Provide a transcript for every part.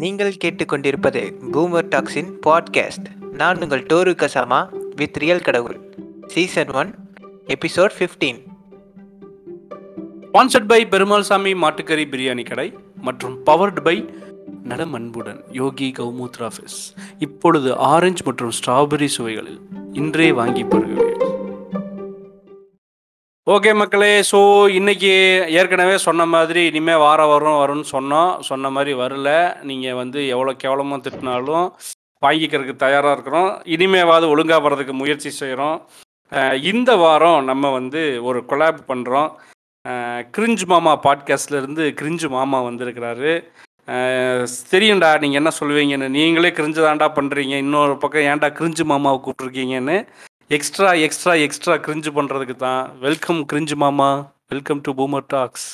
நீங்கள் கேட்டுக்கொண்டிருப்பது boomer toxin podcast நான் உங்கள் டோரு கசாமா வித் ரியல் கடவுள் season one episode fifteen sponsored by Perumal Sami மாட்டுக்கறி பிரியாணி கடை மற்றும் பவர்டு பை நடம் அன்புடன் யோகி கௌமூத்ரா ஃபிஸ் இப்பொழுது ஆரஞ்சு மற்றும் ஸ்ட்ராபெரி சுவைகளில் இன்றே வாங்கி பருகவே ஓகே மக்களே ஸோ இன்னைக்கு ஏற்கனவே சொன்ன மாதிரி இனிமேல் வாரம் வரும் வரும்னு சொன்னோம். சொன்ன மாதிரி வரல. நீங்கள் வந்து எவ்வளோ கேவலமாக திட்டினாலும் வாங்கிக்கிறதுக்கு தயாராக இருக்கிறோம். இனிமேவாவது ஒழுங்காக வர்றதுக்கு முயற்சி செய்கிறோம் இந்த வாரம் நம்ம வந்து ஒரு கொலாப் பண்ணுறோம் கிரிஞ்சு மாமா பாட்காஸ்ட்லேருந்து கிரிஞ்சு மாமா வந்திருக்கிறாரு. தெரியும்டா நீங்கள் என்ன சொல்லுவீங்கன்னு. நீங்களே கிரிஞ்சு தாண்டா பண்ணுறீங்க இன்னொரு பக்கம் ஏன்டா கிரிஞ்சு மாமாவை கூப்பிட்ருக்கீங்கன்னு எக்ஸ்ட்ரா எக்ஸ்ட்ரா எக்ஸ்ட்ரா கிரிஞ்சு பண்ணுறதுக்கு தான். வெல்கம் கிரிஞ்சு மாமா. வெல்கம் டு பூமர் டாக்ஸ்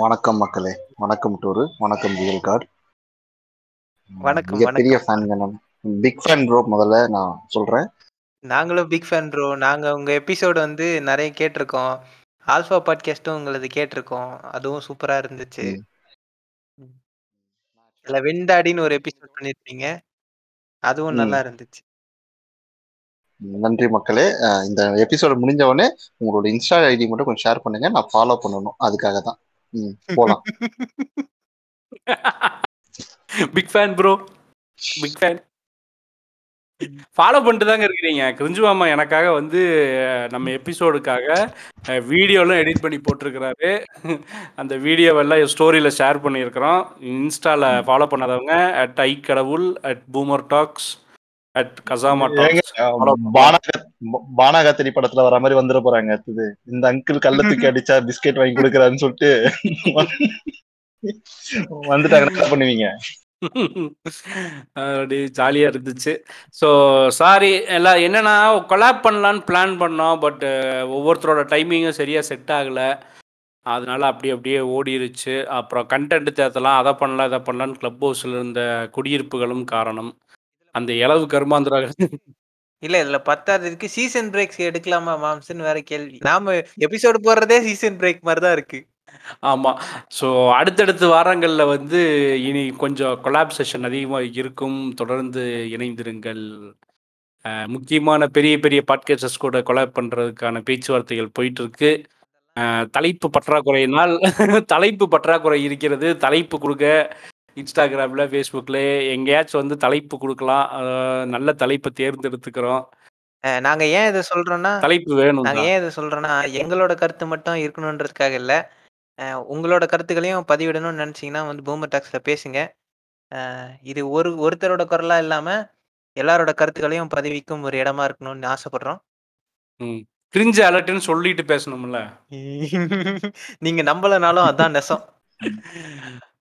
வணக்கம் மக்களே. வணக்கம் டூரு. வணக்கம் ரியல் கார்டு வணக்கம், மிகப்பெரிய ஃபேன் நான் பிக் ஃபேன் ப்ரோ முதல்ல நான் சொல்றேன். நாங்களும் பிக் ஃபேன் ப்ரோ நாங்கள் உங்கள் எபிசோடு வந்து நிறைய கேட்டிருக்கோம். ஆல்ஃபா பாட்காஸ்ட்டும் உங்களது கேட்டிருக்கோம். அதுவும் சூப்பராக இருந்துச்சு. இல்லை வெண்டாடின்னு ஒரு எபிசோட் பண்ணியிருப்பீங்க அதுவும். நல்லா இருந்துச்சு. நன்றி மக்களே. இந்த எபிசோடு முடிஞ்ச உடனே உங்களோட இன்ஸ்டா ஐடி மட்டும் கொஞ்சம் ஷேர் பண்ணுங்க. நான் ஃபாலோ பண்ணணும். அதுக்காக தான். ம் போலாம். Big fan bro big fan follow பண்ணிட்டு தாங்க இருக்கிறீங்க. கிரிஞ்சு மாமா எனக்காக வந்து நம்ம எபிசோடுக்காக வீடியோலாம் எடிட் பண்ணி போட்டிருக்கிறாரு. அந்த வீடியோவெல்லாம் ஸ்டோரியில் ஷேர் பண்ணியிருக்கிறோம். இன்ஸ்டாவில் ஃபாலோ பண்ணாதவங்க அட் ஐ கடவுள் அட் பூமர் டாக்ஸ் அட் கசாமா ஏங்க, டாக்ஸ் அஹ், பானாகத் பானாகத்திரி படத்துல வர மாதிரி வந்துட போறாங்க அடுத்தது. இந்த அங்கிள் கள்ளத்துக்கு அடிச்சா பிஸ்கெட் வாங்கி கொடுக்குறாருன்னு சொல்லிட்டு வந்துட்டாங்க. என்ன பண்ணுவீங்க? அப்படி ஜாலியாக இருந்துச்சு. ஸோ சாரி எல்லாம் என்னன்னா கொலாப் பண்ணலான்னு பிளான் பண்ணோம் பட் ஒவ்வொருத்தரோட டைமிங்கும் சரியாக செட் ஆகலை. அதனால அப்படி அப்படியே ஓடிருச்சு. அப்புறம் கண்டென்ட் தேத்தலாம் அதை பண்ணலாம் இதை பண்ணலான்னு கிளப் ஹவுஸில் இருந்த குடியிருப்புகளும் காரணம். அந்த இளவு கருமாந்திர இல்ல இதுல பத்தாததுக்கு சீசன் பிரேக்ஸ் எடுக்கலாமா மாம்ஸ்னு வேற கேள்வி. நாம எபிசோடு போடுறதே சீசன் பிரேக் மாதிரி தான் இருக்கு. ஆமாம் ஸோ அடுத்தடுத்த வாரங்களில் வந்து இனி கொஞ்சம் கொலாப் செஷன் அதிகமாக இருக்கும். தொடர்ந்து இணைந்திருங்கள். முக்கியமான பெரிய பெரிய பாட்காஸ்டர்ஸ் கூட கொலாப் பண்ணுறதுக்கான பேச்சுவார்த்தைகள் போயிட்டு இருக்கு தலைப்பு பற்றாக்குறையினால் தலைப்பு பற்றாக்குறை இருக்கிறது. தலைப்பு கொடுக்க இன்ஸ்டாகிராமில் ஃபேஸ்புக்கில் எங்கேயாச்சும் வந்து தலைப்பு கொடுக்கலாம். நல்ல தலைப்பை தேர்ந்தெடுத்துக்கிறோம். அஹ் நாங்க ஏன் இதை சொல்றோம்னா தலைப்பு வேணும் நாங்க ஏன் இதை சொல்றோம்னா எங்களோட கருத்து மட்டும் இருக்கணுன்றதுக்காக இல்ல. உங்களோட கருத்துக்களையும் பதிவிடணும்னு நினைச்சீங்கன்னா வந்து பூமர் டாக்ஸ்ல பேசுங்க. இது ஒரு ஒருத்தரோட குரலா இல்லாம எல்லாரோட கருத்துக்களையும் பதிவிக்கும் ஒரு இடமா இருக்கணும்னு ஆசைப்படுறோம். கிரிஞ்சு அலர்ட்டுன்னு சொல்லிட்டு பேசணும்ல. நீங்க நம்பலனாலும் அதான் நெசம்.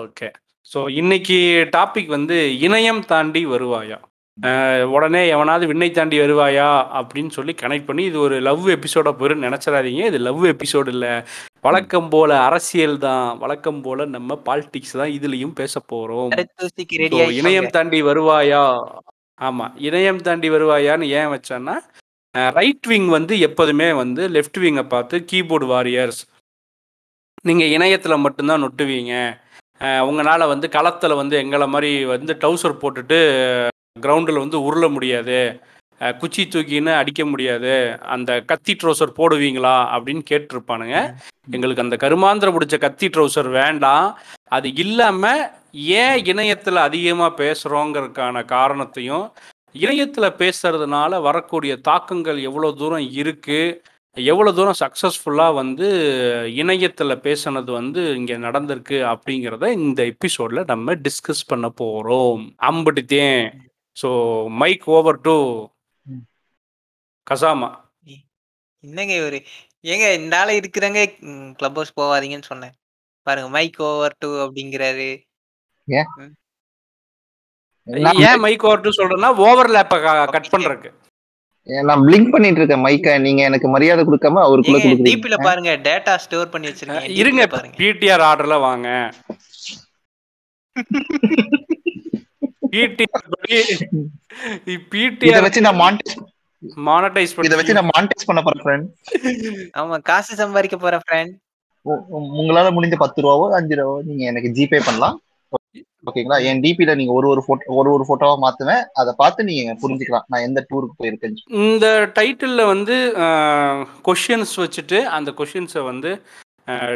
ஓகே. ஸோ இன்னைக்கு டாபிக் வந்து இணையம் தாண்டி வருவாயா? உடனே எவனாவது விண்ணை தாண்டி வருவாயா? அப்படின்னு சொல்லி கனெக்ட் பண்ணி இது ஒரு லவ் எபிசோட போயிரும் நினச்சிடாதீங்க. இது லவ் எபிசோடு இல்லை. வழக்கம் போல அரசியல் தான். வழக்கம் போல நம்ம பாலிடிக்ஸ் தான் இதுலயும் பேச போறோம். தூசிக்கு ரெடி இணையம் தாண்டி வருவாயா? ஆமா. இணையம் தாண்டி வருவாயான்னு ஏன் வச்சேன்னா ரைட் விங் வந்து எப்போதுமே வந்து லெஃப்ட் விங்கை பார்த்து கீபோர்டு வாரியர்ஸ் நீங்கள் இணையத்தில் மட்டும்தான் நொட்டுவீங்க. உங்களால் வந்து களத்தில் வந்து எங்களை மாதிரி வந்து டவுசர் போட்டுட்டு கிரவுண்டில் வந்து உருள முடியாது. குச்சி தூக்கின்னு அடிக்க முடியாது. அந்த கத்தி ட்ரௌசர் போடுவீங்களா அப்படின்னு கேட்டிருப்பானுங்க. எங்களுக்கு அந்த கருமாந்திர பிடிச்ச கத்தி ட்ரௌசர் வேண்டாம். அது இல்லாமல் ஏன் இணையத்தில் அதிகமாக பேசுகிறோங்கிறதுக்கான காரணத்தையும் இணையத்தில் பேசுறதுனால வரக்கூடிய தாக்கங்கள் எவ்வளோ தூரம் இருக்குது எவ்வளோ தூரம் சக்ஸஸ்ஃபுல்லாக வந்து இணையத்தில் பேசுனது வந்து இங்கே நடந்திருக்கு அப்படிங்கிறத இந்த எபிசோடில் நம்ம டிஸ்கஸ் பண்ண போகிறோம் அம்பட்டுத்தேன். So mic over to Kasama. என்னங்க ஒரு ஏங்க இந்த ஆளு இருக்கிறாங்க. கிளப் ஹவுஸ் போகாதீங்கன்னு சொன்னேன். பாருங்க மைக் ஓவர் டூ அப்படிங்கிறாரு. ஏன்? மைக் ஓவர் டு சொல்கிறேன்னா ஓவர்லேப்பை கட் பண்ணுறக்கு நான் பிளிங்க் பண்ணிட்டு இருக்கேன் மைக்க. நீங்க எனக்கு மரியாதை கொடுக்காம அவருக்குள்ள ஏங்க டிபில கொடுக்குறீங்க பாருங்க டேட்டா ஸ்டோர் பண்ணி வச்சிருக்கீங்க இருங்க பாருங்க. பிடிஆர் ஆர்டர்ல வாங்க. பிடிஆர் படி. இத பிடிஆர் வச்சு நான் மானிட்டைஸ் மானடைஸ் இத பண்ணி வச்சு நான் மானிட்டைஸ் பண்ண போறேன் friend. ஆமா காசு சம்பாதிக்க போற ஃப்ரெண்ட் உங்களால முடிஞ்ச பத்து ரூபாவோ அஞ்சு ரூபாவோ நீங்க எனக்கு ஜிபே பண்ணலாம். ஓகேங்களா? என் டிபில நீங்க ஒரு ஒரு போட்டோ ஒரு ஒரு போட்டோவா மாத்துவேன் அதை பார்த்து நீங்க புரிஞ்சுக்கலாம். நான் எந்த டூருக்கு போயிருக்கேன் இந்த டைட்டில்ல வந்து கொஷின்ஸ் வச்சுட்டு அந்த கொஷின்ஸை வந்து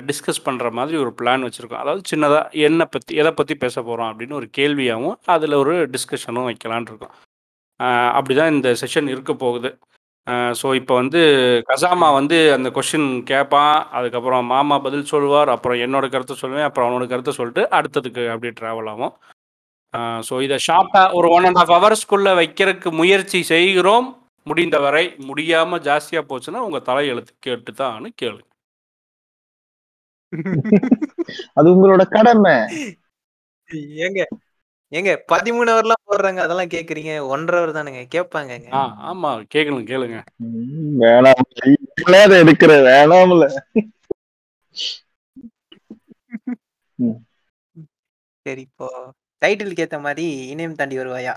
டிஸ்கஸ் பண்ணுற மாதிரி ஒரு பிளான் வச்சுருக்கோம். அதாவது சின்னதாக என்ன பற்றி எதை பற்றி பேச போகிறோம் அப்படின்னு ஒரு கேள்வியாகவும் அதில் ஒரு டிஸ்கஷனும் வைக்கலான் இருக்கோம். அப்படி தான் இந்த செஷன் இருக்க போகுது. ஸோ இப்போ வந்து கசாமா வந்து அந்த கொஷின் கேட்பான் அதுக்கப்புறம் மாமா பதில் சொல்லுவார் அப்புறம் என்னோட கருத்தை சொல்லுவேன் அப்புறம் அவனோட கருத்தை சொல்லிட்டு அடுத்ததுக்கு அப்படியே ட்ராவல் ஆகும். ஸோ இதை ஷார்ட்டாக ஒரு ஒன் அண்ட் ஆஃப் ஹவர்ஸ்க்குள்ளே வைக்கிறதுக்கு முயற்சி செய்கிறோம். முடிந்தவரை முடியாமல் ஜாஸ்தியாக போச்சுன்னா உங்கள் தலையெழுத்து கேட்டு தான் கேளு. அது உங்களோட கடமை. ஏங்க ஏங்க பதிமூணு ஹவர்லாம் போடுறாங்க அதெல்லாம் கேக்குறீங்க ஒன்றரை ஹவர் தானுங்க கேட்பாங்கங்க ஆ ஆமாம் கேட்கணும் கேளுங்க வேணாம் எடுக்கிற வேணாம்ல. சரி இப்போ டைட்டிலுக்கு ஏத்த மாதிரி இணையம் தாண்டி வருவாயா?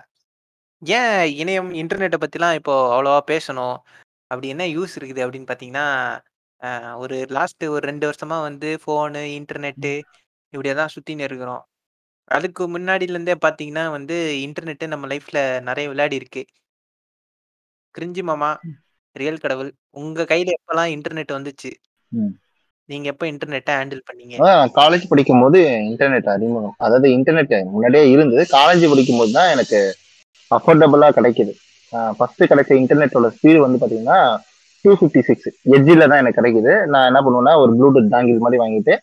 ஏன் இணையம் இன்டர்நெட்டை பத்திலாம் இப்போ அவ்வளவா பேசணும்? அப்படி என்ன யூஸ் இருக்குது அப்படின்னு பாத்தீங்கன்னா ஆஹ், ஒரு லாஸ்ட் ஒரு ரெண்டு வருஷமா வந்து ஃபோனு இன்டர்நெட்டு இப்படியே தான் சுத்தின்னு இருக்கிறோம். அதுக்கு முன்னாடில இருந்தே பாத்தீங்கன்னா வந்து இன்டர்நெட் நம்ம லைஃப்ல நிறைய விளையாடி இருக்கு. கிரிஞ்சி மாமா ரியல் கடவுள் உங்க கையில எப்பெல்லாம் இன்டர்நெட் வந்துச்சு? ம். நீங்க எப்ப இன்டர்நெட்டை ஹேண்டில் பண்ணீங்க? காலேஜ் படிக்கும் போது இன்டர்நெட் அறிமுகம். அதாவது இன்டர்நெட் முன்னாடியே இருந்தது. காலேஜ் படிக்கும் போது தான் எனக்கு அஃபோர்டபுளா கிடைக்குது. ஃபர்ஸ்ட் கிடைச்ச இன்டர்நெட்டோட ஸ்பீடு வந்து பாத்தீங்கன்னா டூ ஃபிஃப்டி சிக்ஸ் எஜ்ஜில் தான் எனக்கு கிடைக்குது. நான் என்ன பண்ணுவேன்னா ஒரு ப்ளூடூத் டாங்கில் மாதிரி வாங்கிட்டு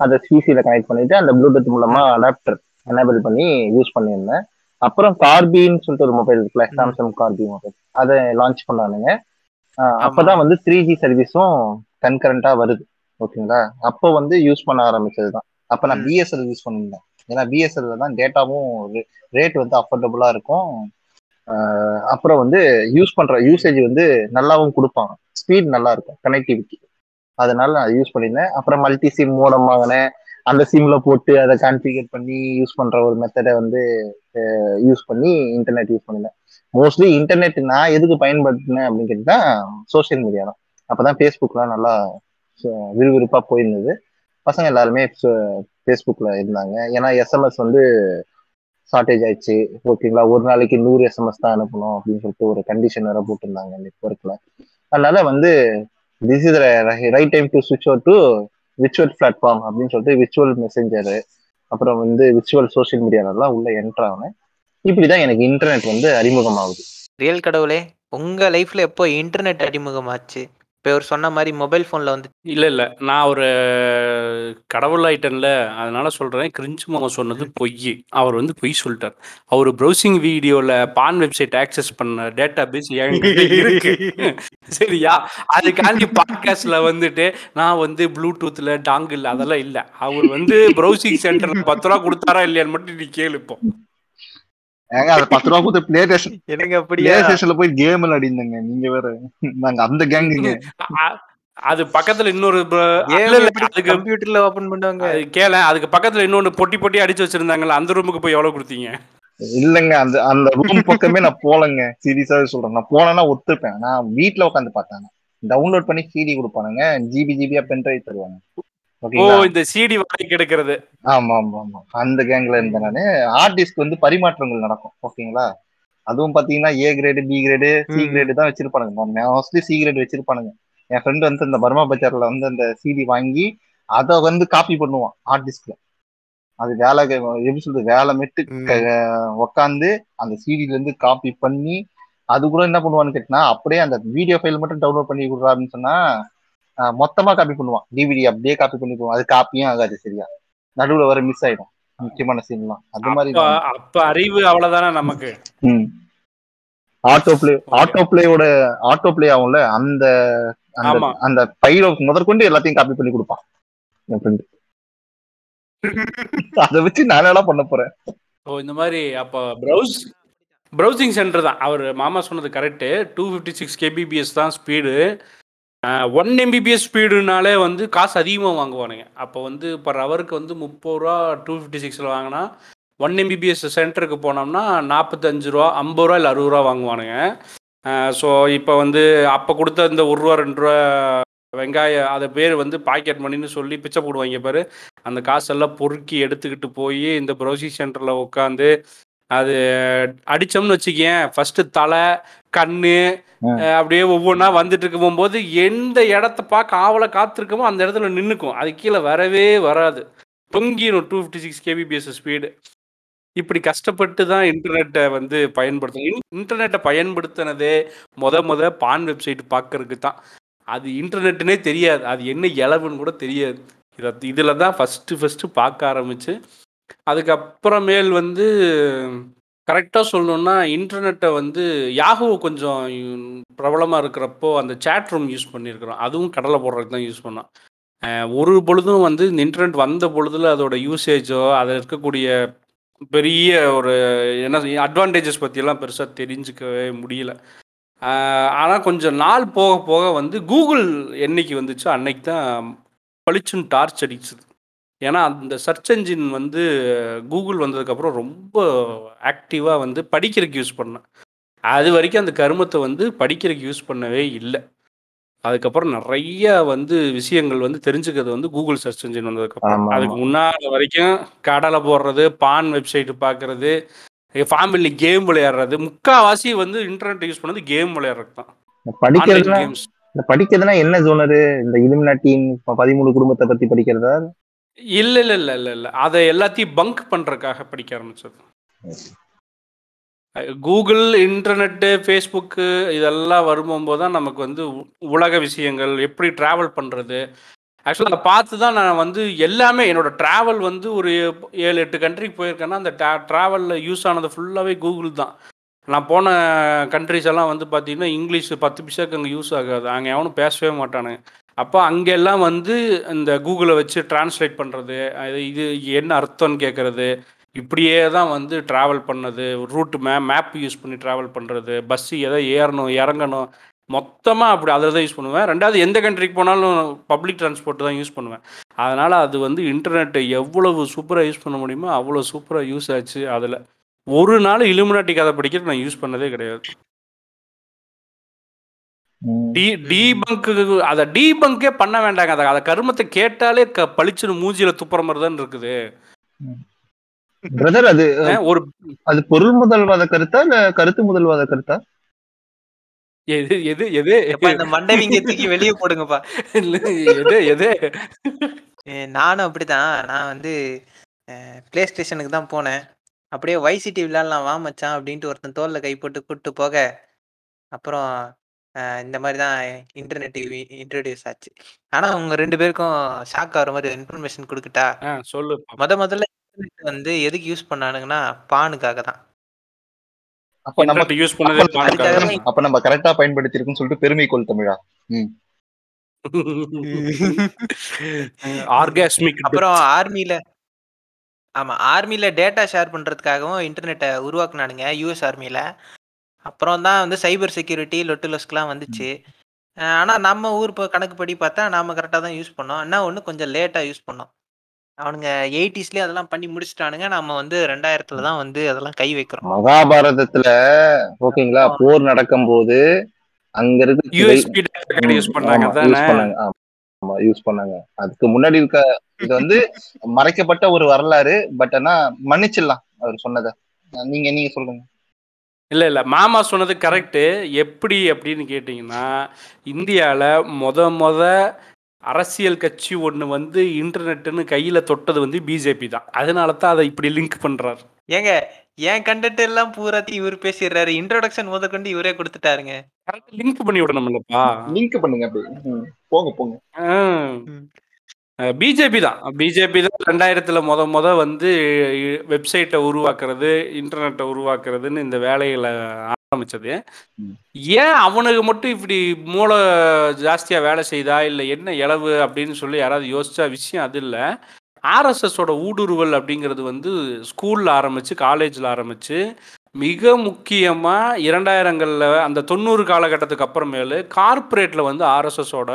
அதை சிசியில் கனெக்ட் பண்ணிட்டு அந்த ப்ளூடூத் மூலமா அடாப்டர் எனேபிள் பண்ணி யூஸ் பண்ணியிருந்தேன். அப்புறம் கார்பின்னு சொல்லிட்டு ஒரு மொபைல் இருக்குல்ல. சாம்சங் கார்பி மொபைல் அதை லான்ச் பண்ணானுங்க. அப்பதான் வந்து த்ரீ ஜி சர்வீஸும் கன்கரண்டா வருது. ஓகேங்களா? அப்போ வந்து யூஸ் பண்ண ஆரம்பிச்சது தான் அப்போ நான். பிஎஸ்எல் யூஸ் பண்ணியிருந்தேன். ஏன்னா பிஎஸ்எல்ல தான் டேட்டாவும் ரேட் வந்து அஃபோர்டபுளா இருக்கும். அப்புறம் வந்து யூஸ் பண்ற யூசேஜ் வந்து நல்லாவும் கொடுப்பாங்க. ஸ்பீட் நல்லா இருக்கும் கனெக்டிவிட்டி அதனால நான் யூஸ் பண்ணியிருந்தேன். அப்புறம் மல்டி சிம் மோடம் வாங்கினேன். அந்த சிம்ல போட்டு அதை கான்ஃபிகர் பண்ணி யூஸ் பண்ற ஒரு மெத்தடை வந்து யூஸ் பண்ணி இன்டர்நெட் யூஸ் பண்ணினேன். மோஸ்ட்லி இன்டர்நெட் நான் எதுக்கு பயன்படுத்தினேன் அப்படின்னு கேட்டா சோஷியல் மீடியா தான். அப்பதான் ஃபேஸ்புக்லாம் நல்லா விறுவிறுப்பா போயிருந்தது. பசங்க எல்லாருமே ஃபேஸ்புக்ல இருந்தாங்க. ஏன்னா எஸ்எம்எஸ் வந்து ஷார்ட்டேஜ் ஆயிடுச்சு. ஓகேங்களா ஒரு நாளைக்கு நூறு எஸ்எம்எஸ் தான் அனுப்பணும் அப்படின்னு சொல்லிட்டு ஒரு கண்டிஷன் வேற போட்டிருந்தாங்க நெட்ஒர்க்ல அதனால வந்து this is right time to switch over to virtual platform அப்படின்னு சொல்லிட்டு விர்ச்சுவல் மெசேஞ்சரு அப்புறம் வந்து விர்ச்சுவல் சோஷியல் மீடியாலெல்லாம் உள்ள என்டர் ஆனேன் இப்படிதான் எனக்கு இன்டர்நெட் வந்து அறிமுகமாகுது. ரியல் கடவுளே உங்க லைஃப்ல எப்போ இன்டர்நெட் அறிமுகமாச்சு? இப்போ இவர் சொன்ன மாதிரி மொபைல் போன்ல வந்து இல்லை இல்லை. நான் ஒரு கடவுள் ஆயிட்டேன்ல. அதனால சொல்கிறேன் கிரிஞ்சு மாமா சொன்னது பொய். அவர் வந்து பொய் சொல்லிட்டார். அவர் ப்ரௌசிங் வீடியோவில் பான் வெப்சைட் ஆக்சஸ் பண்ண டேட்டா பேஸ் இருக்கு. சரியா? அதுக்காண்டி பாட்காஸ்ட்ல வந்துட்டு நான் வந்து ப்ளூடூத்தில் டாங்கிள் அதெல்லாம் இல்லை. அவர் வந்து ப்ரௌசிங் சென்டரில் பத்து ரூபா கொடுத்தாரா இல்லையான்னு மட்டும் நீ கேளு இப்போ. ஏங்க அது பத்து ரூபா கொடுத்து பிளே ஸ்டேஷன் எனக்கு பிளே அப்படியா ஸ்டேஷன்ல போய் கேம் விளையாடிருந்தேங்க. நீங்க வேற நாங்க அந்த கேங்குங்க அது பக்கத்துல இன்னொரு அதுக்கு கம்ப்யூட்டர்ல ஓபன் பண்ணுவாங்க அது கேள அதுக்கு பக்கத்துல இன்னொன்னு பொட்டி பொட்டி அடிச்சு வச்சிருந்தாங்கல்ல அந்த ரூமுக்கு போய் எவ்வளவு கொடுத்தீங்க? இல்லங்க அந்த அந்த ரூம் பக்கமே நான் போலங்க சீரியஸாவே சொல்றேன். நான் போனேன்னா ஒத்துப்பேன். நான் வீட்ல உட்காந்து பார்த்தாங்க டவுன்லோட் பண்ணி சிடி கொடுப்பானுங்க. ஜிபி ஜிபியா பென்ட்ரைவ் தருவாங்க. ஓ ஓகேங்களா? இந்த சிடி வாடகை கிடைக்கிறது. ஆமா ஆமா ஆமா அந்த கேங்ல இருந்தேன் நானு. ஹார்ட் டிஸ்க் வந்து பரிமாற்றங்கள் நடக்கும். ஓகேங்களா? அதுவும் பாத்தீங்கன்னா A grade B grade C. Grade தான் வச்சிருப்பானுங்க. மோஸ்ட்லி சி கிரேடு வச்சிருப்பானுங்க. என் ஃப்ரெண்ட் வந்து இந்த பர்மா பஜார்ல வந்து அந்த சிடி வாங்கி அதை வந்து காப்பி பண்ணுவான் ஹார்ட் டிஸ்க்ல அது வேலை எப்படி சொல்றது வேலை மெட்டு. உக்காந்து அந்த சிடில இருந்து காப்பி பண்ணி அது கூட என்ன பண்ணுவான்னு கேட்டினா அப்படியே அந்த வீடியோ ஃபைல் மட்டும் டவுன்லோட் பண்ணி கொடுறாருன்னு சொன்னா மொத்தமா காப்பி பண்ணுவான். டிவிடி அப்படியே காப்பி பண்ணி போவான் அது காப்பியும் ஆகாது சரியா? நடுவுல வர மிஸ் ஆயிடும். முக்கியமான சீன்லாம் அது மாதிரி அப்ப அறிவு அவ்வளவுதானே நமக்கு? ஆட்டோ பிளே ஆட்டோ பிளேயோட ஆட்டோ பிளே ஆகும்ல? அந்த அந்த பையில முதற்கொண்டு எல்லாத்தையும் காப்பி பண்ணி கொடுப்பான். என் ஃப்ரெண்டு அதை வச்சு நான் என்ன பண்ண போறேன்? ஓ இந்த மாதிரி அப்போ ப்ரௌஸ் ப்ரௌசிங் சென்டர் தான். அவர் மாமா சொன்னது correct two fifty six kbps தான் ஸ்பீடு ஒன் எம்பிபிஎஸ் ஸ்பீடுனாலே வந்து காசு அதிகமாக வாங்குவானுங்க. அப்போ வந்து பர் ஹவருக்கு வந்து முப்பது ரூபா டூ ஃபிஃப்டி சிக்ஸில் வாங்கினா ஒன் எம்பிபிஎஸ் சென்டருக்கு போனோம்னா நாற்பத்தஞ்சு ரூபா ஐம்பது ரூபா இல்லை அறுபது ரூபா வாங்குவானுங்க. ஸோ இப்போ வந்து அப்போ கொடுத்த இந்த ஒரு ரூபா ரெண்டு ரூபா வெங்காயம் அதை பேர் வந்து பாக்கெட் மணின்னு சொல்லி பிச்சை போடுவாங்க பாரு. அந்த காசெல்லாம் பொறுக்கி எடுத்துக்கிட்டு போய் இந்த ப்ரௌசிங் சென்டரில் உட்காந்து அது அடித்தோம்னு வச்சுக்கேன் ஃபஸ்ட்டு தலை கண்ணு அப்படியே ஒவ்வொன்றா வந்துட்டு இருக்கும் போகும்போது எந்த இடத்த பார்க்க ஆவலை காத்திருக்கமோ அந்த இடத்துல நின்றுக்கும் அது கீழே வரவே வராது. தொங்கிடும் two fifty six kbps speed இப்படி கஷ்டப்பட்டு தான் இன்டர்நெட்டை வந்து பயன்படுத்தணும். இன்டர்நெட்டை பயன்படுத்தினதே முத முத பான் வெப்சைட் பார்க்கறதுக்கு தான். அது இன்டர்நெட்டுனே தெரியாது. அது என்ன இளவுன்னு கூட தெரியாது. இதை இதில் தான் ஃபஸ்ட்டு ஃபஸ்ட்டு பார்க்க ஆரம்பிச்சு அதுக்கப்புறமேல் வந்து கரெக்டாக சொல்லணுன்னா இன்டர்நெட்டை வந்து யாஹூ கொஞ்சம் பிரபலமாக இருக்கிறப்போ அந்த சேட் ரூம் யூஸ் பண்ணியிருக்கிறோம். அதுவும் கடலை போடுறதுக்கு தான் யூஸ் பண்ணோம். ஒரு பொழுதும் வந்து இந்த இன்டர்நெட் வந்த பொழுதுல அதோட யூசேஜோ அதில் இருக்கக்கூடிய பெரிய ஒரு என்ன அட்வான்டேஜஸ் பற்றியெல்லாம் பெருசாக தெரிஞ்சுக்கவே முடியல. ஆனால் கொஞ்சம் நாள் போக போக வந்து கூகுள் என்னைக்கு வந்துச்சோ அன்னைக்கு தான் பளிச்சுன்னு டார்ச் அடிச்சுது. ஏன்னா அந்த சர்ச் என்ஜின் வந்து கூகுள் வந்ததுக்கப்புறம் ரொம்ப ஆக்டிவாக வந்து படிக்கிறதுக்கு யூஸ் பண்ணேன். அது வரைக்கும் அந்த கருமத்தை வந்து படிக்கிறதுக்கு யூஸ் பண்ணவே இல்லை. அதுக்கப்புறம் நிறைய வந்து விஷயங்கள் வந்து தெரிஞ்சுக்கிறது வந்து கூகுள் சர்ச் என்ஜின் வந்ததுக்கப்புறம். அதுக்கு ஆமா. முன்னாடி வரைக்கும் கடலை போடுறது பான் வெப்சைட் பார்க்கறது ஃபேமிலி கேம் விளையாடுறது முக்காவாசி வந்து இன்டர்நெட் யூஸ் பண்ணது கேம் விளையாடுறது தான். இந்த படிக்கிறதுனா கேம்ஸ் இந்த படிக்கிறதுனா என்ன ஜோனரு இந்த இலுமினாட்டின் பதிமூணு குடும்பத்தை பத்தி படிக்கிறதா? இல்ல இல்ல இல்ல இல்ல இல்ல. அதை எல்லாத்தையும் பங்க் பண்றதுக்காக படிக்க ஆரம்பிச்சது. கூகுள் இன்டர்நெட்டு ஃபேஸ்புக்கு இதெல்லாம் வரும்போது தான் நமக்கு வந்து உலக விஷயங்கள் எப்படி ட்ராவல் பண்ணுறது ஆக்சுவலாக அதை பார்த்து தான் நான் வந்து எல்லாமே என்னோட ட்ராவல் வந்து ஒரு ஏழு எட்டு கண்ட்ரிக்கு போயிருக்கேன்னா அந்த ட்ராவலில் யூஸ் ஆனது ஃபுல்லாகவே கூகுள் தான். நான் போன கண்ட்ரிஸ் எல்லாம் வந்து பார்த்தீங்கன்னா இங்கிலீஷ் பத்து பிசாக்கு அங்கே யூஸ் ஆகாது. அங்கே எவனும் பேசவே மாட்டானுங்க. அப்போ அங்கெல்லாம் வந்து இந்த கூகுளை வச்சு டிரான்ஸ்லேட் பண்ணுறது இது என்ன அர்த்தம்னு கேட்குறது இப்படியே தான் வந்து ட்ராவல் பண்ணது ரூட்டு மே மேப் யூஸ் பண்ணி ட்ராவல் பண்ணுறது பஸ்ஸு எதை ஏறணும் இறங்கணும் மொத்தமாக அப்படி அதில் தான் யூஸ் பண்ணுவேன். ரெண்டாவது எந்த கண்ட்ரிக்கு போனாலும் பப்ளிக் டிரான்ஸ்போர்ட் தான் யூஸ் பண்ணுவேன். அதனால் அது வந்து இன்டர்நெட்டை எவ்வளவு சூப்பராக யூஸ் பண்ண முடியுமோ அவ்வளோ சூப்பராக யூஸ் ஆச்சு அதில். ஒரு நாள் இலுமினாட்டி கதை படிக்கிறது நான் யூஸ் பண்ணதே கிடையாது. டீபங்க்கு அதை டீபங்கே பண்ண வேண்டாங்க. அதை அதை கருமத்தை கேட்டாலே க பளிச்சுன்னு மூஞ்சியில் துப்புற மாதிரி தான் இருக்குது. பிரதர் அது ஒரு அது பொருள் முதல்வாத கருத்தா இல்ல கருத்து முதல்வாத கருத்தா? எது எது எது? இந்த மண்டவிங்க தூக்கி வெளியே போடுங்கப்பா. எது எது? நானும் அப்படிதான். நான் வந்து பிளே ஸ்டேஷனுக்கு தான் போனேன். அப்படியே வைசிட்டி விளையாடலாம் வா மச்சான் அப்படின்ட்டு ஒருத்தன் தோல்ல கை போட்டு கூப்பிட்டு போக. அப்புறம் இந்த மாதிரி தான் இன்டர்நெட் இன்ட்ரடியூஸ் ஆச்சு. ஆனா உங்க ரெண்டு பேருக்கும் ஷாக் ஆகிற மாதிரி இன்ஃபர்மேஷன் கொடுக்கட்டா சொல்லு முத முதல்ல இன்டர்நெட் வந்து எதுக்கு யூஸ் பண்ணானுங்கன்னா பானுக்காக தான். அப்ப நம்ம யூஸ் பண்ணதே அப்ப- கரெக்டா பயன்படுத்திருக்கோம்னு சொல்லிட்டு பெருமை கொள் தமிழா. ஆர்காஸ்மிக் அப்புறம் ஆர்மியில ஆமா ஆர்மியில டேட்டா ஷேர் பண்றதுக்காகவும் இன்டர்நெட்டை உருவாக்குனானுங்க யூஎஸ் ஆர்மியில அப்புறம் தான் வந்து சைபர் செக்யூரிட்டி லொட்டுலஸ்க்குலாம் வந்துச்சு. அஹ் ஆனா நம்ம ஊர் இப்போ கணக்குப்படி பார்த்தா நாம கரெக்டாக தான் யூஸ் பண்ணோம். என்ன ஒன்று கொஞ்சம் லேட்டாக யூஸ் பண்ணோம். அவனுங்க எயிட்டிஸ்லேயே அதெல்லாம் பண்ணி முடிச்சிட்டானுங்க. நம்ம வந்து ரெண்டாயிரத்துல தான் வந்து அதெல்லாம் கை வைக்கிறோம். மகாபாரதத்துல ஓகேங்களா போர் நடக்கும் போது அங்க இருக்கு யூஎஸ்பி டேட்டா யூஸ் பண்ணாங்க யூஸ் தானே? பண்ணாங்க. ஆமா. ஆமா யூஸ் பண்ணாங்க. அதுக்கு முன்னாடி இருக்க இது வந்து மறைக்கப்பட்ட ஒரு வரலாறு பட் ஆனா மன்னிச்சிடலாம் அவர் சொன்னதை. நீங்க நீங்க சொல்லுங்க. இல்ல இல்ல. மாமா சொன்னது கரெக்டு எப்படி அப்படின்னு கேட்டிங்கன்னா இந்தியாவில் மொத மொத அரசியல் கட்சி ஒன்று வந்து இன்டர்நெட்டுன்னு கையில் தொட்டது வந்து பிஜேபி தான். அதனால தான் அதை இப்படி லிங்க் பண்ணுறாரு ஏங்க என் கண்டென்ட் எல்லாம் பூராத்தையும் இவர் பேசிடுறாரு. இன்ட்ரோடக்ஷன் முதற்கொண்டு இவரே கொடுத்துட்டாருங்க. கரெக்ட் லிங்க் பண்ணி விடணும்லப்பா. லிங்க் பண்ணுங்க. போங்க போங்க. பிஜேபி தான். பிஜேபி தான் ரெண்டாயிரத்தில் முத முத வந்து வெப்சைட்டை உருவாக்குறது இன்டர்நெட்டை உருவாக்குறதுன்னு இந்த வேலைகளை ஆரம்பிச்சது. ஏன் அவனுக்கு மட்டும் இப்படி மூளை ஜாஸ்தியாக வேலை செய்தா? இல்லை என்ன இளவு அப்படின்னு சொல்லி யாராவது யோசிச்சா விஷயம் அது இல்லை. ஆர்எஸ்எஸோட ஊடுருவல் அப்படிங்கிறது வந்து ஸ்கூலில் ஆரம்பித்து காலேஜில் ஆரம்பித்து மிக முக்கியமாக இரண்டாயிரங்களில் அந்த தொண்ணூறு காலகட்டத்துக்கு அப்புறமேலு கார்ப்பரேட்டில் வந்து ஆர்எஸ்எஸோட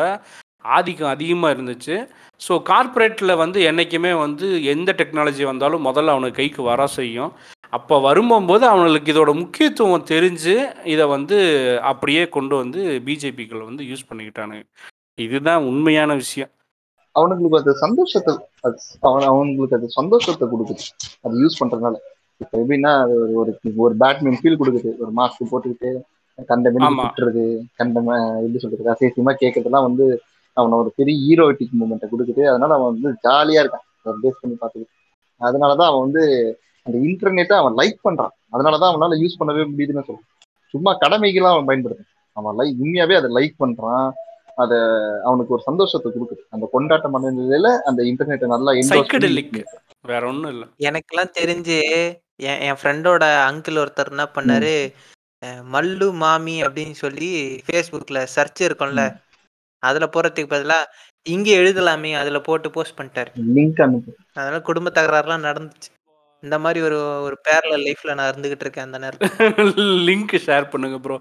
ஆதிக்கம் அதிகமாக இருந்துச்சு. ஸோ கார்ப்பரேட்டில் வந்து என்றைக்குமே வந்து எந்த டெக்னாலஜி வந்தாலும் முதல்ல அவனுக்கு கைக்கு வர செய்யும். அப்போ வரும்போது அவனுக்கு இதோட முக்கியத்துவம் தெரிஞ்சு இதை வந்து அப்படியே கொண்டு வந்து பிஜேபிக்கள் வந்து யூஸ் பண்ணிக்கிட்டானுங்க. இதுதான் உண்மையான விஷயம். அவனுங்களுக்கு அது சந்தோஷத்தை அவன் அவங்களுக்கு அது சந்தோஷத்தை கொடுக்குது. அது யூஸ் பண்றதுனால. இப்ப எப்படின்னா அது ஒரு ஒரு ஒரு பேட்மின் ஃபீல் கொடுக்குது. ஒரு மாஸ்க் போட்டுக்கிட்டு கண்ட. திட்டுறது கண்ட எப்படி சொல்றது அசேசியமா கேட்கறதெல்லாம் வந்து அவனை ஒரு பெரிய ஹீரோட்டிக் மூமெண்ட்டை கொடுக்குது. அதனால அவன் வந்து ஜாலியா இருக்கான். ஒரு பேஸ் பண்ணி பார்த்துக்கிட்டு. அதனாலதான் அவன் வந்து அந்த இன்டர்நெட்டை அவன் லைக் பண்றான். அதனாலதான் அவனால யூஸ் பண்ணவே முடியுதுன்னு சொல்றான். சும்மா கடமைக்கெல்லாம் அவன் பயன்படுத்துறான். அவன் லைக் உண்மையாவே அதை லைக் பண்றான். அத அவனுக்கு ஒரு சந்தோஷத்தை கொடுக்குது. அந்த கொண்டாட்ட மனநிலையில அந்த இன்டர்நெட்டை நல்லா வேற ஒண்ணும் இல்ல. எனக்கெல்லாம் தெரிஞ்சு என் என் ஃப்ரெண்டோட அங்கிள் ஒருத்தர் என்ன பண்ணாரு மல்லு மாமி அப்படின்னு சொல்லி ஃபேஸ்புக்ல சர்ச் இருக்கும்ல அதுல போறதுக்கு பதிலா இங்க எழுதலாமே அதுல போட்டு போஸ்ட் பண்ணிட்டாரு. லிங்க் அனுப்பு. அதனால குடும்ப தகராறுலாம் நடந்துச்சு. இந்த மாதிரி ஒரு ஒரு பேரல லைஃப்ல நான் இருந்துகிட்டு இருக்கேன் அந்த நேரத்துல. லிங்க் ஷேர் பண்ணுங்க ப்ரோ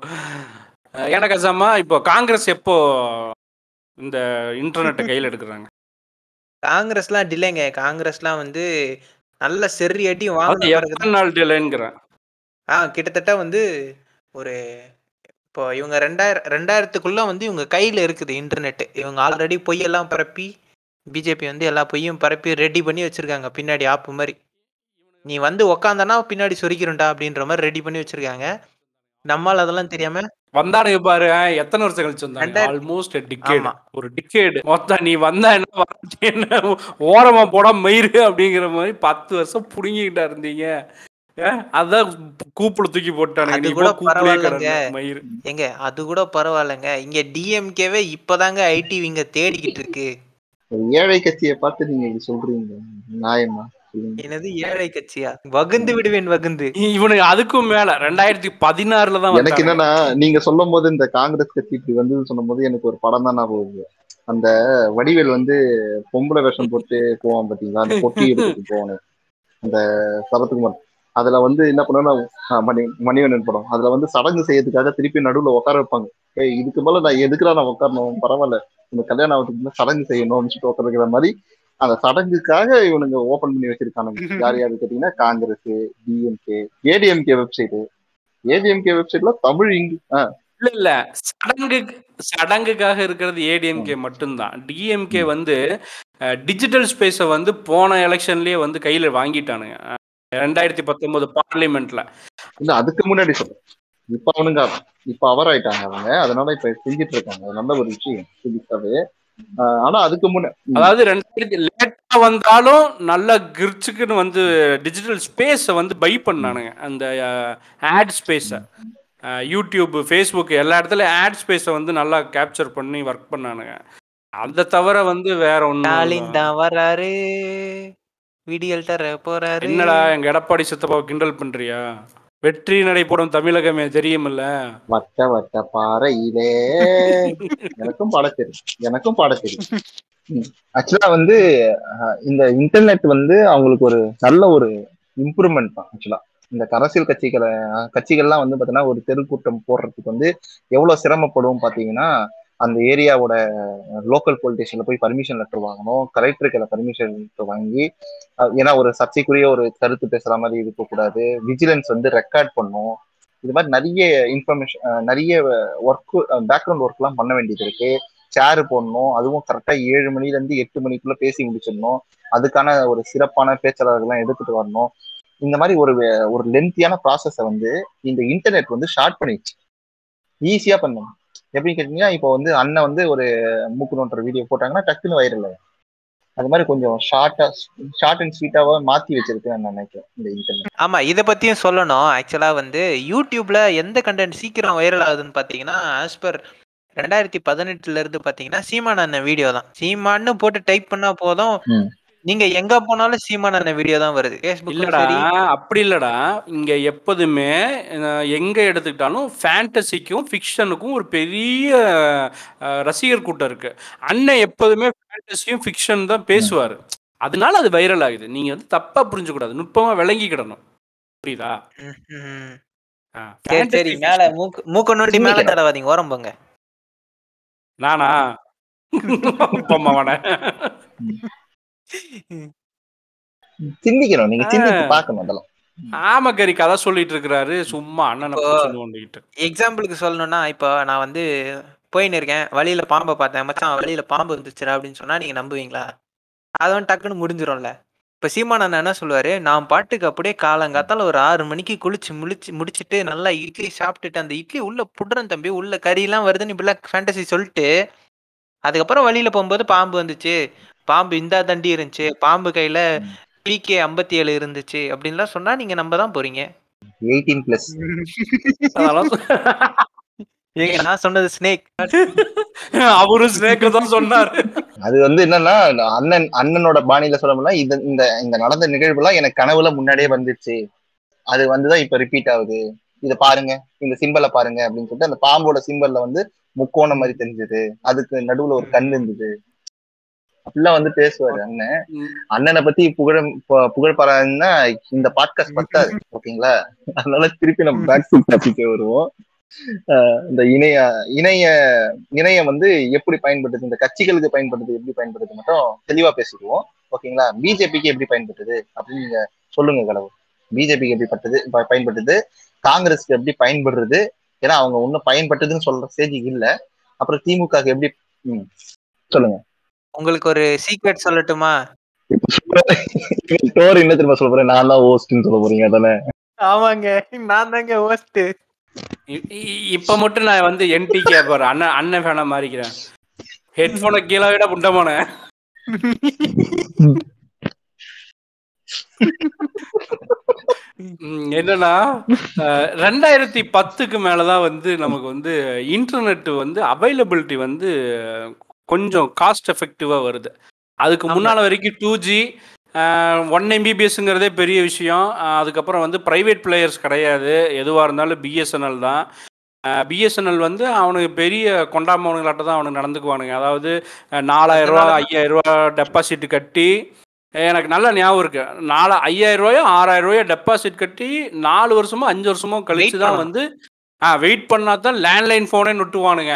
எனக்கு அசாமா இப்போ காங்கிரஸ் எப்போ இந்த இன்டர்நெட்டை கையில் எடுக்கிறாங்க? காங்கிரஸ்லாம் டிலேங்க காங்கிரஸ்லாம் வந்து நல்ல செர்ரி அடி எத்தனை நாள் டிலேங்கிறேன் ஆ கிட்டத்தட்ட வந்து ஒரு இப்போ இவங்க ரெண்டாயிரம் ரெண்டாயிரத்துக்குள்ள வந்து இவங்க கையில இருக்குது இன்டர்நெட் இவங்க ஆல்ரெடி பொய்யெல்லாம் பரப்பி பிஜேபி வந்து எல்லா பொய்யும் பரப்பி ரெடி பண்ணி வச்சிருக்காங்க. பின்னாடி ஆப்பு மாதிரி. நீ வந்து உக்காந்தனா பின்னாடி சொரிக்கிறோம்டா அப்படின்ற மாதிரி ரெடி பண்ணி வச்சிருக்காங்க. நம்மால் அதெல்லாம் தெரியாம வந்தானுங்க பாரு எத்தனை வருஷம் கழிச்சு வந்தாங்க ஆல்மோஸ்ட் டிக்கேட் ஒரு டிக்கேடு மொத்தம் நீ வந்தா என்ன என்ன ஓரமா போடா மயிறு அப்படிங்கிற மாதிரி பத்து வருஷம் புடுங்கிக்கிட்டா இருந்தீங்க. அதான் கூப்புல தூக்கி போட்டானுங்க. கூட பரவாயில்லைங்க. எங்க அது கூட பரவாயில்லைங்க. இங்க டிஎம்கேவே இப்பதாங்க ஐடி விங்க தேடிக்கிட்டு இருக்கு. ஒரு ஏழை கட்சியை பார்த்து நீங்க சொல்றீங்க. நியாயமா? என்னது ஏழை கட்சியா? வகுந்து விடுவேன் வகுந்து. இவனுக்கு அதுக்கும் மேல. ரெண்டாயிரத்தி பதினாறுல தான் எனக்கு என்னன்னா நீங்க சொல்லும் போது இந்த காங்கிரஸ் கட்சி இப்படி வந்து சொல்லும் போது எனக்கு ஒரு படம் தான் ஞாபகம் வருது. அந்த வடிவேல் வந்து பொம்பளை வேஷம் போட்டு போவான் பாத்தீங்களா? அந்த பொட்டி எடுத்துட்டு போவானு. அந்த சரத்குமார் அதுல வந்து என்ன பண்ணுவேன்னா மணி மணிவண்ணன் படம். அதுல வந்து சடங்கு செய்யறதுக்காக திருப்பி நடுவுல உட்கார வைப்பாங்க. ஏய் இதுக்கு மேல நான் எதுக்குடா நான் உட்காரணும்? பரவாயில்ல. இந்த கல்யாணம் ஆகிறதுக்கு சடங்கு செய்யணும்னு சொல்லிட்டு உட்காந்துக்கிற மாதிரி அந்த சடங்குக்காக இவனுங்க ஓபன் பண்ணி வச்சிருக்கானுங்க. யார் யாரு கேட்டீங்கன்னா Congress DMK ADMK website ADMK வெப்சைட்ல தமிழ் இங்கு இல்ல இல்ல. சடங்கு சடங்குக்காக இருக்கிறது ஏடிஎம்கே மட்டும்தான். டிஎம்கே வந்து டிஜிட்டல் ஸ்பேஸை வந்து போன எலெக்ஷன்லயே வந்து கையில வாங்கிட்டானுங்க. ரெண்டாயிரத்தி பத்தொன்பது பார்லிமெண்ட்ல. இல்ல அதுக்கு முன்னாடி சொல்றேன் இப்ப அவனுங்க இப்ப அவர் ஆயிட்டாங்க அவங்க. அதனால இப்ப செஞ்சுட்டு இருக்காங்க. நல்ல ஒரு விஷயம். ஆஹ் ஆனா அதுக்கு முன்ன அதாவது ரெண்டாயிரத்தி லேட்டா வந்தாலும் நல்ல கிரிச்சுக்குன்னு வந்து டிஜிட்டல் ஸ்பேஸை வந்து பை பண்ணானுங்க. அந்த ஆட் ஸ்பேஸை யூடியூப் ஃபேஸ்புக் எல்லா இடத்துலயும் ஆட் ஸ்பேஸை வந்து நல்லா கேப்சர் பண்ணி ஒர்க் பண்ணானுங்க. அதை தவிர வந்து வேற ஒன்றும் தான் வராரு. விடியல் தர போறாரு. என்னடா எங்க எடப்பாடி சித்தப்பாவை கிண்டல் பண்றியா? வெற்றி நடைபோடும் தமிழகமே தெரியுமில்ல? வட்ட வட்ட பாறையிலே. எனக்கும் பாட தெரியும். எனக்கும் பாட தெரியும். ஆக்சுவலா வந்து இந்த இன்டர்நெட் வந்து அவங்களுக்கு ஒரு நல்ல ஒரு இம்ப்ரூவ்மெண்ட் தான் ஆக்சுவலா இந்த அரசியல் கட்சிகளை கட்சிகள்லாம் வந்து பாத்தீங்கன்னா ஒரு தெருக்கூட்டம் போடுறதுக்கு வந்து எவ்வளவு சிரமப்படும் பாத்தீங்கன்னா அந்த ஏரியாவோட லோக்கல் பொலிட்டிஷியன்ல போய் பர்மிஷன் லெட்டர் வாங்கணும் கலெக்டருக்கு பர்மிஷன் லெட்டர் வாங்கி ஏன்னா ஒரு சர்ச்சைக்குரிய ஒரு கருத்து பேசுற மாதிரி இருக்கக்கூடாது. விஜிலன்ஸ் வந்து ரெக்கார்ட் பண்ணும் இது மாதிரி நிறைய இன்ஃபர்மேஷன் நிறைய ஒர்க் பேக்ரவுண்ட் ஒர்க்லாம் பண்ண வேண்டியது இருக்கு. சேர் போடணும். அதுவும் கரெக்டா ஏழு மணில இருந்து எட்டு மணிக்குள்ள பேசி முடிச்சிடணும். அதுக்கான ஒரு சிறப்பான பேச்சாளர்கள்லாம் எடுத்துட்டு வரணும். இந்த மாதிரி ஒரு ஒரு லென்த்தியான ப்ராசஸை வந்து இந்த இன்டர்நெட் வந்து ஷார்ட் பண்ணிடுச்சு. ஈஸியா பண்ணணும். எப்படின்னு கேட்டீங்கன்னா இப்போ வந்து அண்ணன் வந்து ஒரு மூக்கு நோட்டுற வீடியோ போட்டாங்கன்னா டக்குன்னு வைரல் ஆகும் அது மாதிரி கொஞ்சம் ஷார்ட்டா ஷார்ட் அண்ட் ஸ்வீட்டாவா மாத்தி வச்சிருக்குன்னு நான் நினைக்கிறேன் இந்த இன்டர்நெட் ஆமா இத பத்தியும் சொல்லணும். ஆக்சுவலா வந்து யூடியூப்ல எந்த கண்டென்ட் சீக்கிரம் வைரல் ஆகுதுன்னு பாத்தீங்கன்னா ஆஸ் பர் ரெண்டாயிரத்தி பதினெட்டுல இருந்து பாத்தீங்கன்னா சீமான் அண்ணன் வீடியோ தான். சீமான்னு போட்டு டைப் பண்ணா போதும். நீங்க எங்க போனாலும் சீமான் அண்ணன் வீடியோ தான் வருது. ஃபேஸ்புக் இல்லடா சரி. அப்படி இல்லடா. இங்க எப்போதுமே எங்க எடுத்துக்கிட்டாலும் ஃபேண்டசிக்கும் ஃபிக்ஷனுக்கும் ஒரு பெரிய ரசிகர் கூட்டம் இருக்கு. அண்ணன் எப்போதுமே ஃபேண்டசியும் ஃபிக்ஷன் தான் பேசுவாரு. அதனால அது வைரல் ஆகுது. நீங்க வந்து தப்பா புரிஞ்சுக்கூடாது நுட்பமா விளங்கிக்கிடணும் புரியுதா? சரி மேல. மூக்கு மூக்க நோண்டி மேல. தடவாதீங்க. ஓரம் போங்க. நானா? பொம்மாவன சிந்திக்கணும் நீங்க. சிந்திச்சு பார்க்கணும் அதெல்லாம். ஆமா கறி கதை சொல்லிட்டு இருக்கிறாரு சும்மா அண்ணனை எக்ஸாம்பிளுக்கு சொல்லணும்னா இப்போ நான் வந்து போயின்னு இருக்கேன். வழியில பாம்பை பார்த்தேன். மச்சான் வழியில பாம்பு வந்துச்சுடா அப்படின்னு சொன்னா நீங்க நம்புவீங்களா? அது வந்து டக்குன்னு முடிஞ்சிரும்ல. இப்ப சீமான் அண்ணா என்ன சொல்லுவாரு? நான் பாட்டுக்கு அப்படியே காலங்காத்தால ஒரு ஆறு மணிக்கு குளிச்சு முழிச்சு முடிச்சிட்டு நல்லா இட்லி சாப்பிட்டுட்டு அந்த இட்லி உள்ள புடுறேன் தம்பி. உள்ள கறி எல்லாம் வருதுன்னு இப்படிலாம் ஃபேண்டசி சொல்லிட்டு அதுக்கப்புறம் வழியில போகும்போது பாம்பு வந்துச்சு. பாம்பு இந்தா தண்டி இருந்துச்சு பாம்பு கையில பிகே ஐம்பத்தி ஏழு இருந்துச்சு அப்படின்லாம் சொன்னா நீங்க நம்ப தான் போறீங்க. Eighteen plus. ஏங்க நான் சொன்னது ஸ்னேக். அவரும் ஸ்னேக்க தான் சொன்னாரு. அது வந்து என்னன்னா அண்ணன் அண்ணனோட பாணியில சொல்லணும்னா இது இந்த இந்த நடந்த நிகழ்வுலாம் எனக்கு கனவுல முன்னாடியே வந்துச்சு அது வந்துதான் இப்ப ரிப்பீட் ஆகுது. இத பாருங்க இந்த சிம்பலை பாருங்க அப்படின்னு சொல்லிட்டு அந்த பாம்போட சிம்பல்ல வந்து முக்கோணம் மாதிரி தெரிஞ்சது. அதுக்கு நடுவுல ஒரு கண் இருந்தது. அப்படிலாம் வந்து பேசுவாரு அண்ணன் அண்ணனை பத்தி புகழ புகழ் பாராங்கன்னா இந்த பாட்காஸ்ட் பத்தாது ஓகேங்களா? அதனால திருப்பி நம்ம பேக் டு டாபிக் வருவோம். இந்த இணைய இணைய இணையம் வந்து எப்படி பயன்படுது இந்த கட்சிகளுக்கு பயன்படுது எப்படி பயன்படுது மட்டும் தெளிவா பேசிடுவோம். ஓகேங்களா? பிஜேபிக்கு எப்படி பயன்படுது அப்படின்னு நீங்க சொல்லுங்க கடவுள். பிஜேபிக்கு எப்படி பட்டது பயன்படுது காங்கிரஸ்க்கு எப்படி பயன்படுறது ஏன்னா அவங்க ஒன்னும் பயன்பட்டதுன்னு சொல்ற ஸ்டேஜ் இல்ல. அப்புறம் திமுக எப்படி சொல்லுங்க. உங்களுக்கு ஒரு சீக்ரெட் சொல்லட்டுமா? ஸ்டோரி என்ன தெரியுமா சொல்ல போறேன்? நான் தான் ஹோஸ்ட்னு சொல்ல போறீங்க தானே ஆமாங்க நான் தாங்க ஹோஸ்ட் இப்ப மட்டும் நான் வந்து என்டிகே பாரு அண்ணன் அண்ணன் ஃபேனா மாறிக்கிறேன். ஹெட்போனை கீழே விட புண்டமான ம், என்னன்னா ரெண்டாயிரத்தி பத்துக்கு மேலதான் வந்து நமக்கு வந்து இன்டர்நெட் வந்து அவைலபிலிட்டி வந்து கொஞ்சம் காஸ்ட் எஃபெக்டிவா வருது. அதுக்கு. முன்னால வரைக்கும் டூ ஜி ஒன் எம்பிபிஎஸ்ங்கிறதே பெரிய விஷயம். அதுக்கப்புறம் வந்து ப்ரைவேட் பிளேயர்ஸ் கிடையாது. எதுவாக இருந்தாலும் பிஎஸ்என்எல் தான். பிஎஸ்என்எல் வந்து அவனுக்கு பெரிய கொண்டாமவனுங்களாட்ட தான் அவனுக்கு நடந்துக்குவானுங்க. அதாவது நாலாயிரம் ரூபா ஐயாயிரம் ரூபா டெபாசிட் கட்டி எனக்கு நல்ல ஞாபகம் இருக்கு. நாலு ஐயாயிரம் ரூபாயோ ஆறாயிரம் ரூபாயோ டெபாசிட் கட்டி நாலு வருஷமோ அஞ்சு வருஷமோ கழிச்சு தான். வந்து ஆ வெயிட் பண்ணா தான் லேண்ட்லைன் ஃபோனே நொட்டுவானுங்க.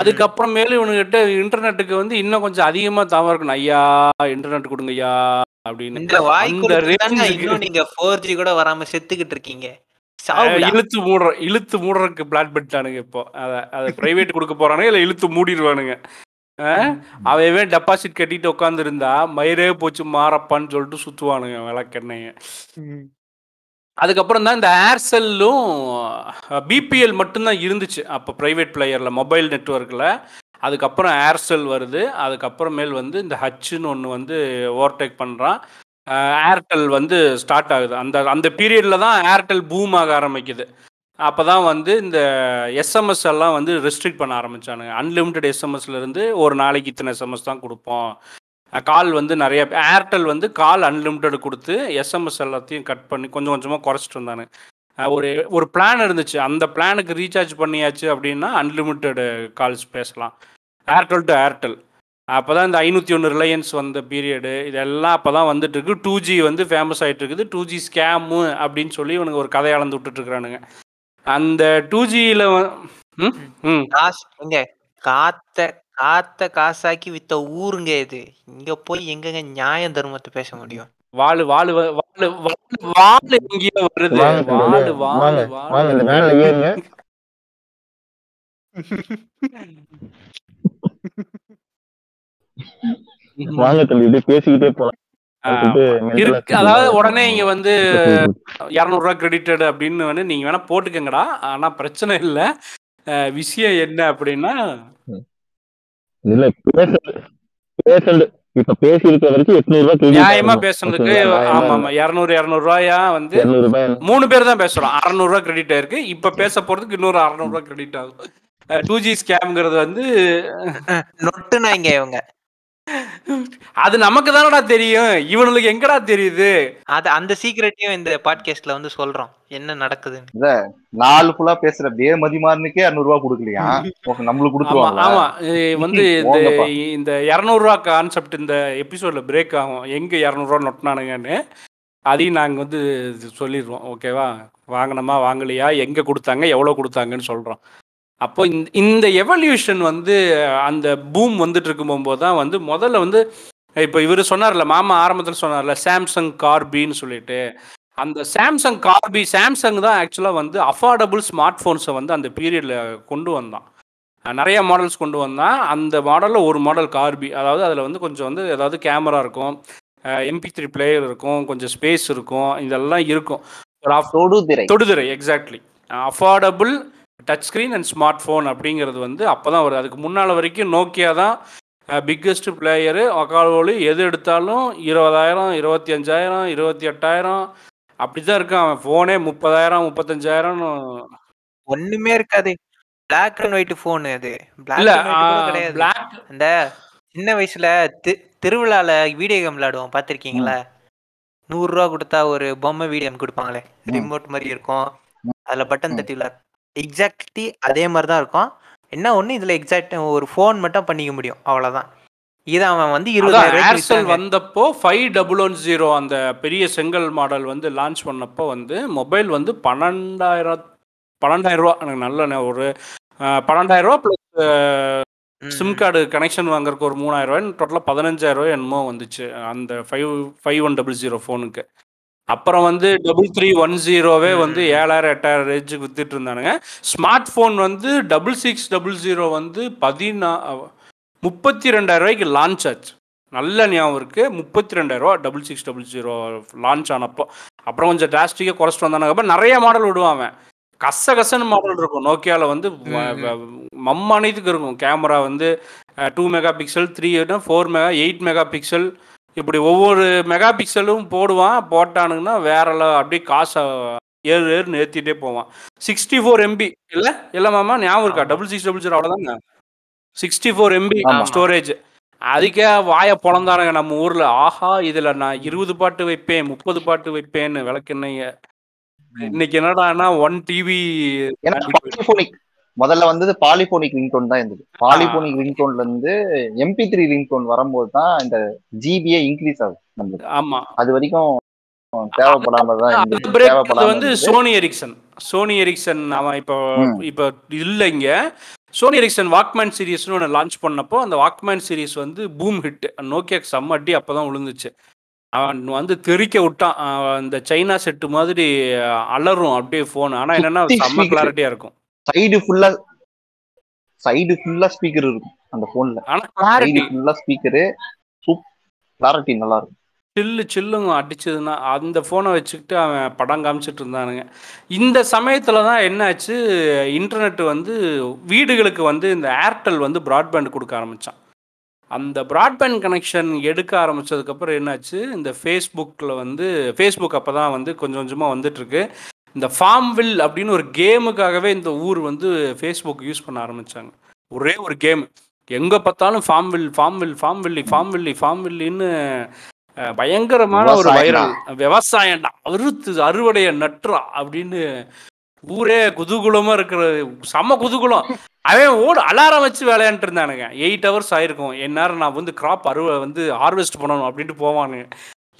அதுக்கப்புறமேலு இவனுக்கிட்ட இன்டர்நெட்டுக்கு வந்து இன்னும் கொஞ்சம் அதிகமா தவறு இருக்கணும். ஐயா இன்டர்நெட் கொடுங்க ஐயா அப்படின்னு. இந்த நீங்க ஃபோர் ஜி கூட வராம செத்துக்கிட்டு இருக்கீங்க. இழுத்து மூடுற இழுத்து மூடுறதுக்கு பிளான் பண்ணிட்டானுங்க இப்போ. அதை அதை பிரைவேட் கொடுக்க போறானுங்க இல்லை இழுத்து மூடிடுவானுங்க அவன் டெபாசிட் கட்டிட்டு உட்காந்துருந்தா மயிரே போச்சு மாறப்பான்னு சொல்லிட்டு சுத்துவானுங்க விளக்கெண்ணைய. அதுக்கப்புறம் தான் இந்த ஏர்செல்லும் பிபிஎல் மட்டும்தான் இருந்துச்சு. அப்போ ப்ரைவேட் பிளேயரில் மொபைல் நெட்ஒர்க்கில் அதுக்கப்புறம் ஏர்செல் வருது. அதுக்கப்புறமேல் வந்து இந்த ஹச்சுன்னு ஒன்று வந்து ஓவர்டேக் பண்ணுறான் ஏர்டெல் வந்து ஸ்டார்ட் ஆகுது. அந்த அந்த பீரியடில் தான் ஏர்டெல் பூம் ஆக ஆரம்பிக்குது. அப்போ தான் வந்து இந்த எஸ்எம்எஸ் எல்லாம் வந்து ரெஸ்ட்ரிக்ட் பண்ண ஆரம்பிச்சானுங்க. அன்லிமிட்டெட் எஸ்எம்எஸ்லேருந்து ஒரு நாளைக்கு இத்தனை எஸ்எம்எஸ் தான் கொடுப்போம். கால் வந்து நிறைய ஏர்டெல் வந்து கால் அன்லிமிட்டெட் கொடுத்து எஸ்எம்எஸ் எல்லாத்தையும் கட் பண்ணி கொஞ்சம் கொஞ்சமாக குறைச்சிட்டு இருந்தானு ஒரு ஒரு பிளான் இருந்துச்சு. அந்த பிளானுக்கு ரீசார்ஜ் பண்ணியாச்சு அப்படின்னா அன்லிமிட்டெடு கால்ஸ் பேசலாம். ஏர்டெல் டு ஏர்டெல் அப்போ தான் இந்த ஐநூற்றி ஒன்று ரிலையன்ஸ் வந்த பீரியடு இதெல்லாம் அப்போ தான் வந்துட்டு இருக்கு. டூ ஜி வந்து ஃபேமஸ் ஆகிட்டு இருக்குது. டூ ஜி ஸ்கேமு அப்படின்னு சொல்லி இவனுக்கு ஒரு கதை அளந்து விட்டுட்டுருக்குறானுங்க. அந்த டூ ஜியில் ம்? ம் காத்த காத்த காசாக்கி வித்த ஊருங்க இது. இங்க போய் எங்கங்க நியாயம் தர்மத்தை பேச முடியும்? வாழு வாழு வ- வாழு வாழு வாழு எங்கேயோ வருது. வாழு வாழு வாழு வேன்ல ஏறுங்க வாங்க இப்படியே பேசிக்கிட்டே போலாம். அதாவது உடனே இங்க. வந்து இரநூறுவா கிரெடிட்டட் அப்படின்னு வந்து நீங்க வேணா போட்டுக்கங்கடா. ஆனா பிரச்சனை இல்லை. விஷயம் என்ன அப்படின்னா இல்ல பேசுறது இப்ப பேசி இருக்கிற வரைக்கும் எட்நூறு ரூபாய் நியாயமா? நியாயமா ஆமா ஆமா இரநூறு இரநூறுவாயா வந்து இருநூறு ரூபாய் மூணு பேர் தான் பேசுறோம். அறநூறுவா கிரெடிட் ஆயிருக்கு. இப்ப பேச போறதுக்கு இன்னொரு அறநூறுவா கிரெடிட் ஆகும். டூ ஜி ஸ்கேம்ங்கிறது வந்து நொட்டுனா இங்க இவங்க. அது நமக்கு தானடா தெரியும். இவனுக்கு எங்கடா தெரியுது? அது அந்த சீக்ரெட்டையும் இந்த பாட்காஸ்ட்ல வந்து சொல்றோம். என்ன நடக்குதுன்னு. நாலு ஃபுல்லா பேசுற பேமதிமாறனுக்கே அறுநூறு ரூபாய் கொடுக்கலையா? நம்மளுக்கு கொடுத்துருவாங்க ஆமா வந்து இந்த இரநூறுவா கான்செப்ட் இந்த எபிசோட்ல பிரேக் ஆகும். எங்க இரநூறுவா நொட்டினானுங்கன்னு அதையும் நாங்கள் வந்து சொல்லிடுவோம். ஓகேவா வாங்கினோமா வாங்கலையா? எங்கே கொடுத்தாங்க? எவ்வளோ கொடுத்தாங்கன்னு சொல்கிறோம் அப்போ இந்த இந்த எவல்யூஷன் வந்து அந்த பூம் வந்துட்டு இருக்கும்போது தான் வந்து முதல்ல வந்து இப்போ இவர் சொன்னார்ல மாமா ஆரம்பத்தில் சொன்னார்ல சாம்சங் கார்பின்னு சொல்லிட்டு. அந்த சாம்சங் கார்பி சாம்சங் தான் ஆக்சுவலாக வந்து அஃபோர்டபுள் ஸ்மார்ட் ஃபோன்ஸை வந்து அந்த பீரியடில் கொண்டு வந்தான். நிறைய மாடல்ஸ் கொண்டு வந்தான். அந்த மாடலில் ஒரு மாடல் கார்பி அதாவது அதில் வந்து கொஞ்சம் வந்து ஏதாவது கேமரா இருக்கும் எம்பி த்ரீ பிளேயர் இருக்கும் கொஞ்சம் ஸ்பேஸ் இருக்கும் இதெல்லாம் இருக்கும். ஒரு ஆஃப் தொடுதிரை தொடுதிரை exactly affordable touch screen and smartphone அப்படிங்கிறது வந்து அப்போ தான் வருது. அதுக்கு முன்னால் வரைக்கும் நோக்கியா தான் பிக்கெஸ்ட் பிளேயரு ஒக்காலோலி எது எடுத்தாலும் இருபதாயிரம் இருபத்தி அஞ்சாயிரம் இருபத்தி எட்டாயிரம். அப்படி தான் இருக்கு அவன் ஃபோனே முப்பதாயிரம் முப்பத்தஞ்சாயிரம் ஒண்ணுமே இருக்காது. பிளாக் அண்ட் ஒயிட் போன் அது. பிளாக் பிளாக் அந்த சின்ன வயசுல திருவிழால வீடியோ கேம் விளையாடுவோம். பாத்திருக்கீங்களா நூறு ரூபா கொடுத்தா ஒரு பொம்மை வீடியோ கேம் கொடுப்பாங்களே. ரிமோட் மாதிரி இருக்கும். அதுல பட்டன். தட்டி விளையாடு எக்ஸாக்ட்லி அதே மாதிரி தான் இருக்கும். என்ன ஒண்ணு? இதுல எக்ஸாக்ட் ஒரு ஃபோன் மட்டும் பண்ணிக்க முடியும். அவ்வளவுதான். இதை அவன் வந்து இருபதாயிரம் வந்தப்போ ஃபைவ் டபுள் ஒன் ஜீரோ அந்த பெரிய செங்கல் மாடல் வந்து லான்ச் பண்ணப்போ வந்து மொபைல் வந்து பன்னெண்டாயிரம் பன்னெண்டாயிரம் ரூபா. எனக்கு நல்ல ஒரு பன்னெண்டாயிரம் ரூபா ப்ளஸ் சிம் கார்டு கனெக்ஷன் வாங்குறதுக்கு ஒரு மூணாயிரம் ரூபாய் டோட்டலாக பதினஞ்சாயிரம் ரூபாய் என்னமோ வந்துச்சு. அந்த five five one double zero ஃபோனுக்கு அப்புறம் வந்து டபுள் த்ரீ ஒன் ஜீரோவே வந்து. ஏழாயிரம் எட்டாயிரம் ரேஞ்சுக்கு வித்துட்டு இருந்தானுங்க. ஸ்மார்ட் ஃபோன் வந்து டபுள் சிக்ஸ் டபுள் ஜீரோ வந்து பதினா முப்பத்தி ரெண்டாயிரம் ரூபாய்க்கு லான்ச் ஆச்சு. நல்ல ஞாபகம் இருக்கு. முப்பத்தி ரெண்டாயிரம் ரூபா double six double zero launch ஆனப்போ. அப்புறம் கொஞ்சம் டிராஸ்டிக்காக குறைச்சிட்டு வந்தானுங்க. அப்புறம் நிறைய மாடல் விடுவான் அவன். கச கசன்னு மாடல் இருக்கும். நோக்கியாவில் வந்து வ- ம், வ- மம்மானியத்துக்கு இருக்கும். கேமரா வந்து two megapixel three four mega eight megapixel இப்படி ஒவ்வொரு மெகா பிக்சலும் போடுவான் போட்டானுங்கன்னா வேற level அப்படியே காசை ஏறு ஏறுன்னு ஏற்றிட்டே போவான். சிக்ஸ்டி ஃபோர் எம்பி இல்லை? இல்லை மாமா ஞாபகம் இருக்கா. டபுள் சிக்ஸ் டபுள் ஜீரோ அவ்வளோதாங்க சிக்ஸ்டி ஃபோர் எம்பி. ஸ்டோரேஜ் அதுக்கே வாயை பொழந்தானுங்க நம்ம ஊர்ல. ஆஹா இதுல நான் இருபது பாட்டு வைப்பேன் முப்பது பாட்டு வைப்பேன்னு விளக்குனைய இன்னைக்கு என்னடான்னா ஒன் டிவி முதல்ல வந்தது பாலிபோனிக் ரிங்டோன் தான் இருந்தது. பாலிபோனிக் ரிங்டோன்ல இருந்து எம்பி த்ரீ ரிங்டோன் வரும்போது தான் இந்த ஜிபியே இன்க்ரீஸ் ஆகுது நம்மளுக்கு. ஆமா. அது வரைக்கும் தேவைப்படாம தான் வந்து. சோனி எரிக்சன் சோனி எரிக்சன் அவன் இப்போ. இப்போ இல்ல இங்க. சோனி எரிக்சன் வாக்மேன் சீரிஸ்னு ஒன்று லான்ச் பண்ணப்போ அந்த வாக்மேன் சீரிஸ் வந்து பூம் ஹிட் நோக்கியாக்கு செம்ம அடி அப்பதான் விழுந்துச்சு. அவன் வந்து தெறிக்க விட்டான். இந்த சைனா செட்டு மாதிரி அலறும் அப்படியே ஃபோன் ஆனா என்னன்னா செம்ம speaker. கிளாரிட்டியா இருக்கும். சைடு ஃபுல்லா சைடு ஃபுல்லா ஸ்பீக்கர் இருக்கும் அந்த போன்ல ஆனா சைடு ஃபுல்லா ஸ்பீக்கரு கிளாரிட்டி நல்லா இருக்கும் சில்லு சில்லுங்க அடிச்சதுன்னா அந்த ஃபோனை வச்சுக்கிட்டு அவன் படம் காமிச்சிட்டு இருந்தானுங்க. இந்த சமயத்தில் தான் என்னாச்சு இன்டர்நெட் வந்து வீடுகளுக்கு வந்து இந்த ஏர்டெல் வந்து ப்ராட்பேண்ட் கொடுக்க ஆரம்பித்தான் அந்த ப்ராட்பேண்ட் கனெக்ஷன் எடுக்க ஆரம்பிச்சதுக்கப்புறம் என்னாச்சு இந்த ஃபேஸ்புக்கில் வந்து ஃபேஸ்புக் அப்போ தான் வந்து கொஞ்சம் கொஞ்சமாக வந்துட்டுருக்கு இந்த ஃபார்ம்வில் அப்படின்னு ஒரு கேமுக்காகவே இந்த ஊர் வந்து ஃபேஸ்புக் யூஸ் பண்ண ஆரம்பித்தாங்க ஒரே ஒரு கேம் எங்கே பார்த்தாலும் ஃபார்ம்வில் ஃபார்ம்வில் ஃபார்ம்வில்லி ஃபார்ம்வில்லி ஃபார்ம்வில்லின்னு அஹ், பயங்கரமான ஒரு. வைரல் விவசாயம்டா. அறுத்து அறுவடைய நட்டுறா அப்படின்னு ஊரே குதூகுலமா இருக்கிற செம்ம குதூகுலம். அவன் ஓடு அலாரம் வச்சு விளையாண்டுட்டு இருந்தானுங்க. எயிட் ஹவர்ஸ் ஆயிருக்கும். எந்நேரம் நான் வந்து கிராப் அறுவ வந்து ஹார்வெஸ்ட் பண்ணணும் அப்படின்ட்டு போவானுங்க.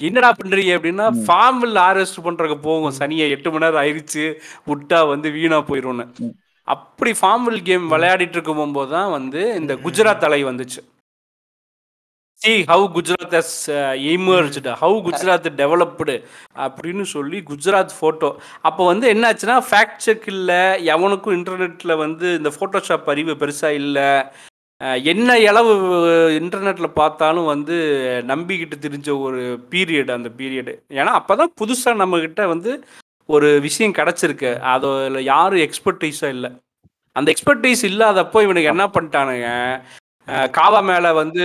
என்னடா பண்றீங்க அப்படின்னா. ஃபார்மில் ஹார்வெஸ்ட் பண்றதுக்கு போகும். சனியை எட்டு மணி நேரம் ஆயிடுச்சு விட்டா வந்து வீணா போயிரும்னு. ம். அப்படி ஃபார்மில் கேம் விளையாடிட்டு இருக்கும் போது தான் வந்து இந்த குஜராத் அலை வந்துச்சு. See how Gujarat has emerged how Gujarat developed அப்படின்னு சொல்லி குஜராத் ஃபோட்டோ அப்போ வந்து என்னாச்சுன்னா ஃபேக்ட் செக் இல்லை. எவனுக்கும் இன்டர்நெட்டில் வந்து இந்த ஃபோட்டோஷாப் அறிவு பெருசாக இல்லை. என்ன அளவு இன்டர்நெட்டில் பார்த்தாலும் வந்து நம்பிக்கிட்டு தெரிஞ்ச ஒரு பீரியட் அந்த பீரியடு ஏன்னா அப்போ தான் புதுசாக நம்மக்கிட்ட வந்து ஒரு விஷயம் கிடச்சிருக்கு. அதில் யாரும் எக்ஸ்பர்டைஸாக இல்லை. அந்த எக்ஸ்பர்டைஸ் இல்லாதப்போ இவனுக்கு என்ன பண்ணிட்டானுங்க? காவா மேலே வந்து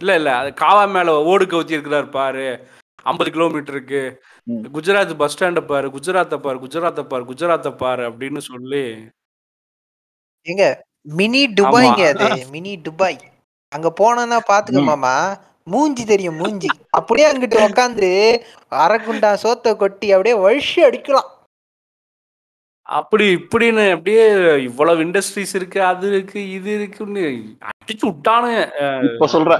இல்ல இல்ல. அது காவா மேல ஓடு கவுத்தி இருக்கிறாரு பாரு. ஐம்பது கிலோமீட்டருக்கு. குஜராத் பஸ் ஸ்டாண்ட பாரு. குஜராத்தை பாரு. குஜராத்தை பாரு. குஜராத்தை பாரு அப்படின்னு சொல்லி எங்க மினி துபாய்ங்க அது. மினி துபாய் அங்க போனோம்னா பாத்துக்க. மாமா. மூஞ்சி தெரியும் மூஞ்சி. அப்படியே அங்கிட்டு உக்காந்து அரைக்குண்டா சோத்த கொட்டி அப்படியே வழிச்சு அடிக்கலாம். அப்படி இப்படின்னு அப்படியே இவ்வளவு இண்டஸ்ட்ரீஸ் இருக்கு அது இருக்கு இது இருக்குன்னு அடிச்சு விட்டானுங்க. இப்ப சொல்ற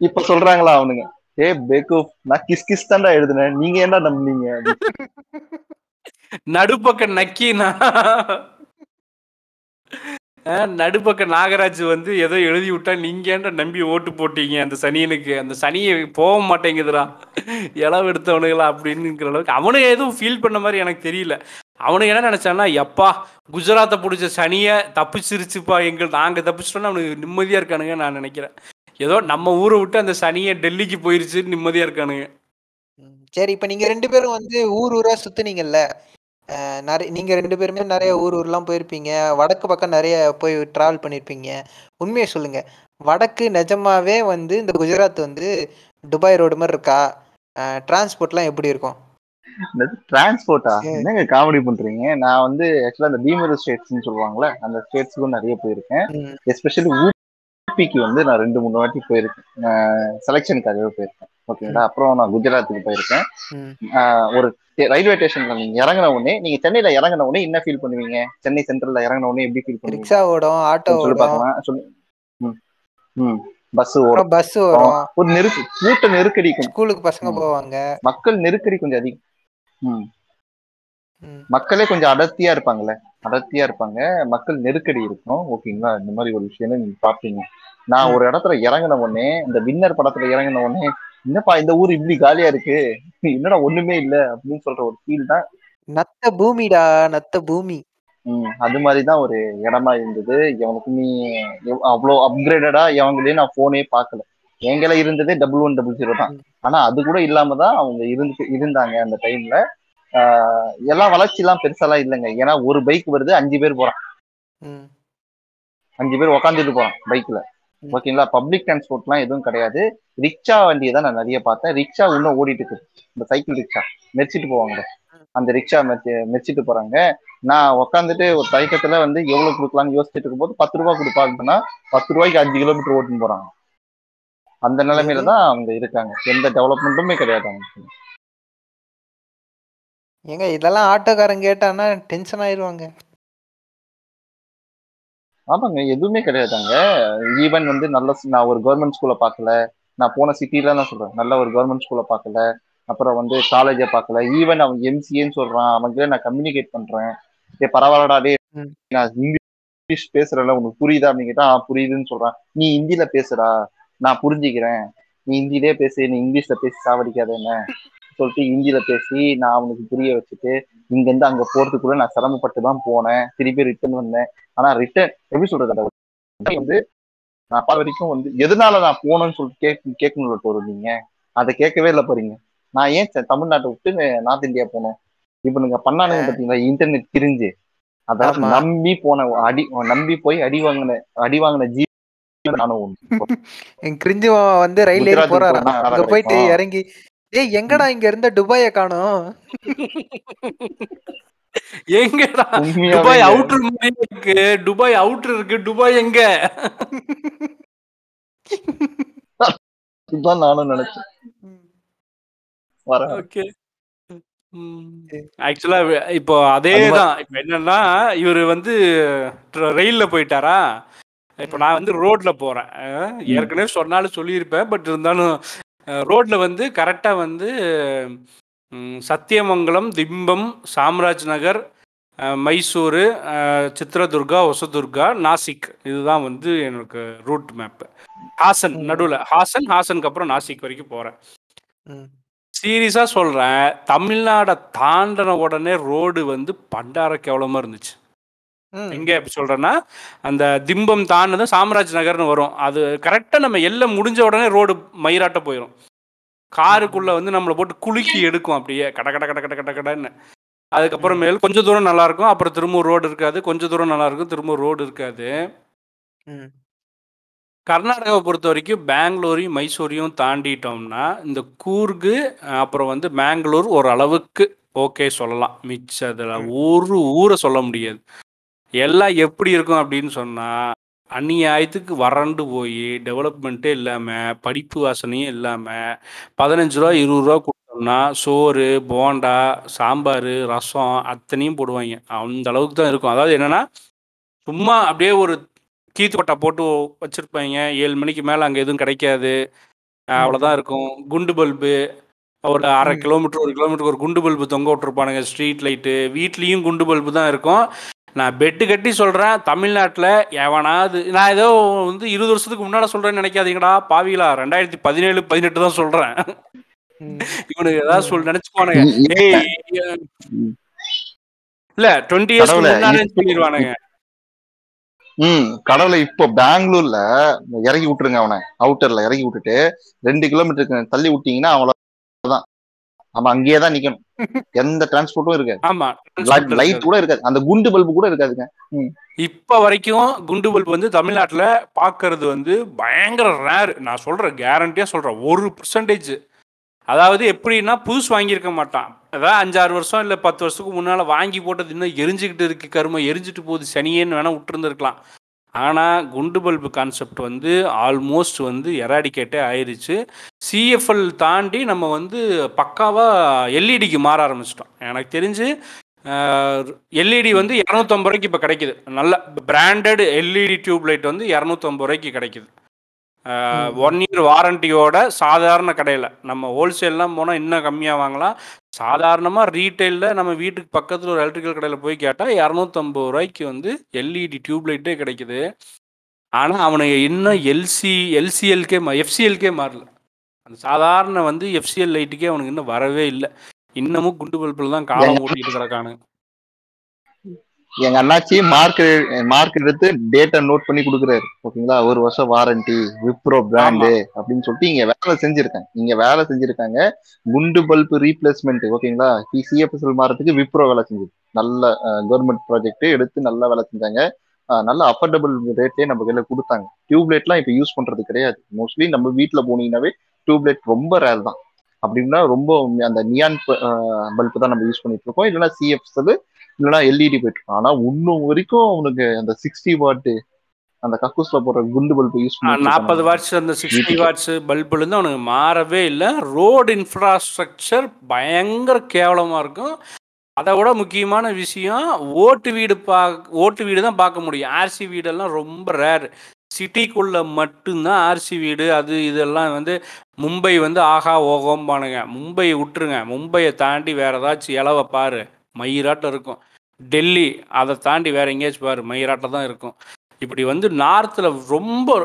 இப்ப சொல்றாங்களா அவனுங்க? ஏ பேக்கூப் நான் கிஸ் கிஸ் தான்டா எழுதுனேன் நீங்க என்ன நம்புனீங்க? நடுப்பக்க நக்கினா நடுப்பக்க நாகராஜ் வந்து ஏதோ எழுதி விட்டா நீங்க ஏன்டா நம்பி ஓட்டு போட்டீங்க? அந்த சனியனுக்கு. அந்த சனியை போக மாட்டேங்குதுடா. இளவு எடுத்தவனுங்களா அப்படின்னுங்கிற அளவுக்கு அவனுக்கு எதுவும் ஃபீல் பண்ண மாதிரி எனக்கு தெரியல. அவனுக்கு என்ன நினைச்சான்னா எப்பா குஜராத்தை பிடிச்ச சனியை தப்பிச்சிருச்சுப்பா எங்கள் நாங்கள் தப்பிச்சிட்டோன்னா அவனுக்கு நிம்மதியாக இருக்கானுங்க நான் நினைக்கிறேன். ஏதோ நம்ம ஊரை விட்டு அந்த சனியை டெல்லிக்கு போயிருச்சு நிம்மதியாக இருக்கானுங்க. சரி இப்போ நீங்கள் ரெண்டு பேரும் வந்து ஊர் ஊராக சுற்றுனீங்கல்ல நிறைய நீங்க ரெண்டு பேருமே நிறைய ஊர் ஊர்லாம் போயிருப்பீங்க. வடக்கு பக்கம் நிறைய போய் டிராவல் பண்ணியிருப்பீங்க உண்மையை சொல்லுங்க. வடக்கு நிஜமாவே வந்து இந்த குஜராத் வந்து துபாய் ரோடு மாதிரி இருக்கா? டிரான்ஸ்போர்ட்லாம் எப்படி இருக்கும்? டிரான்ஸ்போர்ட்டா. என்னங்க காமெடி பண்றீங்க? நான் வந்து ஆக்சுவலா அந்த பீமர் ஸ்டேட்ஸ்னு சொல்லுவாங்கல்ல அந்த ஸ்டேட்ஸ்க்கும் நிறைய போயிருக்கேன். எஸ்பெஷலி ஊபிக்கு வந்து நான் ரெண்டு மூணு வாட்டி போயிருக்கேன். செலெக்ஷனுக்காகவே போயிருக்கேன். ஓகேங்களா அப்புறம் நான் குஜராத்துக்கு போயிருக்கேன். ஒரு ரயில்வே ஸ்டேஷன்ல நீங்க இறங்கின உடனே நீங்க சென்னையில இறங்கின உடனே என்ன ஃபீல் பண்ணுவீங்க? சென்னை சென்ட்ரல்ல இறங்கின உடனே எப்படி ஃபீல் பண்ணுவீங்க? ரிக்ஷா ஓடும் ஆட்டோ ஓடும். சொல்லு. ம். பஸ் ஓடும். பஸ் வரும். ஒரு நெருக்கு கூட்ட நெருக்கடி ஸ்கூலுக்கு பசங்க. போவாங்க. மக்கள் நெருக்கடி கொஞ்சம் அதிகம். ம். மக்களே கொஞ்சம் அடர்த்தியா இருப்பாங்கல்ல. அடர்த்தியா இருப்பாங்க. மக்கள் நெருக்கடி இருக்கும். ஓகேங்களா? இந்த மாதிரி ஒரு விஷயம் நீங்க பாப்பீங்க நான். ஒரு இடத்துல இறங்கின உடனே இந்த வின்னர் படத்துல இறங்கின உடனே என்னப்பா இந்த ஊர் இப்படி காலியா இருக்கு? என்னடா ஒண்ணுமே இல்ல அப்படின்னு சொல்ற ஒரு ஃபீல் தான். நத்த பூமிடா நத்த பூமி. ம், அது மாதிரி தான் ஒரு இடமா இருந்தது. எவனுக்குமே எவ்- அவ்வளோ அப்கிரேடடா எவங்களே நான் போனே பார்க்கல. எங்களை இருந்ததே டபுள் ஒன் டபுள் ஜீரோ தான். ஆனா அது கூட இல்லாம தான் அவங்க இருந்து இருந்தாங்க அந்த டைம்ல எல்லாம் வளர்ச்சி எல்லாம் பெருசாலாம் இல்லைங்க. ஏன்னா ஒரு பைக் வருது அஞ்சு பேர் போறான். அஞ்சு பேர் உக்காந்துட்டு போறான் பைக்ல. ஓகேங்களா? பப்ளிக் டிரான்ஸ்போர்ட்லாம் எதுவும் கிடையாது. ரிக்ஷா வண்டியை தான் நான் நிறைய பார்த்தேன். ரிக்ஷா இன்னும் ஓடிட்டு இருக்கு. இந்த சைக்கிள் ரிக்ஷா. மெரிச்சிட்டு போவாங்க. அந்த ரிக்ஷா மெரிச்சு மெரிச்சிட்டு போறாங்க. நான் உட்காந்துட்டு ஒரு தயக்கத்துல வந்து எவ்வளவு கொடுக்கலாம்னு யோசிச்சுட்டு இருக்கும்போது பத்து ரூபா கொடுப்பாங்கன்னா பத்து ரூபாய்க்கு அஞ்சு கிலோமீட்டர் ஓட்டுன்னு போறாங்க. அந்த நிலைமையில தான் அவங்க இருக்காங்க. எந்த டெவலப்மெண்ட்டுமே கிடையாது அவங்க ஏங்க இதெல்லாம் ஆட்டோக்காரன் கேட்டான்னா டென்ஷன் ஆயிருவாங்க. ஆமாங்க எதுவுமே கிடையாதுங்க. ஈவன் வந்து நல்ல நான் ஒரு கவர்மெண்ட் ஸ்கூலை பார்க்கல. நான் போன சிட்டில தான் சொல்றேன். நல்ல ஒரு கவர்மெண்ட் ஸ்கூலை பார்க்கல. அப்புறம் வந்து காலேஜை பார்க்கல. ஈவன் அவன் எம்சிஏன்னு சொல்றான். அவன்கிட்ட நான் கம்யூனிகேட் பண்றேன். டேய் பரவாயில்லடா டே. நான் இங்கிலீஷ் பேசுறேன்ல உனக்கு புரியுதா? அப்படின்னு கேட்டா "ஆ, புரியுதுன்னு சொல்றான். நீ ஹிந்தில பேசுடா. நான் புரிஞ்சுக்கிறேன். நீ ஹிந்திலே பேசு. நீ இங்கிலீஷ்ல பேசி சாவடிக்காத என்ன? சொல்லிட்டு ஹிந்தியில பேசி நான் அவனுக்கு புரிய வச்சுட்டு இங்க இருந்து அங்க போறதுக்குள்ள நான் சிரமப்பட்டு தான் போனேன். திருப்பி ரிட்டர்ன் வந்தேன். ஆனா ரிட்டர்ன் எப்படி சொல்றது வந்து நான் பல வரைக்கும் வந்து எதனால நான் போனேன்னு சொல்லிட்டு கேட்க கேட்கணும் ஒரு நீங்க. அதை கேட்கவே இல்லை பாருங்க. நான் ஏன் தமிழ்நாட்டை விட்டு நார்த் இந்தியா போனோம் இப்ப நீங்க பண்ணானுங்க பாத்தீங்களா இன்டர்நெட் பிரிஞ்சு அதான் ஆமா. நம்பி போன அடி நம்பி போய் அடி வாங்கின அடி வாங்கின ஜீ நானும் கிரிஞ்சு வந்து ரயில் ஏறி போனா அங்க போயிட்டு. இறங்கி ஏய் எங்கடா இங்க இருந்த துபாய காணோம்? எங்கடா? துபாய். அவுட்டர் இருக்கு. துபாய் அவுட்டர் இருக்கு. துபாய் எங்க? இதுதான் நானும் நினைச்சேன். ஓகே ஆக்சுவலா இப்போ அதே அது மா- தான். இப்போ என்னன்னா இவர் வந்து ரயில்ல போயிட்டாரா? இப்போ நான் வந்து ரோட்ல போறேன். ஏற்கனவே சொன்னாலும் சொல்லியிருப்பேன். பட் இருந்தாலும் ரோட்ல வந்து கரெக்டா வந்து சத்தியமங்கலம் திம்பம் சாம்ராஜ் நகர் மைசூரு சித்ரதுர்கா ஒசதுர்கா நாசிக் இதுதான் வந்து எனக்கு ரூட் மேப் ஹாசன். நடுவில் ஹாசன் ஹாசனுக்கு அப்புறம் நாசிக் வரைக்கும் போறேன் ம். சீரியஸா சொல்றேன் தமிழ்நாடை தாண்டின உடனே ரோடு வந்து பண்டார கேவலமா இருந்துச்சு. எங்க எப்படி சொல்றேன்னா அந்த திம்பம் தாண்டதும் சாம்ராஜ் நகர்னு வரும். அது கரெக்டா நம்ம எல்லாம் முடிஞ்ச உடனே ரோடு மயிராட்ட போயிடும் காருக்குள்ள வந்து நம்மளை போட்டு குலுக்கி எடுக்கும் அப்படியே. கட கட கட கட கட கடன்னு. அதுக்கப்புறமேல் கொஞ்சம் தூரம் நல்லா இருக்கும் அப்புறம் திரும்ப ரோடு இருக்காது. கொஞ்சம் தூரம் நல்லா இருக்கும் திரும்ப ரோடு இருக்காது. கர்நாடகாவை பொறுத்த வரைக்கும் பெங்களூரையும் மைசூரையும் தாண்டிட்டோம்னா இந்த கூர்கு அப்புறம் வந்து பெங்களூர் ஒரு அளவுக்கு ஓகே சொல்லலாம். மிச்சதில் ம். ஒரு ஊரை சொல்ல முடியாது. எல்லாம் எப்படி இருக்கும் அப்படின்னு சொன்னால் அந்நியாயத்துக்கு வறண்டு போய் டெவலப்மெண்ட்டே இல்லாமல் படிப்பு வாசனையும் இல்லாமல் பதினஞ்சு ரூபா இருபது ரூபா கொடுத்தோம்னா சோறு போண்டா சாம்பார் ரசம் அத்தனையும் போடுவாங்க. அந்த அளவுக்கு தான் இருக்கும். அதாவது என்னென்னா சும்மா அப்படியே ஒரு கீத்து கொட்டை போட்டு வச்சுருப்பாங்க. ஏழு மணிக்கு மேலே அங்கே எதுவும் கிடைக்காது. அவ்வளோதான் இருக்கும். குண்டு பல்பு ஒரு அரை. கிலோமீட்டர் ஒரு கிலோமீட்டருக்கு ஒரு குண்டு பல்பு தொங்க விட்டுருப்பானுங்க ஸ்ட்ரீட் லைட்டு. வீட்லேயும் குண்டு பல்பு தான் இருக்கும். நான் பெட்டு கட்டி சொல்கிறேன் தமிழ்நாட்டில் எவனாவது நான் ஏதோ வந்து இருபது வருஷத்துக்கு முன்னால் சொல்கிறேன்னு நினைக்காதீங்கடா பாவிகளா. ரெண்டாயிரத்தி பதினேழு பதினெட்டு தான் சொல்கிறேன். இவனுக்கு ஏதாவது சொல் நினச்சிக்குவானுங்க. இல்ல டுவெண்ட்டி முன்னாலே இப்போ- சொல்லிடுவானுங்க ம் கடவுளை இப்போ பெங்களூர்ல இறக்கி விட்டுருங்க அவனை அவுட்டர்ல இறக்கி விட்டுட்டு ரெண்டு கிலோமீட்டருக்கு தள்ளி விட்டீங்கன்னா அவ்வளவுதான் அவன் அங்கேயே தான் நிக்கணும். எந்த டிரான்ஸ்போர்ட்டும் இருக்காது. ஆமா லைட் கூட இருக்காது. அந்த குண்டு பல்பு கூட இருக்காதுங்க. இப்ப வரைக்கும் குண்டு பல்ப் வந்து தமிழ்நாட்டுல பாக்குறது வந்து பயங்கர ரேர் நான் சொல்றேன் கேரண்டியா சொல்றேன். ஒரு பர்சன்டேஜ் அதாவது எப்படின்னா புதுசு வாங்கியிருக்க மாட்டான். அதாவது அஞ்சாறு வருஷம் இல்லை பத்து வருஷத்துக்கு முன்னால வாங்கி போட்டது இன்னும் எரிஞ்சுக்கிட்டு இருக்கு கரும எரிஞ்சிட்டு போகுது. சனியேன்னு வேணா விட்டுருந்துருக்கலாம். ஆனால் குண்டு பல்பு கான்செப்ட் வந்து ஆல்மோஸ்ட் வந்து எராடிகேட்டே ஆயிடுச்சு சிஎஃப்எல் தாண்டி நம்ம வந்து பக்காவாக எல்இடிக்கு மாற ஆரம்பிச்சிட்டோம். எனக்கு தெரிஞ்சு எல்இடி வந்து இரநூத்தம்பது ரூபாய்க்கு இப்போ கிடைக்குது. நல்ல பிராண்டட் எல்இடி டியூப் லைட் வந்து இரநூத்தம்பது ரூபாய்க்கு கிடைக்குது. ஒன் இயர் வாரண்டியோட சாதாரண கடையில். நம்ம ஹோல்சேல்லாம் போனால் இன்னும் கம்மியாக வாங்கலாம். சாதாரணமாக ரீட்டைலில் நம்ம வீட்டுக்கு பக்கத்தில் ஒரு எலக்ட்ரிக்கல் கடையில் போய் கேட்டால் இரநூத்தம்பது ரூபாய்க்கு வந்து எல்இடி டியூப் லைட்டே கிடைக்குது. ஆனால் அவனுக்கு இன்னும் எல்சி எல்சிஎல்கே எஃப்சிஎல்கே மாறல. அந்த சாதாரண வந்து எஃப்சிஎல் லைட்டுக்கே அவனுக்கு இன்னும் வரவே இல்லை. இன்னமும் குண்டு பல்பில் தான் காலம் ஓட்டிட்டு கிடக்கானுங்க. எங்க அண்ணாச்சி மார்க் மார்க் எடுத்து டேட்டா நோட் பண்ணி கொடுக்குறாரு. ஓகேங்களா ஒரு வருஷம் வாரண்டி விப்ரோ பிராண்டு அப்படின்னு சொல்லிட்டு இங்க வேலை செஞ்சிருக்காங்க. இங்க வேலை செஞ்சிருக்காங்க. குண்டு பல்ப் ரீப்ளேஸ்மெண்ட் ஓகேங்களா சிஎஃப்எஸ்எல் மாறதுக்கு விப்ரோ வேலை செஞ்சது. நல்ல கவர்மெண்ட் ப்ராஜெக்ட் எடுத்து நல்லா வேலை செஞ்சாங்க. நல்ல அஃபோர்டபுள் ரேட்லயே நம்ம கையில கொடுத்தாங்க. டியூப்லைட்லாம் இப்போ யூஸ் பண்றது கிடையாது. மோஸ்ட்லி நம்ம வீட்ல போனீங்கன்னாவே டியூப்லைட் ரொம்ப ரேர் தான். அப்படின்னா ரொம்ப அந்த நியான் பல்ப் தான் நம்ம யூஸ் பண்ணிட்டு இருக்கோம். இல்லைன்னா சிஎஃப்எஸ்எல் இல்லைன்னா எல்இடி போயிட்டு இருக்கோம் ஆனா இன்னும் வரைக்கும் அவனுக்கு அந்த சிக்ஸ்டி வாட்டு அந்த கக்கூஸ்ல போடுற குண்டு பல்ப் யூஸ் நாற்பது வாட்ஸ் அந்த சிக்ஸ்டி வாட்ஸ் பல்புலேருந்து அவனுக்கு மாறவே இல்லை. ரோடு இன்ஃப்ராஸ்ட்ரக்சர் பயங்கர கேவலமாக இருக்கும். அதை விட முக்கியமான விஷயம் ஓட்டு வீடு பா ஓட்டு வீடு தான் பார்க்க முடியும். ஆர்சி வீடெல்லாம் ரொம்ப ரேர் சிட்டிக்குள்ளே மட்டும்தான் ஆர்சி வீடு அது இதெல்லாம் வந்து மும்பை வந்து ஆஹா ஓகோம்பானுங்க. மும்பை விட்டுருங்க. மும்பையை தாண்டி வேற ஏதாச்சும் இலவை பாரு. மயிராட்டம் இருக்கும். டெல்லி அதை தாண்டி வேற எங்கேயாச்சும் பாரு மயிராட்டம் தான் இருக்கும். இப்படி வந்து நார்த்தில் ரொம்ப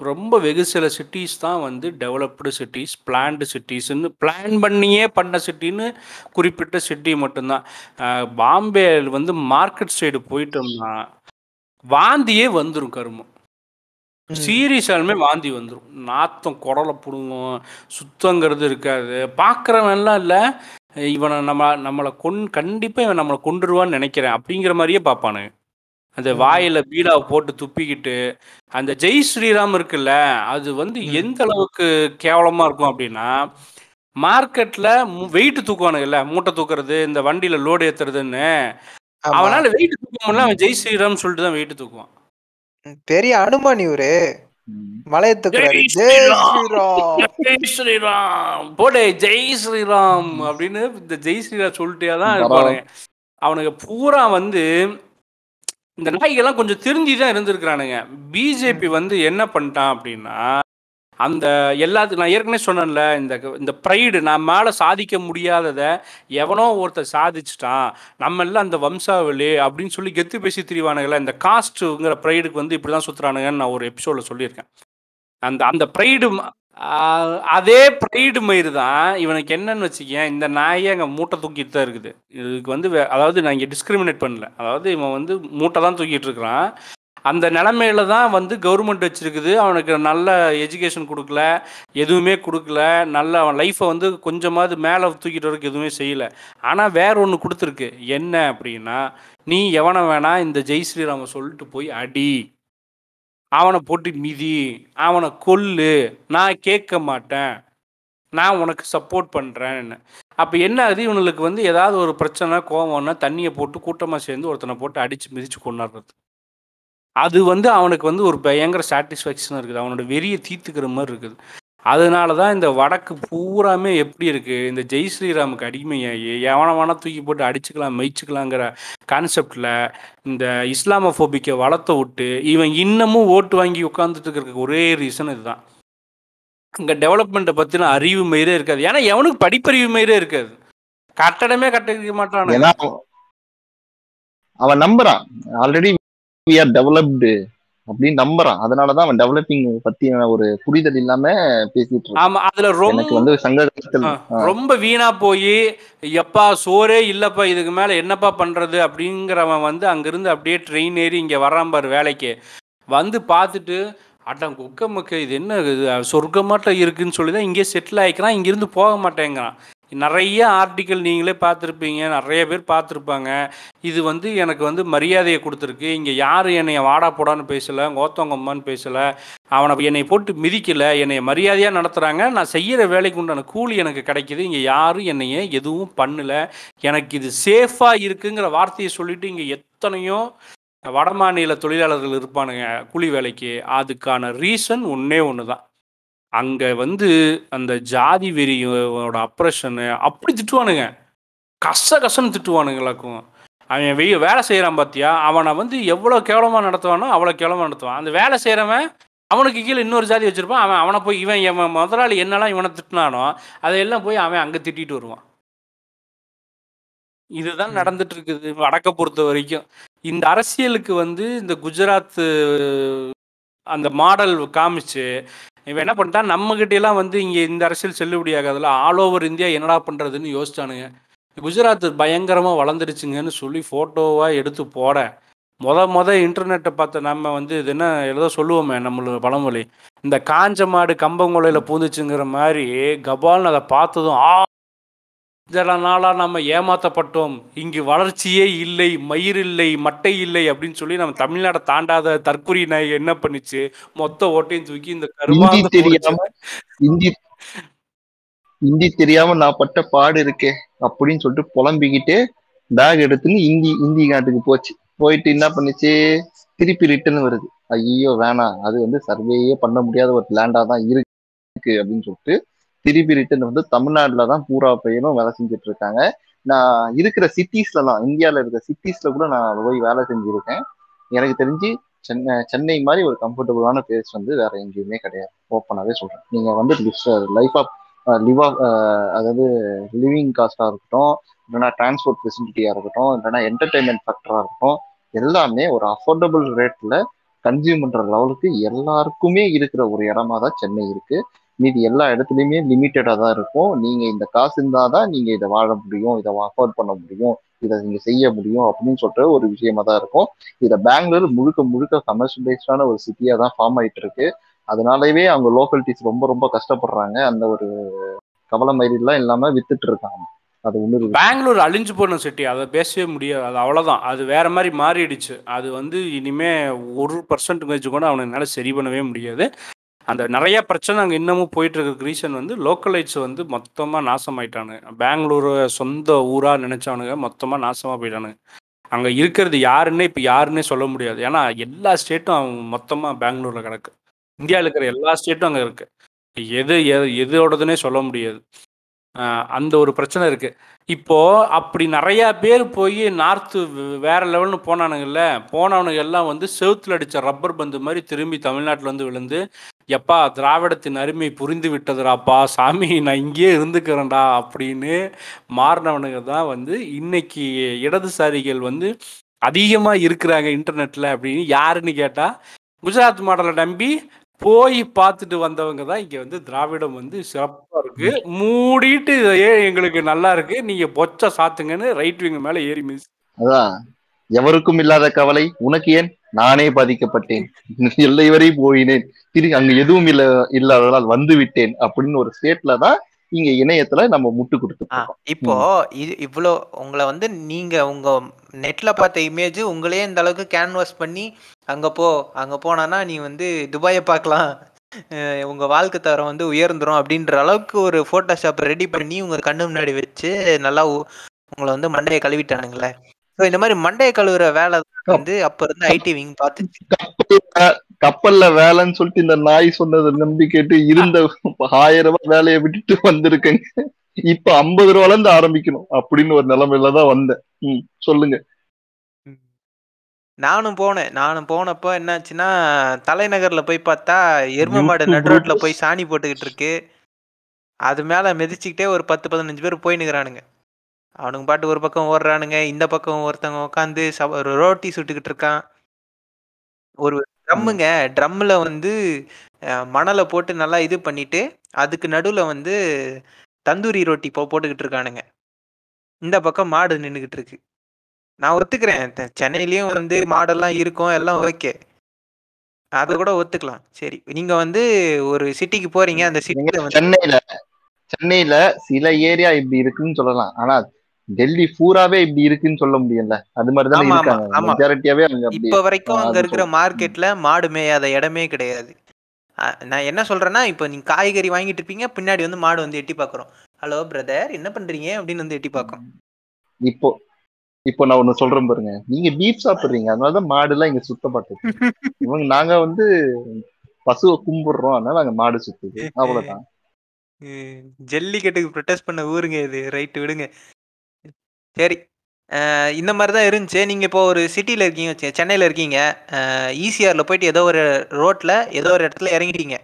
ரொம்ப வெகு சில சிட்டிஸ் தான் வந்து டெவலப்டு சிட்டிஸ் பிளான்டு சிட்டிஸ்ன்னு பிளான் பண்ணியே பண்ண சிட்டின்னு குறிப்பிட்ட சிட்டி மட்டும்தான். பாம்பே வந்து மார்க்கெட் சைடு போயிட்டோம்னா வாந்தியே வந்துடும் கருமம். சீரியஸாலுமே வாந்தி வந்துடும் நாத்தம் குடலை பிடுங்கும் சுத்தங்கிறது இருக்காது. பார்க்குறவன்லாம் இல்லை. இவனை நம்ம நம்மளை கொன் கண்டிப்பாக இவன் நம்மளை கொண்டுருவான்னு நினைக்கிறேன் அப்படிங்கிற மாதிரியே பார்ப்பானுங்க அந்த. வாயில பீடாவை போட்டு துப்பிக்கிட்டு அந்த ஜெய் ஸ்ரீராம் இருக்குல்ல அது வந்து. எந்த அளவுக்கு கேவலமா இருக்கும் அப்படின்னா மார்க்கெட்ல வெயிட் தூக்குவானுங்கல்ல மூட்டை தூக்குறது இந்த வண்டியில லோடு ஏத்துறதுன்னு. அவனால வெயிட் தூக்க முடியல அவன் ஜெய் ஸ்ரீராம் சொல்லிட்டு தான் வெயிட் தூக்குவான் பெரிய அனுமான் இவரு மலையை தூக்குறாரு ஜெய் ஸ்ரீராம். ஸ்ரீராம். ஜெய் ஸ்ரீராம். போடே ஜெய் ஸ்ரீராம் அப்படின்னு இந்த ஜெய் ஸ்ரீராம் சொல்லிட்டே தான். இருப்பானுங்க. அவனுங்க பூரா வந்து இந்த நாய்கெல்லாம் கொஞ்சம் திருந்தி தான் இருந்திருக்கிறானுங்க பிஜேபி வந்து என்ன பண்ணிட்டான் அப்படின்னா அந்த எல்லாத்துக்கும் நான் ஏற்கனவே சொன்னேன்ல இந்த இந்த ப்ரைடு நான் மேலே சாதிக்க முடியாததை எவனோ ஒருத்தர் சாதிச்சிட்டான். நம்ம எல்லாம் அந்த வம்சாவளி அப்படின்னு சொல்லி கெத்து பேசி திரிவானுங்கள இந்த காஸ்ட்டுங்கிற ப்ரைடுக்கு வந்து இப்படி தான் சுற்றுறானுங்கன்னு நான் ஒரு எபிசோடில் சொல்லியிருக்கேன். அந்த அந்த ப்ரைடு அதே ப்ரைடு மயிறு தான் இவனுக்கு என்னன்னு வச்சுக்கேன் இந்த நாயே அங்கே மூட்டை தூக்கிட்டு தான் இருக்குது. இதுக்கு வந்து வே- அதாவது நான் இங்கே டிஸ்கிரிமினேட் பண்ணல. அதாவது இவன் வந்து மூட்டை தான் தூக்கிட்டு இருக்கிறான். அந்த நிலமையில தான் வந்து கவர்மெண்ட் வச்சிருக்குது. அவனுக்கு நல்ல எஜுகேஷன் கொடுக்கல. எதுவுமே கொடுக்கல. நல்ல அவன் லைஃப்பை வந்து கொஞ்சமாவது மேலே தூக்கிட்டு வரக்கு எதுவுமே செய்யலை. ஆனால் வேற ஒன்று கொடுத்துருக்கு. என்ன அப்படின்னா நீ எவனை வேணா இந்த ஜெய் ஸ்ரீராம சொல்லிட்டு போய் அடி. அவனை போட்டு மிதி. அவனை கொல்லு. நான் கேட்க மாட்டேன். நான் உனக்கு சப்போர்ட் பண்ணுறேன்னு அப்போ என்ன ஆகுது இவனுக்கு வந்து ஏதாவது ஒரு பிரச்சனை கோவம்னா தண்ணியை போட்டு கூட்டமாக சேர்ந்து ஒருத்தனை போட்டு அடித்து மிதித்து கொண்டாடுறது. அது வந்து அவனுக்கு வந்து ஒரு பயங்கர சாட்டிஸ்ஃபேக்ஷன் இருக்குது. அவனோட வெறியை தீர்த்துக்கிற மாதிரி இருக்குது. அதனால தான் இந்த வடக்கு பூராமே எப்படி இருக்குது இந்த ஜெய் ஸ்ரீராமுக்கு அடிமையாகி எவனை வேணா தூக்கி போட்டு அடிச்சுக்கலாம் மெய்ச்சிக்கலாங்கிற கான்செப்டில் இந்த இஸ்லாமோஃபோபிக்கை வளர்த்த விட்டு இவன் இன்னமும் ஓட்டு வாங்கி உட்காந்துட்டு இருக்கிற ஒரே ரீசன் இதுதான். இங்கே டெவலப்மெண்ட்டை பற்றின அறிவு மயிரே இருக்காது. ஏன்னா எவனுக்கு படிப்பறிவு மயிரே இருக்காது. கட்டடமே கட்டிக்க மாட்டான். அவன் நம்புறான். ஆல்ரெடி வி ஆர் டெவலப்டு அப்படின்னு நம்புறான். அதனாலதான் அவன் டெவலப்பிங் பத்தின ஒரு புரிதல் இல்லாம பேசிட்டு ஆமா அதுல ரொம்ப வந்து ரொம்ப வீணா போய் எப்பா சோறே இல்லப்பா இதுக்கு மேல என்னப்பா பண்றது அப்படிங்கிறவன் வந்து அங்கிருந்து அப்படியே ட்ரெயின் ஏறி இங்க வர்றான் பாரு வேலைக்கு. வந்து பார்த்துட்டு அட்டம் குக்க மக்க இது என்ன இது? சொர்க்கமாட்டம் இருக்குன்னு சொல்லி தான் இங்கே செட்டில் ஆகிக்கிறான் இங்கேருந்து போக மாட்டேங்கிறான். நிறைய ஆர்டிக்கல் நீங்களே பார்த்துருப்பீங்க. நிறைய பேர் பார்த்துருப்பாங்க. இது வந்து எனக்கு வந்து மரியாதையை கொடுத்துருக்கு. இங்கே யாரும் என்னை வாடா போடான்னு பேசலை கோத்தவங்கம்மான்னு பேசலை அவனை என்னை போட்டு மிதிக்கலை என்னை மரியாதையாக நடத்துகிறாங்க நான் செய்கிற வேலைக்கு உண்டான கூலி எனக்கு கிடைக்கிது. இங்கே யாரும் என்னைய எதுவும் பண்ணலை. எனக்கு இது சேஃபாக இருக்குங்கிற வார்த்தையை சொல்லிட்டு இங்கே எத்தனையோ வடமாநில தொழிலாளர்கள் இருப்பானுங்க கூலி வேலைக்கு. அதுக்கான ரீசன் ஒன்றே ஒன்று தான் அங்கே வந்து அந்த ஜாதி வெறியோட அப்ரஷனு அப்படி திட்டுவானுங்க. கச கசன்னு திட்டுவானுங்களாக்கும் அவன் வெய்ய வேலை செய்கிறான் பார்த்தியா அவனை வந்து எவ்வளோ கேவலமாக நடத்துவானோ அவ்வளோ கேவலமாக நடத்துவான். அந்த வேலை செய்கிறவன் அவனுக்கு கீழே இன்னொரு ஜாதி வச்சுருப்பான். அவன் அவனை போய் இவன் இவன் முதலாளி என்னெல்லாம் இவனை திட்டினானோ அதையெல்லாம் போய் அவன் அங்கே திட்டிட்டு வருவான். இதுதான். நடந்துட்டு இருக்குது வடக்க பொறுத்த வரைக்கும். இந்த அரசியலுக்கு வந்து இந்த குஜராத் அந்த மாடல் காமிச்சு இவன் என்ன பண்ணிட்டான் நம்மகிட்டலாம் வந்து இங்கே இந்த அரசியல் செல்லுபடியாகாதில்ல ஆல் ஓவர் இந்தியா என்னடா பண்ணுறதுன்னு யோசிச்சானுங்க. குஜராத் பயங்கரமாக வளர்ந்துருச்சுங்கன்னு சொல்லி ஃபோட்டோவாக எடுத்து போட. மொத மொத இன்டர்நெட்டை பார்த்த நம்ம வந்து இது என்ன ஏதோ சொல்லுவோமே நம்மளோட பழமொழி. இந்த காஞ்ச மாடு கம்பங்குலையில் பூந்துச்சுங்கிற மாதிரி கபால்னு அதை பார்த்ததும் ஆ சில நாளாக நம்ம ஏமாத்தப்பட்டோம். இங்கு வளர்ச்சியே இல்லை மயிர் இல்லை மட்டை இல்லை அப்படின்னு சொல்லி நம்ம தமிழ்நாடை தாண்டாத தற்குறி நாய் என்ன பண்ணுச்சு? மொத்த ஓட்டையும் தூக்கி இந்த கருமாந்து. தெரியாம ஹிந்தி ஹிந்தி தெரியாம நான் பட்ட பாடு இருக்கே அப்படின்னு சொல்லிட்டு புலம்பிக்கிட்டு பேக் எடுத்துன்னு இந்தி இந்தி நாட்டுக்கு போச்சு. போயிட்டு என்ன பண்ணுச்சு? திருப்பி ரிட்டர்ன் வருது. ஐயோ வேணாம். அது வந்து சர்வேயே பண்ண முடியாத ஒரு லேண்டா தான் இருக்கு அப்படின்னு சொல்லிட்டு திருப்பி ரிட்டர்ன் வந்து தமிழ்நாட்டில் தான் பூரா பையனும் வேலை செஞ்சுட்டு இருக்காங்க நான் இருக்கிற சிட்டிஸ்லலாம் இந்தியாவில் இருக்கிற சிட்டிஸில் கூட நான் போய் வேலை செஞ்சுருக்கேன். எனக்கு தெரிஞ்சு சென்னை சென்னை மாதிரி ஒரு கம்ஃபர்டபுளான பிளேஸ் வந்து வேற எங்கேயுமே கிடையாது. ஓப்பனாகவே சொல்கிறேன் நீங்கள் வந்து லைஃப் ஆஃப் லிவ் ஆஃப் அதாவது லிவிங் காஸ்ட்டாக இருக்கட்டும் இல்லைன்னா டிரான்ஸ்போர்ட் ஃபெசிலிட்டியாக இருக்கட்டும் இல்லைன்னா என்டர்டைன்மெண்ட் ஃபேக்டராக இருக்கட்டும் எல்லாமே ஒரு அஃபோர்டபுள் ரேட்டில் கன்சியூம் பண்ணுற லெவலுக்கு எல்லாருக்குமே இருக்கிற ஒரு இடமா தான் சென்னை இருக்குது மீதி எல்லா இடத்துலையுமே லிமிட்டடாக தான் இருக்கும். நீங்கள் இந்த காசு இருந்தால் தான் நீங்கள் இதை வாழ முடியும் இதை அஃபோர்ட் பண்ண முடியும் இதை நீங்கள் செய்ய முடியும் அப்படின்னு சொல்கிற ஒரு விஷயமா தான் இருக்கும். இதை பெங்களூர் முழுக்க முழுக்க கமர்ஷியலைஸ்டான ஒரு சிட்டியாக தான் ஃபார்ம் ஆகிட்டு இருக்கு அதனாலவே அவங்க லோக்கல்டிஸ் ரொம்ப ரொம்ப கஷ்டப்படுறாங்க. அந்த ஒரு கவலை மயிரெல்லாம் இல்லாமல் வித்துட்டு இருக்காங்க. அது ஒன்று பெங்களூர் அழிஞ்சு போன சிட்டி அதை பேசவே முடியாது. அது அவ்வளோதான் அது வேற மாதிரி மாறிடுச்சு. அது வந்து இனிமே ஒரு பர்சன்டேஜ் கூட அவனை என்னால் சரி பண்ணவே முடியாது. அந்த நிறைய பிரச்சனை அங்கே இன்னமும் போயிட்டு இருக்க ரீசன் வந்து லோக்கலைட்ஸ் வந்து மொத்தமாக நாசமாயிட்டானுங்க. பெங்களூரை சொந்த ஊராக நினச்சவனுங்க மொத்தமாக நாசமாக போயிட்டானுங்க. அங்கே இருக்கிறது யாருன்னே இப்போ யாருன்னே சொல்ல முடியாது. ஏன்னா எல்லா ஸ்டேட்டும் மொத்தமாக பெங்களூரில் கிடக்கு. இந்தியாவில் இருக்கிற எல்லா ஸ்டேட்டும் அங்கே இருக்குது எது எது எதோடதுன்னே சொல்ல முடியாது. அந்த ஒரு பிரச்சனை இருக்கு. இப்போ அப்படி நிறையா பேர் போய் நார்த்து வேற லெவல்னு போனானுங்கல்ல போனவனுங்க எல்லாம் வந்து செவுத்துல அடிச்ச ரப்பர் பந்து மாதிரி திரும்பி தமிழ்நாட்டில் வந்து விழுந்து எப்பா திராவிடத்தின் அருமை புரிந்து விட்டதுராப்பா சாமி நான் இங்கேயே இருந்துக்கிறேன்டா அப்படின்னு மாறினவனுங்க தான் வந்து இன்னைக்கு இடதுசாரிகள் வந்து அதிகமாக இருக்கிறாங்க இன்டர்நெட்டில் அப்படின்னு யாருன்னு கேட்டால் குஜராத் மாடலை நம்பி போய் பார்த்துட்டு வந்தவங்க தான் இங்க வந்து திராவிடம் வந்து சிறப்பா இருக்கு. மூடிட்டு ஏன் எங்களுக்கு நல்லா இருக்கு? நீங்க பொச்ச சாத்துங்கன்னு ரைட் விங் மேல ஏறி மிஸ் அதான் எவருக்கும் இல்லாத கவலை உனக்கு ஏன்? நானே பாதிக்கப்பட்டேன். எல்லை வரை போயினேன். திரு அங்க எதுவும் இல்ல இல்லாததால் வந்து விட்டேன். அப்படின்னு ஒரு ஸ்டேட்ல தான் இங்க இணையத்துல நம்ம முட்டு இருக்கோம். இப்போ இது இவ்வளோ உங்களை வந்து நீங்க உங்க நெட்ல பார்த்த இமேஜ் உங்களையே இந்த அளவுக்கு கேன்வாஸ் பண்ணி அங்க போ அங்க போனானா நீ வந்து துபாயை பார்க்கலாம். உங்க வாழ்க்கை தரம் வந்து உயர்ந்துரும் அப்படின்ற அளவுக்கு ஒரு போட்டோஷாப் ரெடி பண்ணி உங்க கண்ணு முன்னாடி வச்சு நல்லா உங்களை வந்து மண்டையை கழுவிட்டானுங்களே. ஸோ இந்த மாதிரி மண்டையை கழுவுற வேலை வந்து அப்ப இருந்து ஐடி விங் பார்த்துச்சு. கப்பல்ல வேலைன்னு சொல்லிட்டு இந்த நாய் சொன்னதை நம்பி கேட்டு இருந்த ஆயிரம் ரூபாய் வேலையை விட்டுட்டு வந்திருக்கேங்க. இப்ப ஐம்பது ரூபால இருந்து ஆரம்பிக்கணும் அப்படின்னு ஒரு நிலைமையில தான் வந்தேன். ம் சொல்லுங்க. நானும் போனேன். நானும் போனப்போ என்னாச்சுன்னா தலைநகர்ல போய் பார்த்தா எரும மாடு YouTube நடு ரோட்ல groups. போய் சாணி போட்டுக்கிட்டு இருக்கு. அது மேல மிதிச்சுக்கிட்டே ஒரு பத்து பதினஞ்சு பேர் போய் நிக்கிறானுங்க. அவனுங்க பாட்டு ஒரு பக்கம் ஓடுறானுங்க இந்த பக்கம் ஒருத்தவங்க உட்காந்து ரோட்டி சுட்டுக்கிட்டு இருக்கான். ஒரு ட்ரம்முங்க. ட்ரம்மில் வந்து மணலை போட்டு நல்லா இது பண்ணிட்டு அதுக்கு நடுவில் வந்து தந்தூரி ரொட்டி போ போட்டுக்கிட்டு இருக்கானுங்க. இந்த பக்கம் மாடு நின்றுக்கிட்டு இருக்கு. நான் ஒத்துக்கிறேன். சென்னையிலயும் வந்து மாடெல்லாம் இருக்கும் எல்லாம் ஓகே. அதை கூட ஒத்துக்கலாம். சரி நீங்க வந்து ஒரு சிட்டிக்கு போறீங்க அந்த வந்து சென்னையில சென்னையில சில ஏரியா இப்படி இருக்குன்னு சொல்லலாம். ஆனா டெல்லி பூராவே இப்படி இருக்குன்னு சொல்ல முடியல அது மாதிரி தானே ஆமா, ஆமா, இருக்காங்க. மெஜாரிட்டியாவே அங்க இப்ப வரைக்கும் அங்க இருக்கிற. மார்க்கெட்ல மாடு மேயாத இடமே கிடையாது. நான் என்ன சொல்றேன்னா இப்போ நீங்க காய்கறி வாங்கிட்டு இருப்பீங்க பின்னாடி வந்து மாடு வந்து எட்டி பாக்குறோம். ஹலோ பிரதர் என்ன பண்றீங்க? அப்படின்னு வந்து எட்டி பார்க்கும் இப்போ இப்போ நான் ஒண்ணு சொல்றேன் பாருங்க. நீங்க பீஃப் சாப்பிடுறீங்க. அதனாலதான் மாடு எல்லாம் இங்க சுத்தப்பட்டது இவங்க நாங்க வந்து பசுவை கும்பிடுறோம். அதனால அங்க மாடு சுத்துது. அவ்வளவுதான். ஜல்லிக்கட்டுக்கு ப்ரொட்டஸ்ட் பண்ண ஊருங்க இது. ரைட்டு விடுங்க. சரி. இந்த மாதிரி தான் இருந்துச்சு. நீங்கள் இப்போ ஒரு சிட்டியில் இருக்கீங்க செ- சென்னையில் இருக்கீங்க. ஈசிஆரில் போயிட்டு ஏதோ ஒரு ரோட்டில் ஏதோ ஒரு இடத்துல இறங்கிட்டீங்க.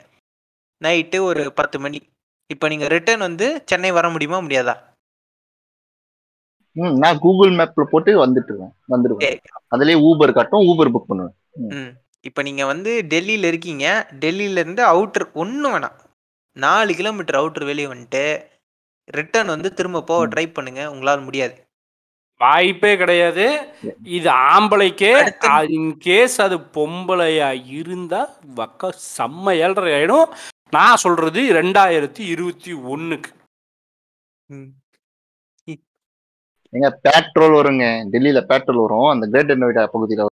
நைட்டு ஒரு பத்து மணி. இப்போ நீங்கள் ரிட்டர்ன் வந்து சென்னை வர முடியுமா முடியாதா? ம், நான் கூகுள் மேப்ல போட்டு வந்துட்டுருவேன். வந்துடுவேன் அதுலயே ஊபர் காட்டும் ஊபர் புக் பண்ணுவேன். ம். இப்போ நீங்கள் வந்து டெல்லியில் இருக்கீங்க. டெல்லியிலேருந்து அவுட்ரு ஒன்றும் வேணாம். நாலு கிலோமீட்டர் அவுட்ரு வெளியே வந்துட்டு ரிட்டர்ன் வந்து திரும்ப போக. ட்ரை பண்ணுங்க. உங்களால் முடியாது. வாய்ப்பே கிடையாது. இது ஆம்பளைக்கே இன்கேஸ் அது பொம்பளையா இருந்தா வக்க செம்ம ஏழரை ஆயிடும். நான் சொல்றது ரெண்டாயிரத்தி இருபத்தி ஒண்ணுக்கு. ம். எங்க பெட்ரோல் வருங்க. டெல்லியில பெட்ரோல் வரும். அந்த கிரேட்டர் நோய்டா பகுதியில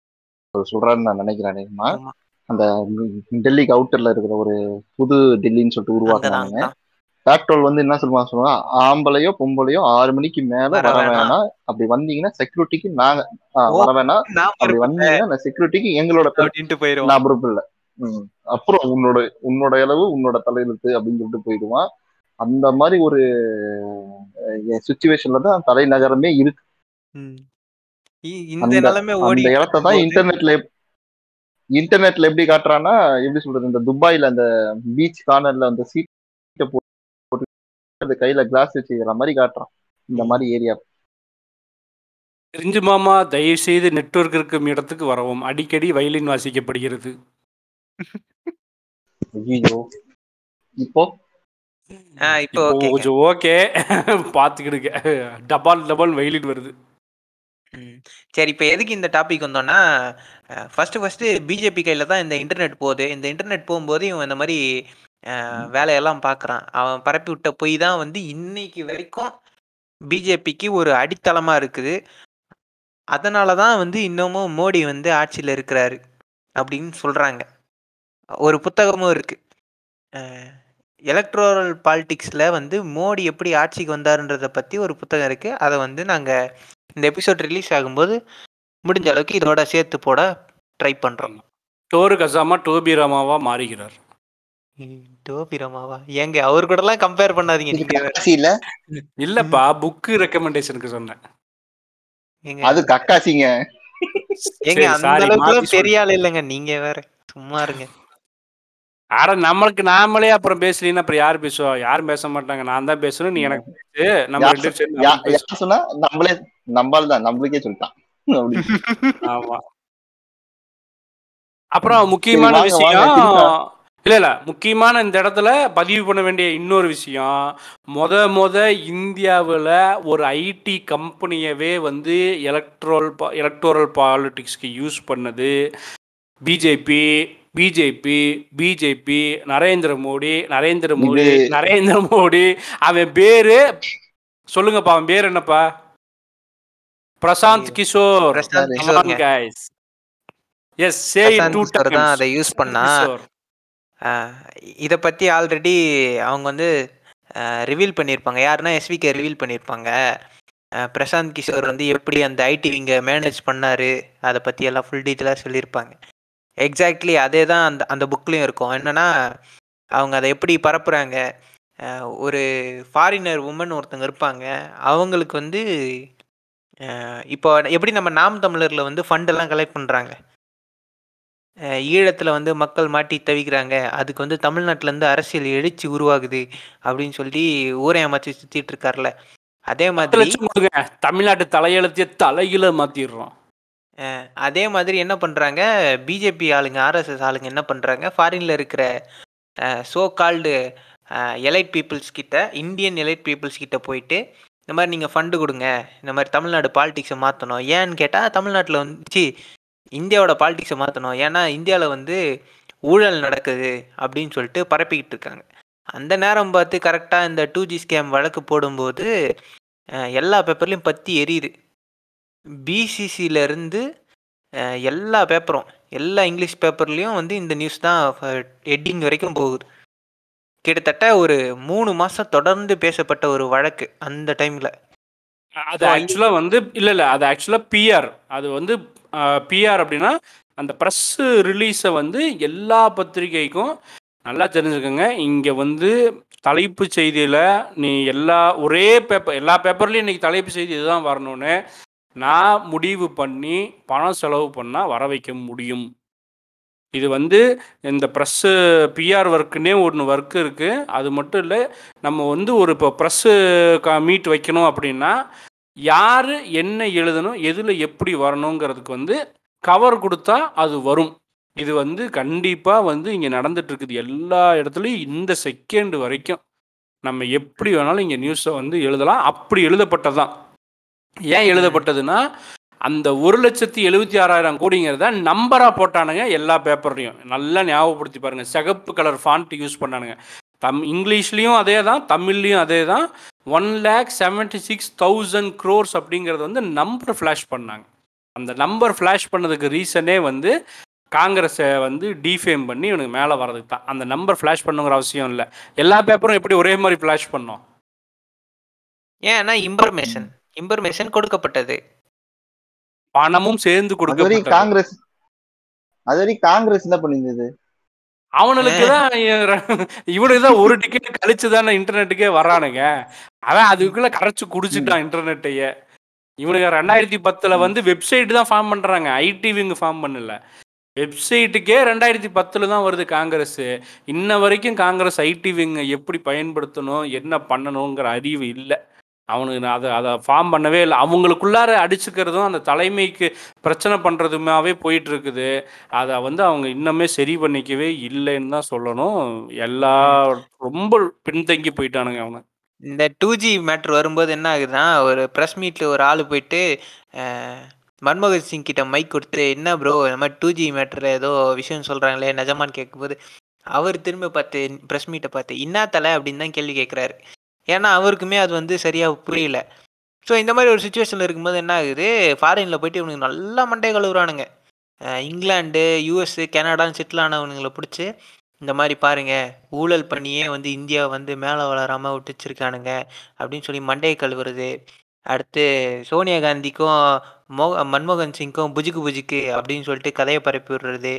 சொல்றாருன்னு நான் நினைக்கிறேன் அந்த டெல்லிக்கு அவுட்டர்ல இருக்கிற ஒரு புது டெல்லின்னு சொல்லிட்டு அங்கதான் பெட்ரோல் வந்து என்ன சொல்லுவாங்க சொல்லுவாங்க ஆம்பளையோ பொம்பளையோ ஆறு மணிக்கு மேல வர வேணாம். அப்படி வந்தீங்கன்னா செக்யூரிட்டிக்கு நாங்க. வர வேணாம். அப்படி வந்தீங்கன்னா செக்யூரிட்டிக்கு எங்களோட நான் பொறுப்பு இல்ல. அப்புறம் உன்னோட உன்னோட அளவு உன்னோட தலையெழுத்து அப்படின்னு சொல்லிட்டு போயிடுவான். அந்த மாதிரி ஒரு சுச்சுவேஷன்ல தான் தலைநகரமே இருக்கு. இந்த நிலைமை ஓடி அந்த இடத்த தான் இன்டர்நெட்ல இன்டர்நெட்ல எப்படி காட்டுறான்னா எப்படி சொல்றது? இந்த துபாயில அந்த பீச் கார்னர்ல அந்த போட்டு அந்த கையில கிளாஸ் வச்சுக்கிற மாதிரி காட்டுறான். இந்த மாதிரி ஏரியா தெரிஞ்சு மாமா தயவு செய்து நெட்வொர்க் இருக்கும் இடத்துக்கு வரவும். அடிக்கடி வயலின் வாசிக்கப்படுகிறது. ஐயோ இப்போ? இப்போ. கொஞ்சம் ஓகே பார்த்துக்கிடுங்க. டபால் டபால் வயலின் வருது. சரி இப்போ எதுக்கு இந்த டாபிக் வந்தோம்னா ஃபர்ஸ்ட் ஃபர்ஸ்ட் பிஜேபி கையில தான் இந்த இன்டர்நெட் போகுது. இந்த இன்டர்நெட் போகும்போது இவன் இந்த மாதிரி வேலையெல்லாம் பார்க்குறான் அவன் பரப்பி விட்ட பொய் தான் வந்து இன்னைக்கு வரைக்கும் பிஜேபிக்கு ஒரு அடித்தளமா இருக்குது. அதனால தான் வந்து இன்னமும் மோடி வந்து ஆட்சியில் இருக்கிறாரு அப்படின்னு சொல்றாங்க. ஒரு புத்தகமும் இருக்கு. எலக்ட்ரோரல் பாலிடிக்ஸில் வந்து மோடி எப்படி ஆட்சிக்கு வந்தாருன்றதை பற்றி ஒரு புத்தகம் இருக்குது அதை வந்து நாங்கள் இந்த எபிசோட் ரிலீஸ் ஆகும்போது முடிஞ்ச அளவுக்கு இதோட சேர்த்து போட ட்ரை பண்ணுறோம் டோரு கசாமா டோபி ராமாவா மாறுகிறார். டோபிரமாவா ஏங்க அவர் கூடலாம் கம்பேர் பண்ணாதீங்க நீங்க. கக்காசியில இல்லப்பா புக்கு ரெக்கமெண்டேஷனுக்கு சொன்னேன். ஏங்க. அது கக்காசிங்க. ஏங்க அந்த அளவுக்கு பெரிய ஆள் இல்லைங்க நீங்க வேற. சும்மா இருங்க. ஆட நம்மளுக்கு நாமளே அப்புறம் பேசலீன்னா அப்புறம் யார் பேசுவா? யாரும் பேச மாட்டாங்க. நான் தான் பேசணும் நீ எனக்கு பேசு. நம்ம சொன்னா நம்மளே நம்மால் தான் நம்மளுக்கே சொல்லிட்டான். ஆமா. அப்புறம் முக்கியமான விஷயம். இல்ல இல்ல. முக்கியமான இந்த இடத்துல பதிவு பண்ண வேண்டிய இன்னொரு விஷயம். முத முத இந்தியாவில் ஒரு ஐடி கம்பெனியவே வந்து எலக்ட்ரோல் எலக்டோரல் பாலிடிக்ஸ்க்கு யூஸ் பண்ணது. BJP BJP BJP Narendra Modi Narendra Modi Narendra Modi. அவன் பேரு சொல்லுங்கப்பா அவன் பேர் என்னப்பா? பிரசாந்த் கிஷோர். கிஷோர் தான் times. அதை யூஸ் பண்ணா. இதை பற்றி ஆல்ரெடி அவங்க வந்து ரிவீல் பண்ணியிருப்பாங்க யாருன்னா எஸ்விகே ரிவீல் பண்ணியிருப்பாங்க பிரசாந்த் கிஷோர் வந்து எப்படி அந்த ஐடி இங்கே மேனேஜ் பண்ணார் அதை பற்றி எல்லாம் ஃபுல் டீட்டெயிலாக சொல்லியிருப்பாங்க எக்ஸாக்ட்லி அதே தான் அந்த அந்த புக்லேயும் இருக்கும். என்னென்னா அவங்க அதை எப்படி பரப்புகிறாங்க ஒரு ஃபாரினர் உமன் ஒருத்தங்க இருப்பாங்க. அவங்களுக்கு வந்து இப்போ எப்படி நம்ம நாம் தமிழரில் வந்து ஃபண்டெல்லாம் கலெக்ட் பண்ணுறாங்க ஈழத்தில் வந்து மக்கள் மாட்டி தவிக்கிறாங்க. அதுக்கு வந்து தமிழ்நாட்டிலேருந்து அரசியல் எழுச்சி உருவாகுது அப்படின்னு சொல்லி ஊரை அமைச்சு சுற்றிட்டு இருக்கார்ல அதே மாதிரி தமிழ்நாட்டு தலையெழுத்திய தலையில மாத்திடுறோம். அதே மாதிரி என்ன பண்ணுறாங்க பிஜேபி ஆளுங்க ஆர்எஸ்எஸ் ஆளுங்க என்ன பண்ணுறாங்க ஃபாரினில் இருக்கிற சோ கால்டு எலைட் பீப்புள்ஸ் கிட்ட இந்தியன் எலைட் பீப்புள்ஸ் கிட்ட போயிட்டு இந்த மாதிரி நீங்கள் ஃபண்டு கொடுங்க. இந்த மாதிரி தமிழ்நாடு பாலிடிக்ஸை மாற்றணும் ஏன்னு கேட்டால் தமிழ்நாட்டில் வந்து சி இந்தியாவோட பாலிடிக்ஸை மாற்றணும் ஏன்னா இந்தியாவில் வந்து ஊழல் நடக்குது அப்படின்னு சொல்லிட்டு பரப்பிக்கிட்டு இருக்காங்க. அந்த நேரம் பார்த்து கரெக்டாக இந்த டூ ஜி ஸ்கேம் வழக்கு போடும்போது எல்லா பேப்பர்லையும் பற்றி எரியுது. பிசிசியிலேருந்து எல்லா பேப்பரும் எல்லா இங்கிலீஷ் பேப்பர்லேயும் வந்து இந்த நியூஸ் தான் ஹெட்டிங் வரைக்கும் போகுது. கிட்டத்தட்ட ஒரு மூணு மாதம் தொடர்ந்து பேசப்பட்ட ஒரு வழக்கு அந்த டைமில் அது ஆக்சுவலா வந்து இல்ல இல்ல அது ஆக்சுவலா பிஆர் அது வந்து பிஆர் அப்படின்னா அந்த ப்ரெஸ்ஸு ரிலீஸை வந்து எல்லா பத்திரிகைக்கும் நல்லா தெரிஞ்சுக்கோங்க. இங்கே வந்து தலைப்பு செய்தியில் நீ எல்லா ஒரே பேப்பர் எல்லா பேப்பர்லேயும் இன்னைக்கு தலைப்பு செய்தி இதுதான் வரணும்னு நான் முடிவு பண்ணி பணம் செலவு பண்ணால் வர வைக்க முடியும். இது வந்து இந்த ப்ரெஸ்ஸு பிஆர் ஒர்க்குன்னே ஒன்று ஒர்க் இருக்குது அது மட்டும் இல்லை நம்ம வந்து ஒரு இப்போ ப்ரெஸ்ஸு கா மீட் வைக்கணும் அப்படின்னா யார் என்ன எழுதணும் எதில் எப்படி வரணுங்கிறதுக்கு வந்து கவர் கொடுத்தா அது வரும். இது வந்து கண்டிப்பாக வந்து இங்கே நடந்துட்டுருக்குது எல்லா இடத்துலையும் இந்த செகண்ட் வரைக்கும். நம்ம எப்படி வேணாலும் இங்கே நியூஸை வந்து எழுதலாம். அப்படி எழுதப்பட்டது தான் ஏன் எழுதப்பட்டதுன்னா அந்த ஒரு லட்சத்தி எழுபத்தி ஆறாயிரம் கோடிங்கிறத நம்பராக போட்டானுங்க எல்லா பேப்பர்லையும் நல்லா ஞாபகப்படுத்தி பாருங்கள் சிகப்பு கலர் ஃபாண்ட் யூஸ் பண்ணானுங்க. தம் இங்கிலீஷ்லேயும் அதே தான் தமிழ்லேயும் அதே தான் one lakh seventy six thousand crores அப்படிங்கிறது வந்து நம்பர் ஃப்ளாஷ் பண்ணாங்க. அந்த நம்பர் ஃப்ளாஷ் பண்ணதுக்கு ரீசனே வந்து காங்கிரஸை வந்து டிஃபேம் பண்ணி இவனுக்கு மேலே வர்றதுக்கு தான். அந்த நம்பர் ஃப்ளாஷ் பண்ணுங்கிற அவசியம் இல்லை. எல்லா பேப்பரும் எப்படி ஒரே மாதிரி ஃப்ளாஷ் பண்ணோம்? ஏன்னா இன்ஃபர்மேஷன் இன்ஃபர்மேஷன் கொடுக்கப்பட்டது. பணமும் சேர்ந்து கொடுக்க காங்கிரஸ் அது வரைக்கும் காங்கிரஸ் என்ன பண்ணியிருந்தது அவனுக்கு தான் இவனுக்கு தான் ஒரு டிக்கெட் கழிச்சு தானே இன்டர்நெட்டுக்கே வர்றானுங்க அவன் அதுக்குள்ள கரைச்சு குடிச்சிட்டான் இன்டர்நெட்டையே. இவனுக்கு ரெண்டாயிரத்தி பத்துல வந்து வெப்சைட் தான் ஃபார்ம் பண்றாங்க. ஐடி விங் ஃபார்ம் பண்ணல. வெப்சைட்டுக்கே ரெண்டாயிரத்தி பத்துல தான் வருது காங்கிரஸ். இன்ன வரைக்கும் காங்கிரஸ் ஐடி விங் எப்படி பயன்படுத்தணும் என்ன பண்ணணுங்கிற அறிவு இல்லை. அவனுக்கு நான் அதை அதை ஃபார்ம் பண்ணவே இல்லை. அவங்களுக்குள்ளார அடிச்சுக்கிறதும் அந்த தலைமைக்கு பிரச்சனை பண்ணுறதுமாவே போயிட்டுருக்குது. அதை வந்து அவங்க இன்னுமே சரி பண்ணிக்கவே இல்லைன்னு தான் சொல்லணும். எல்லா ரொம்ப பின்தங்கி போயிட்டானுங்க அவங்க. இந்த டூ ஜி மேட்ரு வரும்போது என்ன ஆகுதுன்னா ஒரு ப்ரெஸ் மீட்டில் ஒரு ஆள் போயிட்டு மன்மோகன் சிங் கிட்ட மைக் கொடுத்து என்ன ப்ரோ இந்த மாதிரி டூ ஜி மேட்ரில் ஏதோ விஷயம் சொல்கிறாங்களே நிஜமான்னு கேட்கும்போது அவர் திரும்ப பார்த்து ப்ரெஸ் மீட்டை பார்த்து இன்னா தலை அப்படின்னு தான் கேள்வி கேட்குறாரு. ஏன்னா அவருக்குமே அது வந்து சரியாக புரியல. ஸோ இந்த மாதிரி ஒரு சுச்சுவேஷனில் இருக்கும்போது என்ன ஆகுது? ஃபாரினில் போயிட்டு இவனுக்கு நல்லா மண்டை கழுவுறானுங்க. அஹ், இங்கிலாந்து யூஎஸ் கனடான்னு செட்டில் ஆனவனுங்களை பிடிச்சி இந்த மாதிரி பாருங்க ஊழல் பண்ணியே வந்து இந்தியா வந்து மேலே வளராம விட்டுச்சிருக்கானுங்க அப்படின்னு சொல்லி மண்டையை கழுவுறது. அடுத்து சோனியா காந்திக்கும் மோ மன்மோகன் சிங்க்கும் புஜுக்கு புஜுக்கு அப்படின்னு சொல்லிட்டு கதையை பரப்பி விடுறது.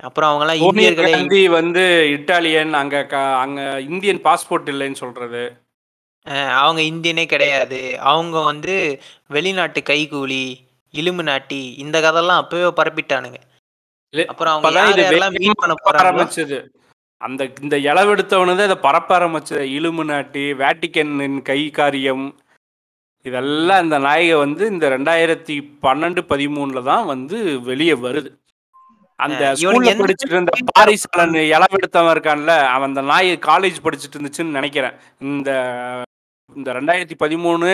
அப்புறம் அவங்கெல்லாம் இந்தியர்களே வந்து இட்டாலியன் அங்க க- அங்க இந்தியன் பாஸ்போர்ட் இல்லைன்னு சொல்றது. அஹ் அவங்க இந்தியனே கிடையாது. அவங்க வந்து வெளிநாட்டு கைகூலி இலும்பு நாட்டி இந்த கதையெல்லாம் அப்பவே பரப்பிட்டானுங்க. இல்ல, அப்புறம் அவங்க அப்பதான் யார் இது யாரெல்லாம் வேகமா மீட் பண்ண பரப்ப போறாங்களோ? ஆரம்பிச்சது. அந்த இந்த இளவெடுத்தவனு தான் இதை பரப்ப ஆரம்பிச்சது. இலுமு நாட்டி வேட்டிக்கனின் கை காரியம் இதெல்லாம் இந்த நாயகை வந்து இந்த ரெண்டாயிரத்தி பன்னெண்டு பதிமூணுல தான் வந்து வெளியே வருது. அந்த இவனுக்கு ஸ்கூல்ல எந்த படிச்சுட்டு இருந்த பாரிசாலன் இளவெடுத்தவன் இருக்கான்ல அவன் அந்த நாய் காலேஜ் படிச்சுட்டு இருந்துச்சுன்னு நினைக்கிறேன். இந்த இந்த ரெண்டாயிரத்தி பதிமூணு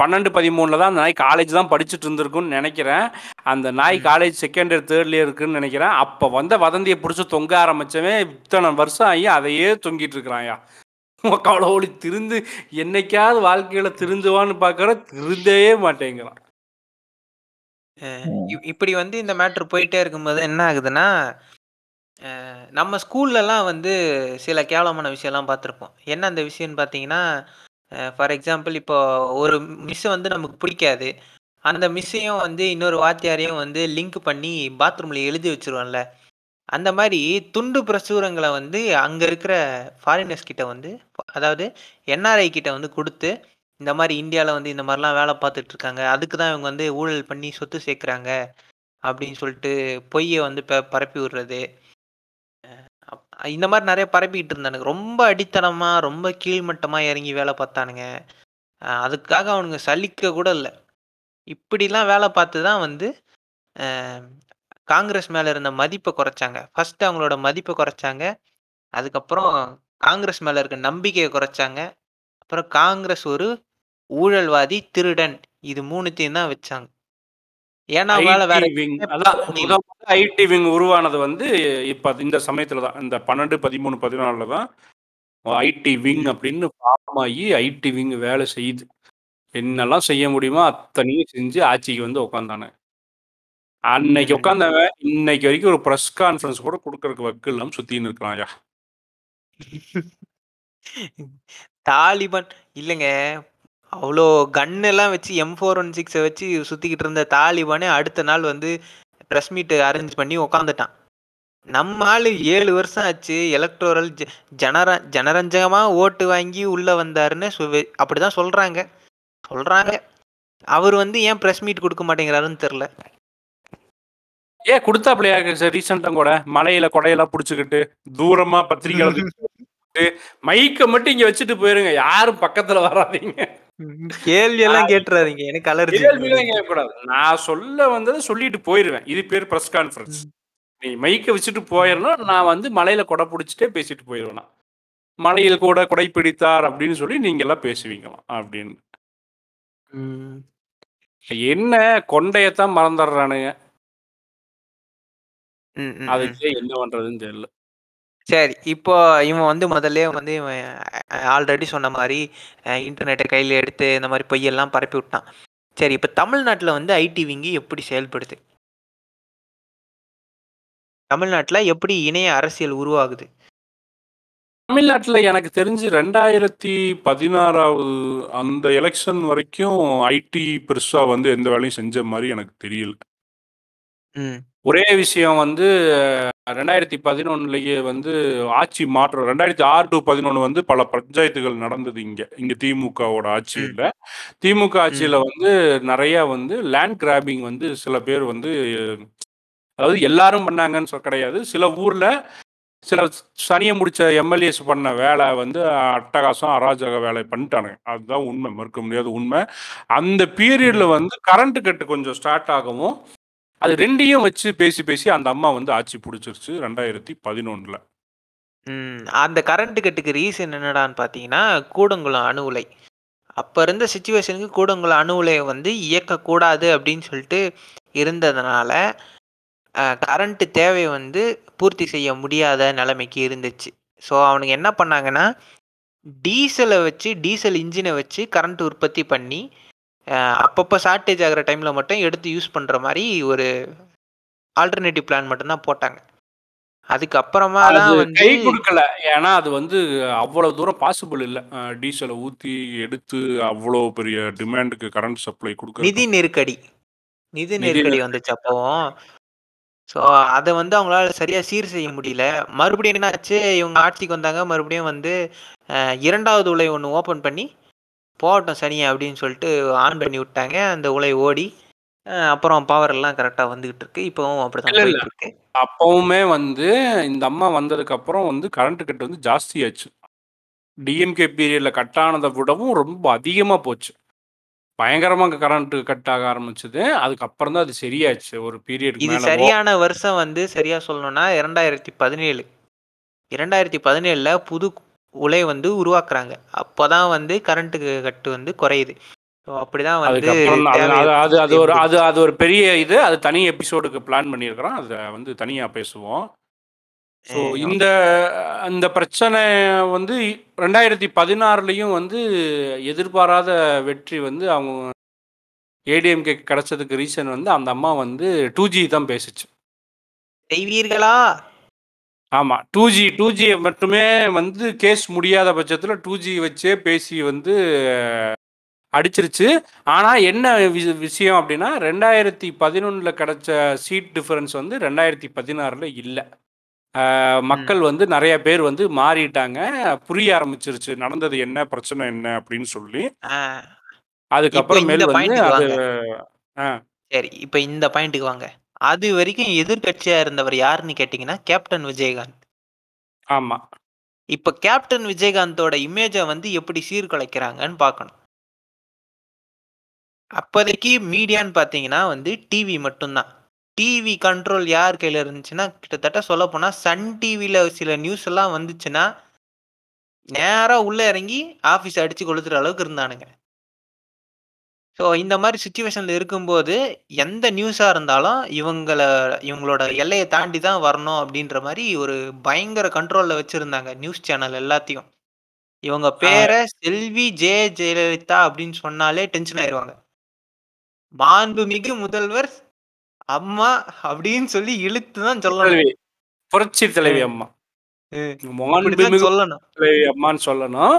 பன்னெண்டு பதிமூணுல தான் அந்த நாய் காலேஜ் தான் படிச்சுட்டு இருந்திருக்கும்னு நினைக்கிறேன். அந்த நாய். College second year third year இருக்குன்னு நினைக்கிறேன். அப்போ வந்த வதந்தியை பிடிச்சி தொங்க ஆரம்பிச்சவன் இத்தனை வருஷம் ஆகி அதையே தொங்கிட்டு இருக்கிறான்யா கவலை திருந்து என்னைக்காவது வாழ்க்கையில திருந்துவான்னு பார்க்கற திருந்தவே மாட்டேங்கிறான். இப்படி வந்து இந்த மேட்ரு போயிட்டே இருக்கும்போது என்ன ஆகுதுன்னா நம்ம ஸ்கூல்லலாம் வந்து சில கேவலமான விஷயம்லாம் பார்த்துருப்போம். என்ன அந்த விஷயம்னு பார்த்தீங்கன்னா ஃபார் எக்ஸாம்பிள் இப்போ ஒரு மிஸ்ஸை வந்து நமக்கு பிடிக்காது. அந்த மிஸ்ஸையும் வந்து இன்னொரு வாத்தியாரையும் வந்து லிங்க் பண்ணி பாத்ரூமில் எழுதி வச்சிருவான்ல. அந்த மாதிரி துண்டு பிரசுரங்களை வந்து அங்கே இருக்கிற ஃபாரினர்ஸ் கிட்ட வந்து அதாவது என்ஆர்ஐ கிட்ட வந்து கொடுத்து இந்த மாதிரி இந்தியாவில் வந்து இந்த மாதிரிலாம் வேலை பார்த்துட்டு இருக்காங்க. அதுக்கு தான் இவங்க வந்து ஊழல் பண்ணி சொத்து சேர்க்குறாங்க. அப்படின்னு சொல்லிட்டு பொய்யை வந்து ப பரப்பி விடுறது. இந்த மாதிரி நிறைய பரப்பிக்கிட்டு இருந்தானுங்க ரொம்ப அடித்தனமாக ரொம்ப கீழ்மட்டமாக இறங்கி வேலை பார்த்தானுங்க அதுக்காக அவனுங்க சலிக்க கூட இல்லை இப்படிலாம் வேலை பார்த்து தான் வந்து காங்கிரஸ் மேலே இருந்த மதிப்பை குறைச்சாங்க. ஃபஸ்ட்டு அவங்களோட மதிப்பை குறைச்சாங்க. அதுக்கப்புறம் காங்கிரஸ் மேலே இருக்க நம்பிக்கையை குறைச்சாங்க. அப்புறம் காங்கிரஸ் ஒரு ஊழல்வாதி, திருடன் இது மூணுத்தையும் தான் வச்சாங்க. ஏன்னா வேற ஐடி விங் அதான் ஐடி விங் உருவானது வந்து இப்ப இந்த சமயத்துல தான். இந்த 12, 13, 14ல தான் ஐடி விங். அப்படின்னு ஃபார்ம் ஆகி ஐடி விங் வேலை செய்யுது. என்னெல்லாம் செய்ய முடியுமோ அத்தனையும் செஞ்சு ஆட்சிக்கு வந்து உட்காந்தானுங்க. அன்னைக்கு. உட்காந்தவன் இன்னைக்கு வரைக்கும் ஒரு பிரஸ் கான்ஃபரன்ஸ் கூட குடுக்கறதுக்கு வக்கு இல்லாம சுத்தின்னு இருக்கிறான்யா. தாலிபான் இல்லங்க. அவ்ளோ கன் எல்லாம் வச்சு M416 வச்சு சுத்திக்கிட்டு இருந்த தாலிபானே அடுத்த நாள் வந்து பிரஸ் மீட் அரேஞ்ச் பண்ணி உட்காந்துட்டான். நம்ம ஆளு 7 வருஷம் ஆச்சு. எலக்டோரல் ஜ ஜனர ஜனரஞ்சகமா ஓட்டு வாங்கி உள்ள வந்தாருன்னு சொ அப்படிதான் சொல்றாங்க. சொல்றாங்க. அவரு வந்து ஏன் பிரஸ் மீட் குடுக்க மாட்டேங்கிறாருன்னு தெரியல. ஏன் குடுத்தாப்லயா ரீசெண்டா கூட மலையில கொடையெல்லாம் புடிச்சுக்கிட்டு தூரமா பத்திரிக்கையாளர் நிறுத்திட்டு, மைக்க மட்டும் இங்க வச்சுட்டு போயிருங்க. யாரும் பக்கத்துல வராதீங்க. கேள்வி எல்லாம் கேட்டுறாதீங்க. எனக்கு அலர்ஜி. கேட்கக்கூடாது. நான் சொல்ல வந்தத சொல்லிட்டு போயிருவேன். இது பேர் பிரஸ் கான்ஃபரன்ஸ். நீ மைக்க வச்சுட்டு போயிரணும். நான் வந்து மலையில கொடை புடிச்சுட்டே பேசிட்டு போயிருவேன் நான். மலையில் கூட கொடை பிடித்தார் அப்படின்னு சொல்லி நீங்க எல்லாம் பேசுவீங்களாம் அப்படின்னு. என்ன கொண்டையத்தான் மறந்துடுறானுங்க. அதுக்கு என்ன பண்றதுன்னு தெரியல. சரி. இப்போ இவன் வந்து முதல்லயே வந்து இவன் ஆல்ரெடி சொன்ன மாரி அ இன்டர்நெட்ட கையில எடுத்து இந்த மாரி பொய்யெல்லாம் பரப்பி விட்டான். சரி இப்ப தமிழ்நாட்டுல வந்து ஐடி விங்கி எப்படி செயல்படுது? தமிழ்நாட்டுல எப்படி இணைய அரசியல் உருவாகுது? தமிழ்நாட்டுல எனக்கு தெரிஞ்சு 2016வது அந்த எலக்ஷன் வரைக்கும் ஐடி பெருசா வந்து எந்த வேலையும் செஞ்ச மாரி எனக்கு தெரியல. ம். ஒரே விஷயம் வந்து 2011லயே வந்து ஆட்சி மாற்றம் 2006 டூ 11 வந்து பல பஞ்சாயத்துகள் நடந்தது இங்க. இங்க திமுகவோட. ஆட்சியில. திமுக. ஆட்சியில வந்து நெறைய வந்து லேண்ட் கிராபிங் வந்து சில பேர் வந்து அதாவது எல்லாரும் பண்ணாங்கன்னு சொ கிடையாது. சில ஊர்ல சில சனிய முடிச்ச எம்எல்ஏஸ் பண்ண வேலை வந்து அட்டகாசம், அராஜக வேலை பண்ணிட்டானுங்க. அதுதான் உண்மை. மறுக்க முடியாத உண்மை. அந்த பீரியட்ல. வந்து கரண்ட் கட் கொஞ்சம் ஸ்டார்ட் ஆகவும், அது ரெண்டையும் வச்சு பேசி பேசி அந்த அம்மா வந்து ஆட்சி பிடிச்சிருச்சு ரெண்டாயிரத்தி பதினொன்றில் அந்த கரண்ட் கட்டுக்கு ரீசன் என்னடான்னு பார்த்தீங்கன்னா, கூடங்குளம் அணு உலை. அப்போ இருந்த சுச்சுவேஷனுக்கு கூடங்குளம் அணு உலையை வந்து இயக்கக்கூடாது அப்படின்னு சொல்லிட்டு இருந்ததுனால, கரண்ட்டு தேவை வந்து பூர்த்தி செய்ய முடியாத நிலைமைக்கு இருந்துச்சு. ஸோ அவனுங்க என்ன பண்ணாங்கன்னா, டீசலை வச்சு டீசல் இன்ஜினை வச்சு கரண்ட் உற்பத்தி பண்ணி, அப்பப்ப ஷார்டேஜ் ஆகுற டைம்ல மட்டும் எடுத்து யூஸ் பண்ற மாரி ஒரு ஆல்டர்னேட்டிவ் பிளான் மட்டும் தான் போட்டாங்க. அதுக்கப்புறமா அது தான் வந்து கை குடுக்கல. ஏன்னா அது வந்து அவ்வளவு தூரம் பாசிபிள் இல்ல. டீசல ஊத்தி எடுத்து அவ்வளோ பெரிய டிமாண்டுக்கு கரண்ட் சப்ளை குடுக்கறதுக்கு நிதி நெருக்கடி. நிதி நெருக்கடி நெருக்கடி. வந்துச்சு அப்பவும். ஸோ அத வந்து அவங்களால சரியா சீர் செய்ய முடியல. மறுபடியும் என்ன ஆச்சு, இவங்க ஆட்சிக்கு வந்தாங்க. மறுபடியும் வந்து 2வது உலை ஒண்ணு ஓப்பன் பண்ணி, போகட்டும் சனிய அப்படின்னு சொல்லிட்டு ஆன் பண்ணி விட்டாங்க. அந்த உலை ஓடி, அப்புறம் பவர் எல்லாம் கரெக்ட்டா வந்துகிட்டு இருக்கு. இப்பவும் அப்படிதான் இருக்கு. அப்பவுமே வந்து இந்த அம்மா வந்ததுக்கு அப்புறம் வந்து கரண்ட் கட் வந்து ஜாஸ்தியாச்சு. டிஎம்கே பீரியட்ல கட் ஆனத விடவும் ரொம்ப அதிகமா போச்சு. பயங்கரமா கரண்ட் கட் ஆக ஆரம்பிச்சது. அதுக்கப்புறம் தான் அது சரியாச்சு. ஒரு பீரியட்க்கு இது சரியான வருஷம் வந்து சரியா சொல்லணும்னா 2017. 2017ல புது உலை வந்து உருவாக்குறாங்க. அப்பதான் வந்து கரண்ட் கட் வந்து குறையுது. அப்படிதான் வந்து அது அது ஒரு அது. அது ஒரு பெரிய இது. அது தனி எபிசோடுக்கு பிளான் பண்ணியிருக்கிறோம். அத வந்து தனியா பேசுவோம். ஸோ. இந்த அந்த பிரச்சனை வந்து 2016லயும் வந்து எதிர்பாராத வெற்றி வந்து அவங்க ஏடிஎம்கேக்கு கிடைச்சதுக்கு ரீசன் வந்து அந்த அம்மா வந்து 2ஜி தான் பேசுச்சு. செய்வீர்களா? ஆமா. 2ஜி 2ஜிய மட்டுமே வந்து கேஸ் முடியாத பட்சத்தில 2ஜி வச்சே பேசி வந்து அடிச்சிருச்சு. ஆனா என்ன விஷயம் அப்டின்னா, 2011ல கிடைச்ச சீட் டிஃபரன்ஸ் வந்து 2016ல இல்ல. ஆ ம். மக்கள் வந்து நெறைய பேர் வந்து மாறிட்டாங்க. புரிய ஆரம்பிச்சிருச்சு. நடந்தது என்ன? பிரச்சனை என்ன? அப்படின்னு சொல்லி. அதுக்கப்புறமேல் இந்த வந்து அது. சரி. இப்ப இந்த பாயிண்ட்க்கு வாங்க. அது வரைக்கும் எதிர்க்கட்சியா இருந்தவர் யாருன்னு கேட்டீங்கன்னா, கேப்டன் விஜயகாந்த். ஆமா. இப்ப கேப்டன் விஜயகாந்தோட இமேஜ வந்து எப்படி சீர்குலைக்கிறாங்கன்னு பார்க்கணும். அப்போதைக்கு மீடியான்னு பார்த்தீங்கன்னா வந்து டிவி மட்டும் தான். டிவி கண்ட்ரோல் யார் கையில இருந்துச்சுன்னா கிட்டத்தட்ட சொல்ல போனா சன் டிவில சில நியூஸ் எல்லாம் வந்துச்சுன்னா நேரா உள்ள இறங்கி ஆபீஸ் அடிச்சு கொளுத்துற அளவுக்கு இருந்தானுங்க ஸோ இந்த மாதிரி சுச்சுவேஷன்ல இருக்கும்போது எந்த நியூஸா இருந்தாலும் இவங்கள இவங்களோட எல்லையை தாண்டி தான் வரணும் அப்படின்ற மாதிரி ஒரு பயங்கர கண்ட்ரோல்ல வச்சிருந்தாங்க நியூஸ் சேனல் எல்லாத்தையும். இவங்க பேரை செல்வி ஜெய ஜெயலலிதா அப்படின்னு சொன்னாலே டென்ஷன் ஆயிருவாங்க. மாண்புமிகு முதல்வர் அம்மா அப்படின்னு சொல்லி இழுத்து தான் சொல்லணும். புரட்சி தலைவி. அம்மா. அம்மான்னு சொல்லணும்.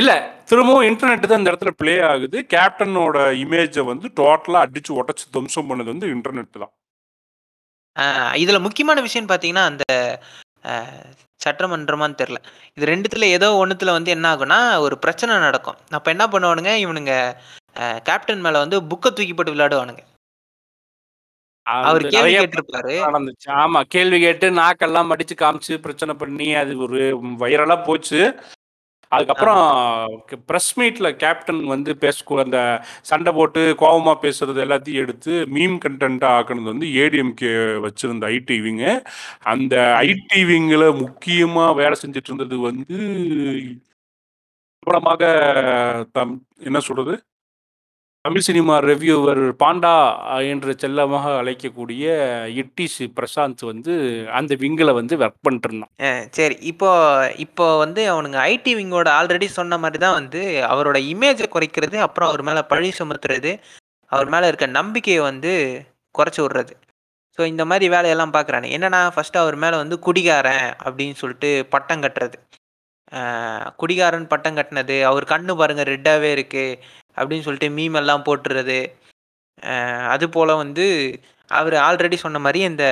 இல்ல திரும்பவும் இன்டர்நெட் தான் இந்த இடத்துல ப்ளே ஆகுது. கேப்டனோட இமேஜை வந்து டோட்டலா அடிச்சு உடைச்சு துவம்சம் பண்ணது வந்து இன்டர்நெட் தான். இதுல முக்கியமான விஷயம் பாத்தீங்கன்னா அந்த சட்டமன்றமான்னு தெரியல. இது ரெண்டுத்துல ஏதோ ஒண்ணுத்துல வந்து என்ன ஆகும்னா ஒரு பிரச்சனை நடக்கும். அப்ப என்ன பண்ணுவானுங்க? இவனுங்க கேப்டன் மேல வந்து புக்கை தூக்கி போட்டு விளையாடுவானுங்க. அவர் கேள்வி கேட்டிருப்பாரு. நடந்துச்சு. ஆமா கேள்வி கேட்டு நாக்கெல்லாம் மடிச்சு காமிச்சு பிரச்சனை பண்ணி அது ஒரு வைரலா போச்சு. அதுக்கப்புறம் ப்ரெஸ் மீட்ல கேப்டன் வந்து பேசக்கூட அந்த சண்டை போட்டு கோவமா பேசுறது எல்லாத்தையும் எடுத்து மீம் கண்டென்ட்டா ஆக்குனது வந்து ஏடிஎம்கே வச்சிருந்த ஐடிவிங்க அந்த ஐடிவிங்கில் முக்கியமா வேலை செஞ்சுட்டு இருந்தது வந்து பிரபலமாக தம் என்ன சொல்றது? தமிழ் சினிமா ரிவ்யூவர் பாண்டா என்று செல்லமாக அழைக்கக்கூடிய இட்டிஸ் பிரசாந்த் வந்து அந்த விங்கில் வந்து ஒர்க் பண்ணிட்டுருந்தான். சரி. இப்போ இப்போ வந்து அவனுங்க ஐடி விங்கோட ஆல்ரெடி சொன்ன மாதிரி தான் வந்து அவரோட இமேஜை குறைக்கிறது அப்புறம் அவர் மேலே பழி சுமத்துறது அவர் மேலே இருக்க நம்பிக்கையை வந்து குறைச்சி விடுறது. ஸோ இந்த மாதிரி வேலையெல்லாம் பார்க்குறானு என்னென்னா ஃபஸ்ட்டு அவர் மேலே வந்து குடிகாரன் அப்படின்னு சொல்லிட்டு பட்டம் கட்டுறது. குடிகாரன் பட்டம் கட்டினது அவர் கண்ணு பாருங்கள் ரெட்டாகவே இருக்குது அப்படின்னு சொல்லிட்டு மீம் எல்லாம் போட்டுறது. அது போல வந்து அவர் ஆல்ரெடி சொன்ன மாதிரி இந்த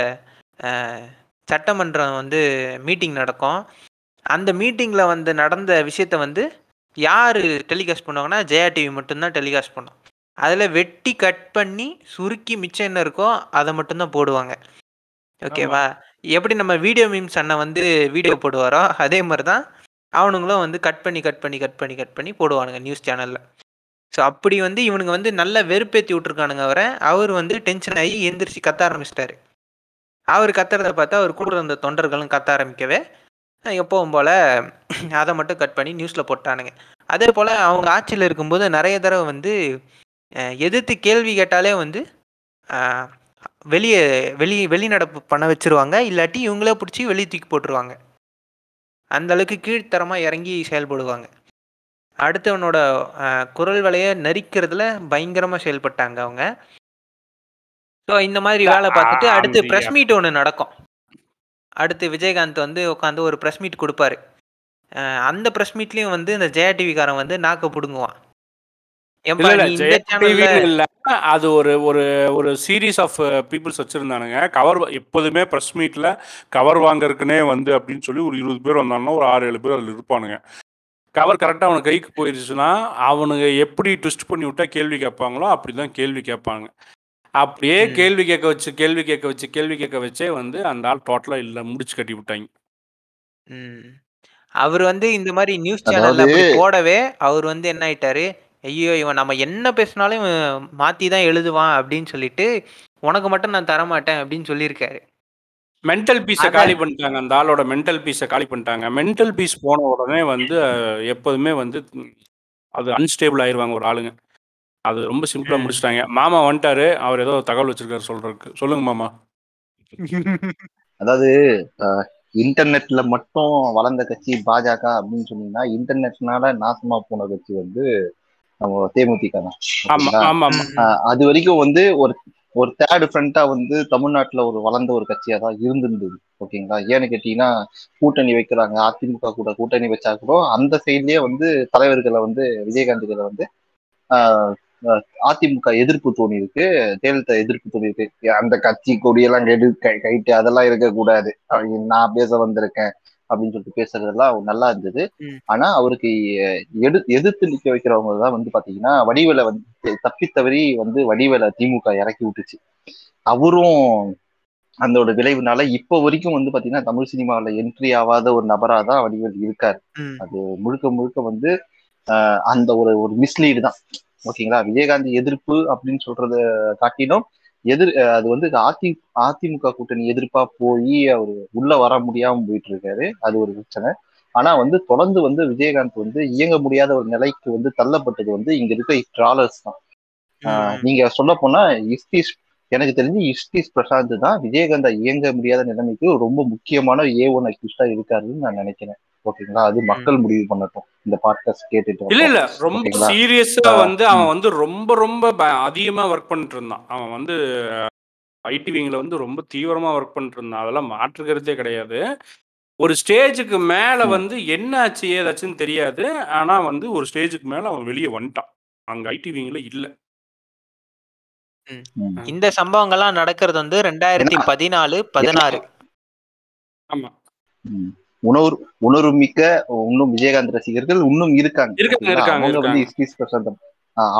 சட்டமன்றம் வந்து மீட்டிங் நடக்கும். அந்த மீட்டிங்கில் வந்து நடந்த விஷயத்த வந்து யார் டெலிகாஸ்ட் பண்ணுவாங்கன்னா ஜெயா டிவி மட்டும்தான் டெலிகாஸ்ட் பண்ணும். அதில் வெட்டி கட் பண்ணி சுருக்கி மிச்சம் என்ன இருக்கோ அதை மட்டும்தான் போடுவாங்க. ஓகேவா எப்படி நம்ம வீடியோ மீம்ஸ் அண்ணன் வந்து வீடியோ போடுவாரோ அதே மாதிரி தான் அவனுங்களும் வந்து கட் பண்ணி கட் பண்ணி கட் பண்ணி கட் பண்ணி போடுவானுங்க நியூஸ் சேனலில் ஸோ அப்படி வந்து இவனுங்க வந்து நல்ல வெறுப்பேற்றி விட்ருக்கானுங்க அவரை. அவர் வந்து டென்ஷன் ஆகி எந்திரிச்சு கத்த ஆரம்பிச்சிட்டாரு. அவர் கத்துறத பார்த்தா அவர் கூட இருந்த தொண்டர்களும் கத்த ஆரம்பிக்கவே எப்போவும் எப்பவும் போல். அதை மட்டும் கட் பண்ணி நியூஸில் போட்டானுங்க. அதே போல் அவங்க ஆட்சியில் இருக்கும்போது நிறைய தடவை வந்து எதிர்த்து கேள்வி கேட்டாலே வந்து வெளியே வெளி வெளிநடப்பு பண்ண வச்சுருவாங்க. இல்லாட்டி இவங்களே பிடிச்சி வெளியே தூக்கி போட்டுருவாங்க. அந்த அளவுக்கு கீழ்த்தரமாக இறங்கி செயல்படுவாங்க. அடுத்தவனோட குரல் வலையை நரிக்கிறதுல பயங்கரமாக செயல்பட்டாங்க அவங்க. ஸோ இந்த மாதிரி வேலை பார்த்துட்டு அடுத்து ப்ரெஸ் மீட் ஒன்று நடக்கும். அடுத்து விஜயகாந்த் வந்து உட்காந்து ஒரு ப்ரெஸ் மீட் கொடுப்பாரு. அந்த ப்ரெஸ் மீட்லேயும் வந்து இந்த ஜெயா டிவிக்காரன் வந்து நாக்க பிடுங்குவான். அது ஒரு ஒரு ஒரு சீரீஸ் ஆஃப் பீப்புள்ஸ் வச்சிருந்தானுங்க. கவர் எப்போதுமே ப்ரெஸ் மீட்ல கவர் வாங்கறதுக்குனே வந்து அப்படின்னு சொல்லி ஒரு இருபது பேர் வந்தாங்கன்னா ஒரு ஆறு ஏழு பேர் அதில் இருப்பானுங்க. கவர் கரெக்டாக அவனுக்கு கைக்கு போயிருச்சுன்னா அவனுங்க எப்படி ட்விஸ்ட் பண்ணி விட்டா கேள்வி கேட்பாங்களோ அப்படிதான் கேள்வி கேட்பாங்க அப்படியே. கேள்வி கேட்க வச்சு கேள்வி கேட்க வச்சு கேள்வி கேட்க வச்சே வந்து அந்த ஆள் டோட்டலாக இல்லை முடிச்சு கட்டி விட்டாங்க ம். அவர் வந்து இந்த மாதிரி நியூஸ் சேனல்ல அப்படி போடவே அவர் வந்து என்ன ஆயிட்டாரு ஐயோ இவன் நம்ம என்ன பேசினாலும் மாத்தி தான் எழுதுவான் அப்படின்னு சொல்லிட்டு உனக்கு மட்டும் நான் தர மாட்டேன் அப்படின்னு சொல்லியிருக்காரு மென்டல் பீஸை காலி பண்ணிட்டாங்க. அந்த ஆளோட மென்டல் பீஸை காலி பண்ணிட்டாங்க. மென்டல் பீஸ் போன உடனே வந்து எப்போதுமே வந்து அது அன்ஸ்டேபிள் ஆயிருவாங்க ஒரு ஆளுங்க. அது ரொம்ப சிம்பிளா ம். முடிச்சிட்டாங்க. மாமா வந்துட்டாரு. அவர் ஏதோ தகவல் வச்சிருக்காரு சொல்றதுக்கு. சொல்லுங்க மாமா. அதாவது இன்டர்நெட்ல மட்டும் வளர்ந்த கட்சி பாஜக அப்படின்னு சொன்னீங்கன்னா இன்டர்நெட்னால நாசமா போன கட்சி வந்து நம்ம தேமுதிக தான். அது வரைக்கும் வந்து ஒரு ஒரு தேர்டு ஃப்ரண்டா வந்து தமிழ்நாட்டுல ஒரு வளர்ந்த ஒரு கட்சியா தான் இருந்திருந்தது ஓகேங்களா ஏன்னு கேட்டீங்கன்னா கூட்டணி வைக்கிறாங்க. அதிமுக கூட கூட்டணி வச்சா கூட அந்த சைட்லயே வந்து தலைவர்களை வந்து விஜயகாந்த்களை வந்து அதிமுக எதிர்ப்பு தோணி இருக்கு ஜெயலலிதா எதிர்ப்பு தோணி இருக்கு அந்த கட்சி கொடியெல்லாம் கெடு கை- கைட்டு அதெல்லாம் இருக்கக்கூடாது. அவங்க நான் பேச வந்திருக்கேன். அப்படின்னு சொல்லிட்டு பேசுறதெல்லாம் நல்லா இருந்தது. ஆனா அவருக்கு எடு எதிர்த்து நிக்க வைக்கிறவங்க தான் வந்து பாத்தீங்கன்னா வடிவேலை வந்து தப்பி தவறி வந்து வடிவேலை திமுக இறக்கி விட்டுச்சு. அவரும் அதோட விளைவுனால இப்ப வரைக்கும் வந்து பாத்தீங்கன்னா தமிழ் சினிமாவில் என்ட்ரி ஆகாத ஒரு நபரா தான் வடிவேல் இருக்காரு. அது முழுக்க முழுக்க வந்து அந்த ஒரு ஒரு மிஸ்லீடு தான். ஓகேங்களா? விஜயகாந்த் எதிர்ப்பு அப்படின்னு சொல்றத காட்டிலும் எதிர் அது வந்து அதி அதிமுக கூட்டணி எதிர்ப்பா போய் அவர் உள்ள வர முடியாம போயிட்டு இருக்காரு அது ஒரு பிரச்சனை. ஆனா வந்து தொடர்ந்து வந்து விஜயகாந்த் வந்து இயங்க முடியாத ஒரு நிலைக்கு வந்து தள்ளப்பட்டது வந்து இங்க இருக்க ட்ராலர்ஸ் தான். நீங்க சொல்ல போனா இஸ்திஸ் எனக்கு தெரிஞ்சு இஸ்திஸ் பிரசாந்த் தான் விஜயகாந்தா இயங்க முடியாத நிலைமைக்கு ரொம்ப முக்கியமான ஏ ஒன் அக்யூஸ்டா இருக்காருன்னு நான் நினைக்கிறேன். ஓகேங்களா? அது மக்கள் முடிவு பண்ணட்டும். இந்த பாட்காஸ்ட் கேட்டுட்டு இல்ல. இல்ல. ரொம்ப? சீரியஸா வந்து அவன் வந்து ரொம்ப ரொம்ப அதிகமா ஒர்க் பண்ணிட்டு இருந்தான். அவன் வந்து ஐடி விங்ல வந்து ரொம்ப தீவிரமா ஒர்க் பண்ணிட்டு இருந்தான். அதெல்லாம் மாற்றுக்கிறதே கிடையாது. ஒரு ஸ்டேஜுக்கு மேல. வந்து என்ன ஆச்சு ஏதாச்சுன்னு தெரியாது. ஆனா வந்து ஒரு ஸ்டேஜுக்கு மேல அவன் வெளியே வந்துட்டான். அங்க ஐடி விங்ல இல்ல. இந்த சம்பவங்கள்லாம் நடக்கிறது வந்து ரெண்டாயிரத்தி பதினாலு பதினாறு. ஆமா. ம். உணர்வு உணர்வு மிக்க இன்னும் விஜயகாந்த் ரசிகர்கள் இன்னும் இருக்காங்க. இருக்காங்க, ஓகேங்களா? இருக்காங்க, அவங்க வந்து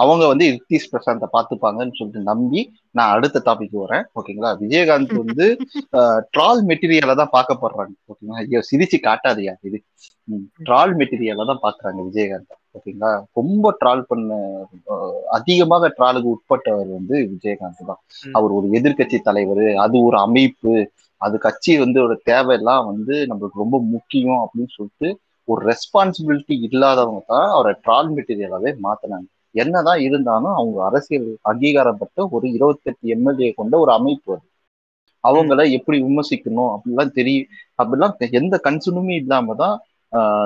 அவங்க வந்து இஸ்தீஸ் பிரசாந்த பாத்துப்பாங்கன்னு சொல்லிட்டு நம்பி நான் அடுத்த டாபிக் வரேன். ஓகேங்களா? விஜயகாந்த் வந்து ட்ரால் மெட்டீரியலை தான் பார்க்கப்படுறாங்க ஓகேங்களா? ஐயோ சிரிச்சு காட்டாதயா இது? ட்ரால் மெட்டீரியலை தான் பாக்குறாங்க விஜயகாந்த். ஓகேங்களா? ரொம்ப ட்ரால் பண்ண அதிகமாக ட்ராலுக்கு உட்பட்டவர் வந்து விஜயகாந்த் தான். அவர் ஒரு எதிர்க்கட்சி தலைவர் அது ஒரு அமைப்பு அது கட்சி வந்து ஒரு தேவையெல்லாம் வந்து நம்மளுக்கு ரொம்ப முக்கியம் அப்படின்னு சொல்லிட்டு ஒரு ரெஸ்பான்சிபிலிட்டி இல்லாதவங்க தான் அவரை ட்ரால் மெட்டீரியலாவே மாத்தினாங்க. என்னதான் இருந்தாலும் அவங்க அரசியல் அங்கீகாரம் பெற்ற ஒரு இருபத்தெட்டு எம்எல்ஏ கொண்ட ஒரு அமைப்பு அது. அவங்கள எப்படி விமர்சிக்கணும் அப்படிலாம் தெரியும் அப்படிலாம் எந்த கன்சர்னுமே இல்லாம தான்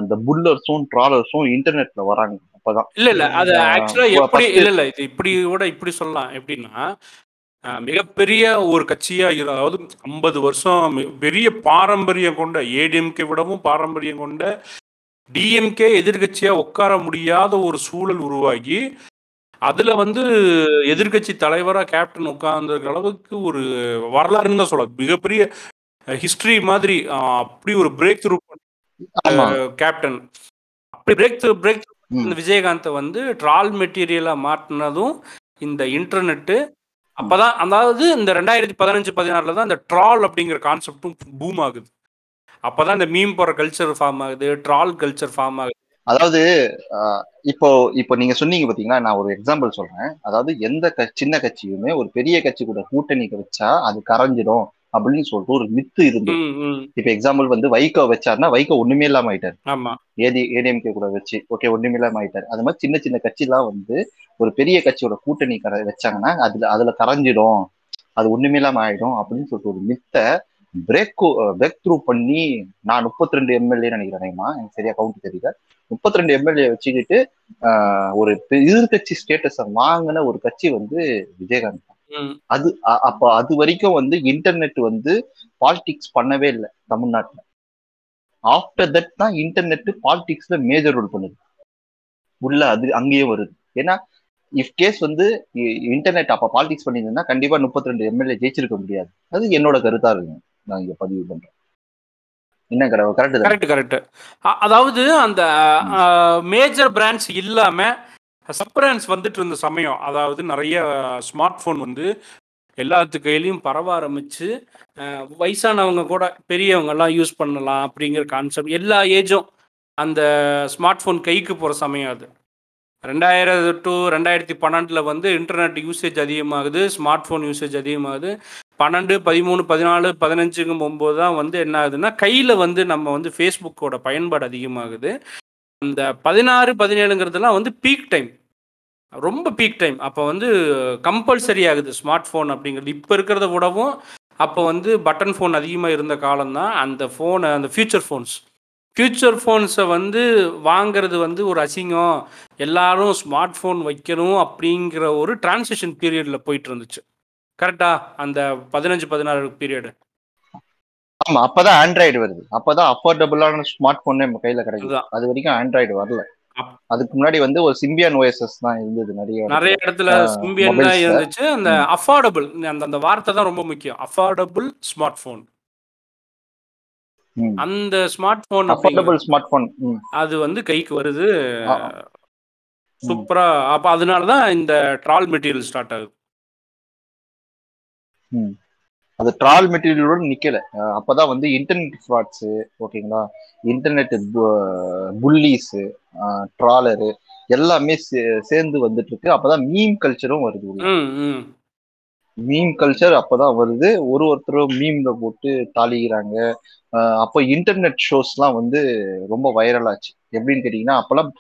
இந்த புல்லர்ஸும் ட்ராலர்ஸும் இன்டர்நெட்ல வராங்க அப்பதான். இல்ல இல்ல அது ஆக்சுவலா எப்படி இல்ல இல்ல இது இப்படி கூட இப்படி சொல்லலாம். எப்படின்னா மிகப்பெரிய ஒரு கட்சியா அதாவது ஐம்பது வருஷம் பெரிய பாரம்பரியம் கொண்ட ஏடிஎம்கே விடவும் பாரம்பரியம் கொண்ட டிஎம்கே எதிர்க்கட்சியா உட்கார முடியாத ஒரு சூழல் உருவாகி அதுல வந்து எதிர்க்கட்சி தலைவரா கேப்டன் உட்கார்ந்துருக்க அளவுக்கு ஒரு வரலாறுன்னு தான் சொல்லலாம். மிகப்பெரிய ஹிஸ்டரி மாதிரி அப்படி ஒரு பிரேக் த்ரூ கேப்டன் அப்படி பிரேக் த்ரூ பிரேக். இந்த விஜயகாந்தை வந்து ட்ரால் மெட்டீரியலா மாட்டினதும் இந்த இன்டர்நெட்டு அப்பதான் அதாவது இந்த ரெண்டாயிரத்தி பதினஞ்சு பதினாறுல தான் இந்த ட்ரால் அப்படிங்கிற கான்செப்டும் பூம் ஆகுது. அப்பதான் இந்த மீம் போற கல்ச்சர் ஃபார்ம் ஆகுது ட்ரால் கல்ச்சர் ஃபார்ம் ஆகுது. அதாவது இப்போ இப்போ நீங்க சொன்னீங்க பாத்தீங்களா நான் ஒரு எக்ஸாம்பிள் சொல்றேன். அதாவது எந்த க- சின்ன கட்சியுமே ஒரு பெரிய கட்சி கூட கூட்டணி வச்சா அது கரைஞ்சிடும் அப்படின்னு சொல்லிட்டு ஒரு மித்து இருந்து. இப்ப எக்ஸாம்பிள் வந்து வைகோ வச்சாருன்னா வைகோ ஒண்ணுமே இல்லாம ஆயிட்டாரு. ஏடி ஏடிஎம்கே கூட வச்சு ஓகே ஒண்ணுமே இல்லாம ஆயிட்டாரு. அது மாதிரி சின்ன சின்ன கட்சிலாம் வந்து ஒரு பெரிய கட்சியோட கூட்டணி கர வச்சாங்கன்னா அதுல அதுல கரைஞ்சிடும். அது ஒண்ணுமே இல்லாம ஆயிடும் அப்படின்னு சொல்லிட்டு ஒரு மித்த பிரேக் பிரேக் த்ரூ பண்ணி நான் முப்பத்தி ரெண்டு எம்எல்ஏ நினைக்கிறேன்மா எனக்கு சரியா கவுண்ட் தெரியல. முப்பத்தி ரெண்டு எம்எல்ஏ வச்சுக்கிட்டு ஒரு எதிர்கட்சி ஸ்டேட்டஸை வாங்கின ஒரு கட்சி வந்து விஜயகாந்த் அது அப்ப அது வரைக்கும் வந்து இன்டர்நெட் வந்து பாலிடிக்ஸ் பண்ணவே இல்லை தமிழ்நாட்டுல. ஆஃப்டர் தட் தான் இன்டர்நெட் பாலிடிக்ஸ்ல மேஜர் ரோல் பண்ணுது. உள்ள அது அங்கேயே வருது. ஏன்னா இஃப் கேஸ் வந்து இன்டர்நெட் அப்ப பாலிடிக்ஸ் பண்ணியிருந்தா கண்டிப்பா முப்பத்தி ரெண்டு எம்எல்ஏ ஜெயிச்சிருக்க முடியாது. அது என்னோட கருத்தா இருக்கு நான் இங்க பதிவு பண்றேன். என்ன கரெக்ட் கரெக்ட் கரெக்ட் அதாவது அந்த மேஜர் பிராண்ட்ஸ் இல்லாம சப் பிராண்ட்ஸ் வந்துட்டு இருந்த சமயம். அதாவது நிறைய ஸ்மார்ட் ஃபோன் வந்து எல்லாத்து கையிலையும் பரவ ஆரம்பிச்சு வயசானவங்க கூட பெரியவங்க எல்லாம் யூஸ் பண்ணலாம் அப்படிங்கிற கான்செப்ட் எல்லா ஏஜும் அந்த ஸ்மார்ட் ஃபோன் கைக்கு போகிற சமயம் அது. ரெண்டாயிரத்து டு ரெண்டாயிரத்தி பன்னெண்டில் வந்து இன்டர்நெட் யூசேஜ் அதிகமாகுது ஸ்மார்ட் ஃபோன் யூசேஜ் அதிகமாகுது. பன்னெண்டு பதிமூணு பதினாலு பதினஞ்சுங்கும் போகும்போது தான் வந்து என்ன ஆகுதுன்னா கையில் வந்து நம்ம வந்து ஃபேஸ்புக்கோட பயன்பாடு அதிகமாகுது. அந்த பதினாறு பதினேழுங்கிறதுலாம் வந்து பீக் டைம் ரொம்ப பீக் டைம் அப்போ வந்து கம்பல்சரி ஆகுது ஸ்மார்ட் ஃபோன் அப்படிங்கிறது. இப்போ இருக்கிறத விடவும் அப்போ வந்து பட்டன் ஃபோன் அதிகமாக இருந்த காலம்தான். அந்த ஃபோனை அந்த ஃபியூச்சர் ஃபோன்ஸ் ஃபியூச்சர் ஃபோன்ஸை வந்து வாங்குறது வந்து ஒரு அசிங்கம். எல்லாரும் ஸ்மார்ட் ஃபோன் வைக்கணும் அப்படிங்கிற ஒரு டிரான்சிஷன் பீரியடில் போயிட்டு இருந்துச்சு கரெக்டா அந்த பதினஞ்சு பதினாறு பீரியடு ஆமா அப்பதான் ஆண்ட்ராய்டு வருது. அப்பதான் அஃபோர்டபுளான ஸ்மார்ட் போன் நம்ம கையில கிடைக்குது. அது வரைக்கும் ஆண்ட்ராய்டு வரல. அதுக்கு முன்னாடி வந்து ஒரு சிம்பியான் ஓஎஸ்எஸ் தான் இருந்தது நிறைய நிறைய இடத்துல சிம்பியன் தான். இருந்துச்சு. அந்த அஃபோர்டபுள் அந்த அந்த வார்த்தை தான் ரொம்ப முக்கியம். அஃபோர்டபுள் ஸ்மார்ட் ஃபோன் அந்த smartphone affordable smart phone அது வந்து கைக்கு வருது. சூப்பரா. அப்ப அதனால தான் இந்த ட்ரால் மெட்டீரியல் ஸ்டார்ட் ஆகுது. அது ட்ரால் மெட்டீரியலோட நிக்கல. அப்பதான் வந்து இன்டர்நெட் ஃப்ராட்ஸ் ஓகேங்களா? இன்டர்நெட் புல்லிஸ் ட்ராலரு எல்லாமே சேர்ந்து வந்துட்டு இருக்கு. அப்பதான் மீம் கல்ச்சரும் வருது மீம் கல்ச்சர் அப்பதான் வருது. ஒரு ஒருத்தரும் மீம்ல போட்டு தாளிக்கிறாங்க. அப்போ இன்டர்நெட் ஷோஸ்லாம் வந்து ரொம்ப வைரல் ஆச்சு. எப்படின்னு கேட்டீங்கன்னா அப்பெல்லாம்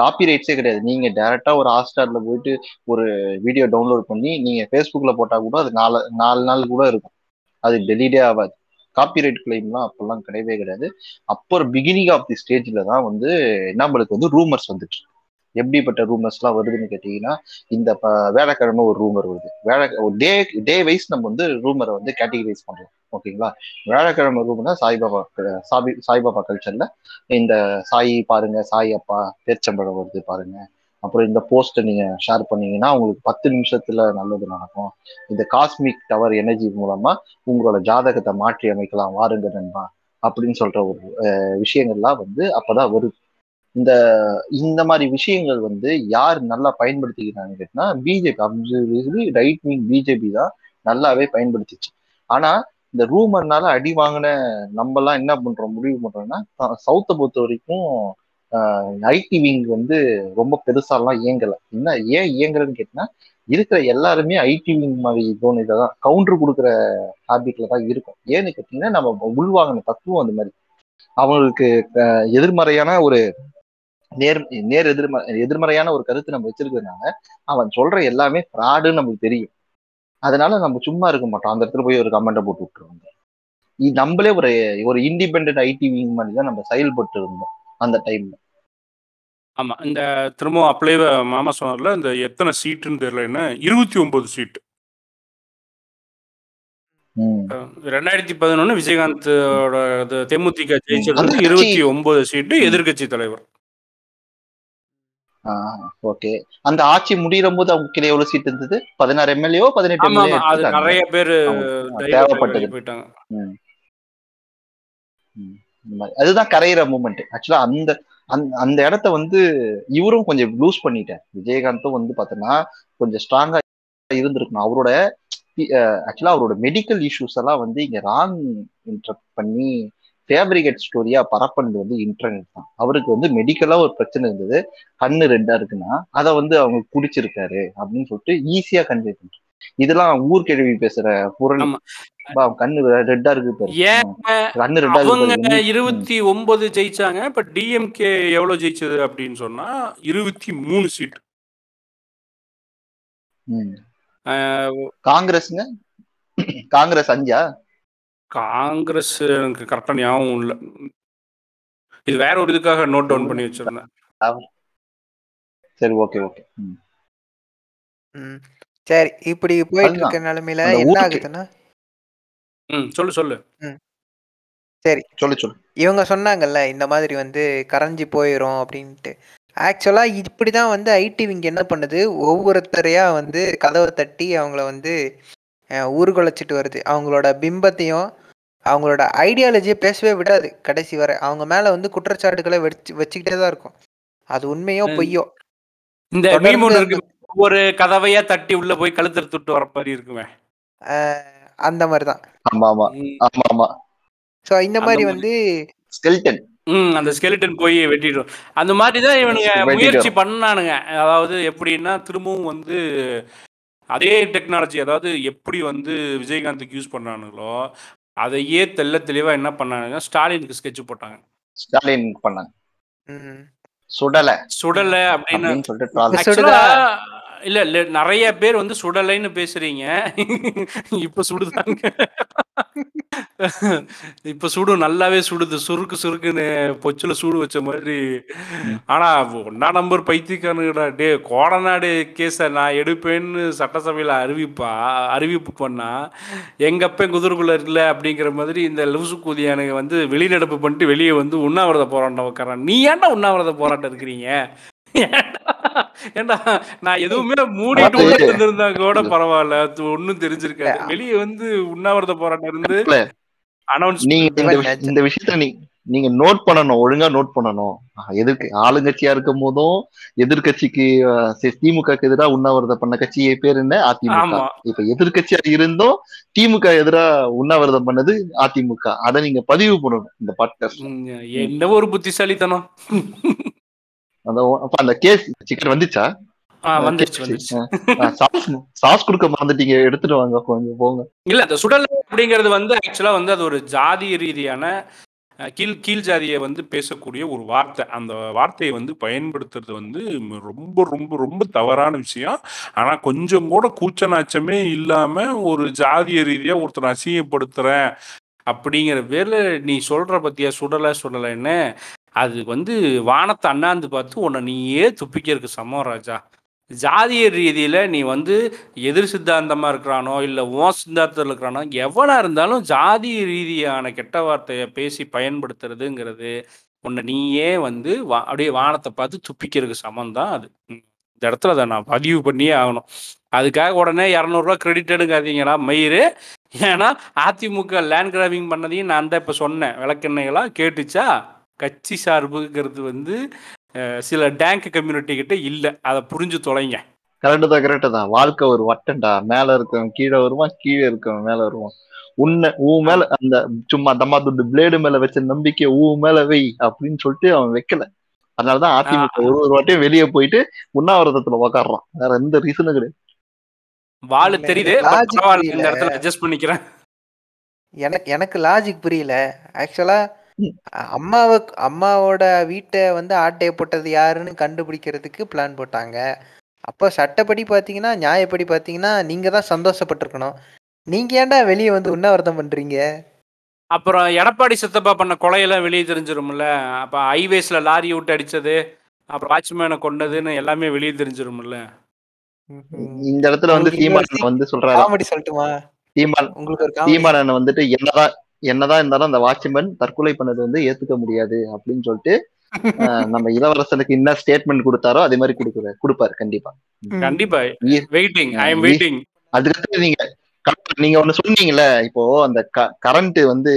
காப்பி ரைட்ஸே கிடையாது. நீங்க டைரக்டா ஒரு ஹாட்ஸ்டார்ல போயிட்டு ஒரு வீடியோ டவுன்லோட் பண்ணி நீங்க ஃபேஸ்புக்ல போட்டா கூட அது நாலு நாலு நாள் கூட இருக்கும். அது டெலிடே ஆகாது. காப்பிரைட் கிளைம்லாம் அப்பெல்லாம் கிடையவே கிடையாது. அப்போ பிகினிங் ஆஃப் தி ஸ்டேஜ்ல தான் வந்து நம்மளுக்கு வந்து ரூமர்ஸ் வந்துட்டு எப்படிப்பட்ட ரூமர்ஸ்லாம் வருதுன்னு கேட்டீங்கன்னா இந்த ப- வேலைக்கிழமை ஒரு ரூமர் வருது. வேலை டே டே வைஸ் நம்ம வந்து ரூமரை வந்து கேட்டகரைஸ் பண்றோம். ஓகேங்களா? வியாழக்கிழமை ரூம்னா சாய்பாபா சாபி சாய்பாபா கல்ச்சர்ல இந்த சாய் பாருங்க சாய் அப்பா பேச்சம்பழம் வருது பாருங்க. அப்புறம் இந்த போஸ்ட்டை நீங்க ஷேர் பண்ணீங்கன்னா உங்களுக்கு பத்து நிமிஷத்துல நல்லது நடக்கும். இந்த காஸ்மிக் டவர் எனர்ஜி மூலமா உங்களோட ஜாதகத்தை மாற்றி அமைக்கலாம் வாருங்க நண்பா அப்படின்னு சொல்ற ஒரு விஷயங்கள்லாம் வந்து அப்பதான் வருது. இந்த இந்த மாதிரி விஷயங்கள் வந்து யார் நல்லா பயன்படுத்திக்கிறாங்க கேட்டா பிஜேபி ரைட் விங் பிஜேபி தான் நல்லாவே பயன்படுத்திச்சு. ஆனா இந்த ரூமர்னால அடி வாங்கின நம்மலாம் என்ன பண்றோம் முடிவு பண்றோம்னா சவுத்தை பொறுத்த வரைக்கும் ஐடி விங் வந்து ரொம்ப பெருசாலாம் இயங்கல. என்ன ஏன் இயங்கலன்னு கேட்டா இருக்கிற எல்லாருமே ஐடி விங் மாதிரி தோணு தான் கவுண்டர் கொடுக்குற ஹேபிட்ல தான் இருக்கும். ஏன்னு கேட்டீங்கன்னா நம்ம உள்வாங்கின தத்துவம் அந்த மாதிரி. அவங்களுக்கு எதிர்மறையான ஒரு நேர் நேர் எதிர்ம எதிர்மறையான ஒரு கருத்து நம்ம வச்சிருக்கிறதுனால அவன் சொல்ற எல்லாமே ஃப்ராடுன்னு நமக்கு தெரியும். அதனால நம்ம சும்மா இருக்க மாட்டோம். அந்த இடத்துல போய் ஒரு கமெண்ட்டை போட்டு விட்டுருவாங்க. நம்மளே ஒரு ஒரு இண்டிபெண்ட் ஐடி விங் மாதிரி தான் நம்ம செயல்பட்டு இருந்தோம் அந்த டைம்ல ஆமா. இந்த திரும்பவும் அப்ளை மாமா சொன்னார்ல இந்த எத்தனை சீட்டுன்னு தெரியல என்ன? இருபத்தி ஒன்பது சீட்டு ம். ரெண்டாயிரத்தி பதினொன்னு விஜயகாந்தோட தேமுதிக ஜெயிச்சது இருபத்தி ஒன்பது சீட்டு ம். எதிர்க்கட்சி தலைவர். ஓகே அந்த ஆட்சி முடியும் போது அவங்க கீழே எவ்வளவு சீட் இருந்தது? பதினாறு எம்எல்ஏ பதினெட்டு நிறைய பேர் தேவைப்பட்டது. அதுதான் கரையிற மூமெண்ட் ஆக்சுவலா அந்த அந்த அந்த இடத்த வந்து இவரும் கொஞ்சம் லூஸ் பண்ணிட்டார். விஜயகாந்தும் வந்து பார்த்தோன்னா கொஞ்சம் ஸ்ட்ராங்கா இருந்திருக்கணும். அவரோட ஆக்சுவலா அவரோட மெடிக்கல் இஷ்யூஸ் எல்லாம் வந்து இங்க ராங் இன்டர்ப்ட் பண்ணி ஃபேப்ரிகேட் ஸ்டோரியா பரப்புனது வந்து இன்டர்நெட் தான். அவருக்கு வந்து மெடிக்கலா ஒரு பிரச்சனை இருந்தது. கண்ணு ரெட்டா இருக்குன்னா அதை வந்து அவங்க குடிச்சிருக்காரு அப்படின்னு சொல்லிட்டு ஈஸியா கன்வே பண்றாங்க இதெல்லாம் ஊர்கேள்வி பேசுற புரணி ஆமா. பா, கண்ணு ரெட்டா இருக்கு. இருபத்தி ஒன்பது ஜெயிச்சாங்க இப்ப டிஎம்கே எவ்வளவு ஜெயிச்சது அப்படின்னு சொன்னா இருபத்தி மூணு சீட். காங்கிரஸ்ங்க? காங்கிரஸ் அஞ்சா? காங்கிரஸ் எனக்கு கரெக்டா ஞாபகம் இல்ல. இது வேற ஒரு இதுக்காக நோட் டவுன் பண்ணி வச்சிருந்தேன். சரி ஓகே ஓகே ம். சரி இப்படி போயிட்டு. இருக்க நிலைமையில என்ன ஆகுதுன்னா? ம் சொல்லு சொல்லு. சரி. சொல்லு சொல்லு. இவங்க சொன்னாங்கல்ல இந்த மாதிரி வந்து கரைஞ்சி போயிடும் அப்படின்ட்டு. ஆக்சுவலாக இப்படி தான் வந்து ஐடி விங் என்ன பண்ணுது? ஒவ்வொருத்தரையா வந்து கதவை தட்டி அவங்கள வந்து ஊர்குலைச்சிட்டு வருது. அவங்களோட பிம்பத்தையும் அவங்களோட ஐடியாலஜியை பேசவே விடாது. கடைசி வரை அவங்க மேலே வந்து குற்றச்சாட்டுகளை வச்சு வச்சுக்கிட்டே தான் இருக்கும். அது உண்மையோ. பொய்யோ? இந்த ஒரு கதவையா தட்டி உள்ள போய் கழுத்து துட்டு வர மாதிரி இருக்குமே. அந்த மாதிரி தான். ஆமா ஆமா. ஆமா ஆமா ஸோ இந்த மாதிரி. வந்து ஸ்கெல்டன் ம் அந்த ஸ்கெலிட்டன் போய் வெட்டிடும். அந்த மாதிரி தான் இவனுங்க. முயற்சி பண்ணானுங்க. அதாவது எப்படின்னா திரும்பவும் வந்து அதே டெக்னாலஜி அதாவது எப்படி வந்து விஜயகாந்துக்கு யூஸ் பண்ணானுங்களோ அதையே தெள்ள தெளிவா என்ன பண்ணானுங்க ஸ்டாலினுக்கு ஸ்கெட்ச் போட்டாங்க. ஸ்டாலின் பண்ணாங்க. ம், சுடல சுடல அப்படின்னு சொல்லிட்டு இல்ல இல்ல நிறைய பேர் வந்து சுடலைன்னு பேசுறீங்க. இப்ப சுடுதாங்க. இப்ப சுடு நல்லாவே சுடுது. சுருக்கு சுருக்குன்னு பொச்சுல சூடு வச்ச மாதிரி. ஆனா ஒன்னா நம்பர் பைத்தியக்காரனுடா டே கோடநாடு கேஸ நான் எடுப்பேன்னு சட்டசபையில அறிவிப்பா அறிவிப்பு பண்ணா எங்க அப்பன் குதிரைக்குள்ள இல்ல அப்படிங்கிற மாதிரி இந்த லூசு கூதியானுங்க வந்து வெளிநடப்பு பண்ணிட்டு வெளியே வந்து உண்ணாவிரத போராட்டம் உட்காரான் நீ ஏன்டா உண்ணாவிரத போராட்டம் இருக்கிறீங்க ஏன்டா? ஏன்டா நான் எதுவுமே மூடிட்டு இருந்திருந்தா கூட பரவாயில்ல அது ஒண்ணும் தெரிஞ்சிருக்காது. வெளியே வந்து உண்ணாவிரத போராட்டம் இருந்து அனௌன்ஸ் நீங்க இந்த விஷயத்த நீ நீங்க நோட் பண்ணணும் ஒழுங்கா நோட் பண்ணணும். எதிர்க்கு ஆளுங்கட்சியா இருக்கும் போதும் எதிர்கட்சிக்கு திமுக எதிராக உண்ணாவிரதம் பண்ண கட்சி பேர் என்ன? அதிமுக. இப்ப எதிர்கட்சியா இருந்தும் திமுக எதிரா உண்ணாவிரதம் பண்ணது அதிமுக. அதை நீங்க பதிவு பண்ணணும் இந்த பாட்காஸ்ட் என்ன ஒரு புத்திசாலித்தனம். அந்த அந்த கேஸ் சிக்கன் வந்துச்சா? சாஸ் கொடுக்க மறந்துட்டீங்க எடுத்துட்டு வாங்க கொஞ்சம் போங்க. இல்ல அந்த சுடலை அப்படிங்கிறது வந்து ஆக்சுவலா வந்து அது ஒரு ஜாதி ரீதியான கீழ் கீழ் ஜாதியை வந்து பேசக்கூடிய ஒரு வார்த்தை. அந்த வார்த்தையை வந்து பயன்படுத்துறது வந்து ரொம்ப ரொம்ப ரொம்ப தவறான விஷயம். ஆனா கொஞ்சம் கூட கூச்ச நாச்சமே இல்லாம ஒரு ஜாதிய ரீதியா ஒருத்தர் அசிங்கப்படுத்துறேன் அப்படிங்கிற பேர்ல நீ சொல்ற பத்தியா? சுடலை சுடலைன்னு. அது வந்து வானத்தை அண்ணாந்து பார்த்து உன்னை நீயே துப்பிக்கிறதுக்கு சமம் ராஜா. ஜாதிய ரீதியில் நீ வந்து எதிர் சித்தாந்தமாக இருக்கிறானோ இல்லை உன் சித்தாந்தத்தில் இருக்கிறானோ எவனாக இருந்தாலும் ஜாதிய ரீதியான கெட்ட வார்த்தையை பேசி பயன்படுத்துறதுங்கிறது உன்னை நீயே வந்து வா- அப்படியே வானத்தை பார்த்து துப்பிக்கிறதுக்கு சமம் தான் அது. இந்த இடத்துல அதை நான் பதிவு பண்ணியே ஆகணும். அதுக்காக உடனே இரநூறுவா கிரெடிட் எடுக்காதீங்கடா மயிறு. ஏன்னா அதிமுக லேண்ட் கிராபிங் பண்ணதையும் நான் தான் இப்போ சொன்னேன். விளக்கெண்ணெய்களாக கேட்டுச்சா? கட்சி சார்புங்கிறது வந்து சில டேங்க் கம்யூனிட்டி கிட்ட இல்லை. அதை புரிஞ்சு தொலைங்க. கரெக்டு தான் கரெக்டு தான். வாழ்க்கை ஒரு வட்டம்டா மேல இருக்கவன் கீழே வருவான் கீழே இருக்கவன் மேல வருவான். உன்னை ஊ மேல அந்த சும்மா தம்மா துண்டு பிளேடு மேல வச்ச நம்பிக்கை ஊ மேல வை அப்படின்னு சொல்லிட்டு அவன் வைக்கல. அதனாலதான் அதிமுக ஒரு ஒரு வாட்டியும் வெளியே போயிட்டு உண்ணாவிரதத்துல உக்காடுறான் வேற எந்த ரீசனும் கிடையாது. வாழு தெரியுது இந்த புரியல. இடத்துல அட்ஜஸ்ட் பண்ணிக்கிறேன். எனக்கு எனக்கு லாஜிக் புரியல. ஆக்சுவலா. அம்மாவை அம்மாவோட வீட்டை வந்து ஆட்டைய போட்டது யாருன்னு கண்டுபிடிக்கிறதுக்கு பிளான் போட்டாங்க. அப்போ சட்டப்படி பார்த்தீங்கன்னா நியாயப்படி பார்த்தீங்கன்னா நீங்க தான் சந்தோஷப்பட்டிருக்கணும். நீங்க ஏன்டா வெளியே வந்து உண்ணாவிரதம் பண்றீங்க? அப்புறம் எடப்பாடி சித்தப்பா பண்ண கொலையெல்லாம் வெளியே தெரிஞ்சிரும்ல. அப்ப ஹைவேஸ்ல லாரி விட்டு அடிச்சது அப்புறம் வாட்ச்மேனை கொண்டதுன்னு எல்லாமே வெளியே தெரிஞ்சிரும்ல. இந்த இடத்துல வந்து சீமான் வந்து சொல்றாரு. காமெடி சொல்லட்டுமா? சீமான் உங்களுக்கு சீமானன் வந்துட்டு என்னதான் என்னதான் இருந்தாலும் அந்த வாட்ச்மேன் தற்கொலை பண்ணது வந்து ஏத்துக்க முடியாது அப்படின்னு சொல்லிட்டு நம்ம இளவரசனுக்கு என்ன ஸ்டேட்மெண்ட் கொடுத்தாரோ அதே மாதிரி கொடுக்குறாரு கொடுப்பாரு கண்டிப்பா. கண்டிப்பா. வெயிட்டிங் ஐ ஈ- வெயிட்டிங் அதுக்கடுத்து நீங்க நீங்க ஒண்ணு சொன்னீங்கல்ல இப்போ அந்த கரண்ட் வந்து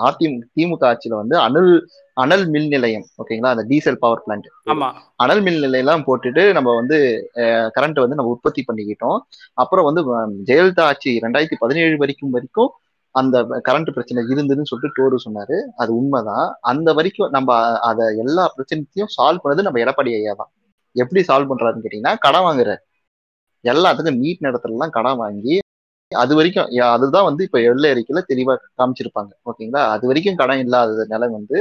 அதிமுக திமுக ஆட்சியில வந்து அனல் அனல் மின் நிலையம் ஓகேங்களா? அந்த டீசல் பவர் பிளான்ட் ஆமா. அனல் மின் நிலையெல்லாம் போட்டுட்டு நம்ம வந்து கரண்ட் வந்து நம்ம உற்பத்தி பண்ணிக்கிட்டோம். அப்புறம் வந்து ஜெயலலிதா ஆட்சி ரெண்டாயிரத்தி பதினேழு வரைக்கும் வரைக்கும் அந்த கரண்ட் பிரச்சனை இருந்ததுன்னு சொல்லிட்டு டோரு சொன்னாரு. அது உண்மைதான். அந்த வரைக்கும் நம்ம அதை அத எல்லா பிரச்சனைத்தையும் சால்வ் பண்ணது நம்ம எடப்பாடி ஐயா தான். எப்படி சால்வ் பண்றாருன்னு கேட்டீங்கன்னா கடன் வாங்குறாரு. எல்லாத்துக்கும் நீட் நேரத்துலலாம் கடன் வாங்கி அது வரைக்கும் அதுதான் வந்து இப்ப எல்லை அறிக்கையில தெளிவா காமிச்சிருப்பாங்க. ஓகேங்களா? அது வரைக்கும் கடன் இல்லாத நிலை வந்து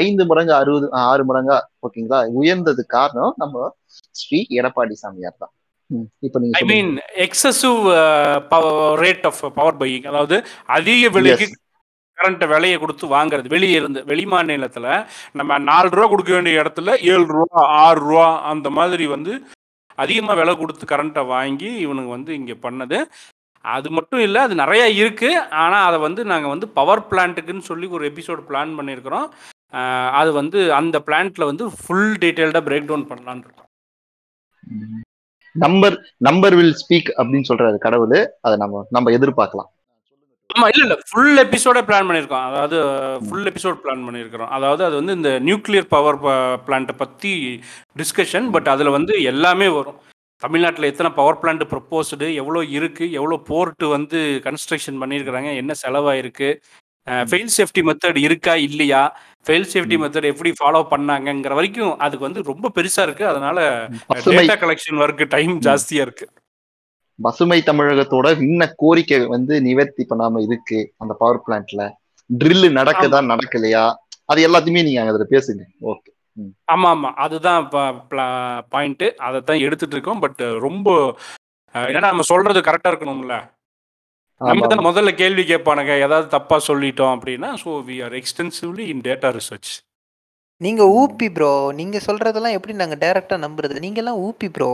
ஐந்து மடங்கு அறுபது ஆறு மடங்கா ஓகேங்களா? உயர்ந்தது காரணம் நம்ம ஸ்ரீ எடப்பாடி சாமியார் தான். I. Mean excessive rate of power buying அதாவது அதிக விலைக்கு. கரண்ட் விலையை கொடுத்து வாங்குறது. வெளியே இருந்து வெளி மாநிலத்துல நம்ம நாலு ரூபா கொடுக்க வேண்டிய இடத்துல ஏழு ரூபா ஆறு ரூபா அந்த மாதிரி வந்து அதிகமாக விலை கொடுத்து கரண்ட்டை வாங்கி இவனுங்க வந்து இங்கே பண்ணது. அது மட்டும் இல்லை அது நிறைய இருக்கு. ஆனால் அதை வந்து நாங்கள் வந்து பவர் பிளான்ட்டுக்குன்னு சொல்லி ஒரு எபிசோட் பிளான் பண்ணியிருக்கிறோம் அது வந்து அந்த பிளான்ட்ல வந்து ஃபுல் டீட்டெயில்டாக பிரேக் டவுன் பண்ணலான்னு இருக்கோம் நம்பர் நம்பர் வில் ஸ்பீக் அப்படின்னு சொல்றாரு கடவுள். அதை நம்ம நம்ம எதிர்பார்க்கலாம். ஆமா இல்ல இல்ல. ஃபுல் எபிசோட பிளான் பண்ணியிருக்கோம். அதாவது ஃபுல் எபிசோட் பிளான் பண்ணிருக்கிறோம் அதாவது அது வந்து இந்த நியூக்ளியர் பவர் பிளான்ட்டை பத்தி டிஸ்கஷன் பட் அதுல வந்து எல்லாமே வரும். தமிழ்நாட்டில் எத்தனை பவர் பிளான்ட் ப்ரப்போஸ்டு எவ்வளோ இருக்கு எவ்வளோ போர்ட்டு வந்து கன்ஸ்ட்ரக்ஷன் பண்ணியிருக்கிறாங்க என்ன செலவாயிருக்கு ஃபெயில் சேஃப்டி மெத்தட் இருக்கா இல்லையா? ஃபெயில் சேஃப்டி மெத்தட் எப்படி ஃபாலோ பண்ணாங்கங்கிற வரைக்கும் அதுக்கு வந்து ரொம்ப பெருசா இருக்கு. அதனால டேட்டா கலெக்ஷன் ஒர்க் டைம் ஜாஸ்தியா இருக்கு. பசுமை தமிழகத்தோட இன்ன கோரிக்கை வந்து நிவர்த்தி பண்ணாம இருக்கு அந்த பவர் பிளான்ட்ல ட்ரில் நடக்குதா நடக்கலையா? அது எல்லாத்தையுமே நீங்க அதுல பேசுங்க. ஓகே ஆமா ஆமா அதுதான் பாயிண்ட் அதை தான் எடுத்துட்டு இருக்கோம். பட் ரொம்ப ஏன்னா நம்ம சொல்றது கரெக்டா இருக்கணும்ல? நம்ம தான் முதல்ல கேள்வி கேட்பானுங்க. ஏதாவது தப்பா சொல்லிட்டோம் அப்படின்னா so we are extensively in data research நீங்க ஊப்பி ப்ரோ நீங்க சொல்றதெல்லாம் எப்படி நாங்க டைரக்டா நம்புறது? நீங்க எல்லாம் ஊப்பி ப்ரோ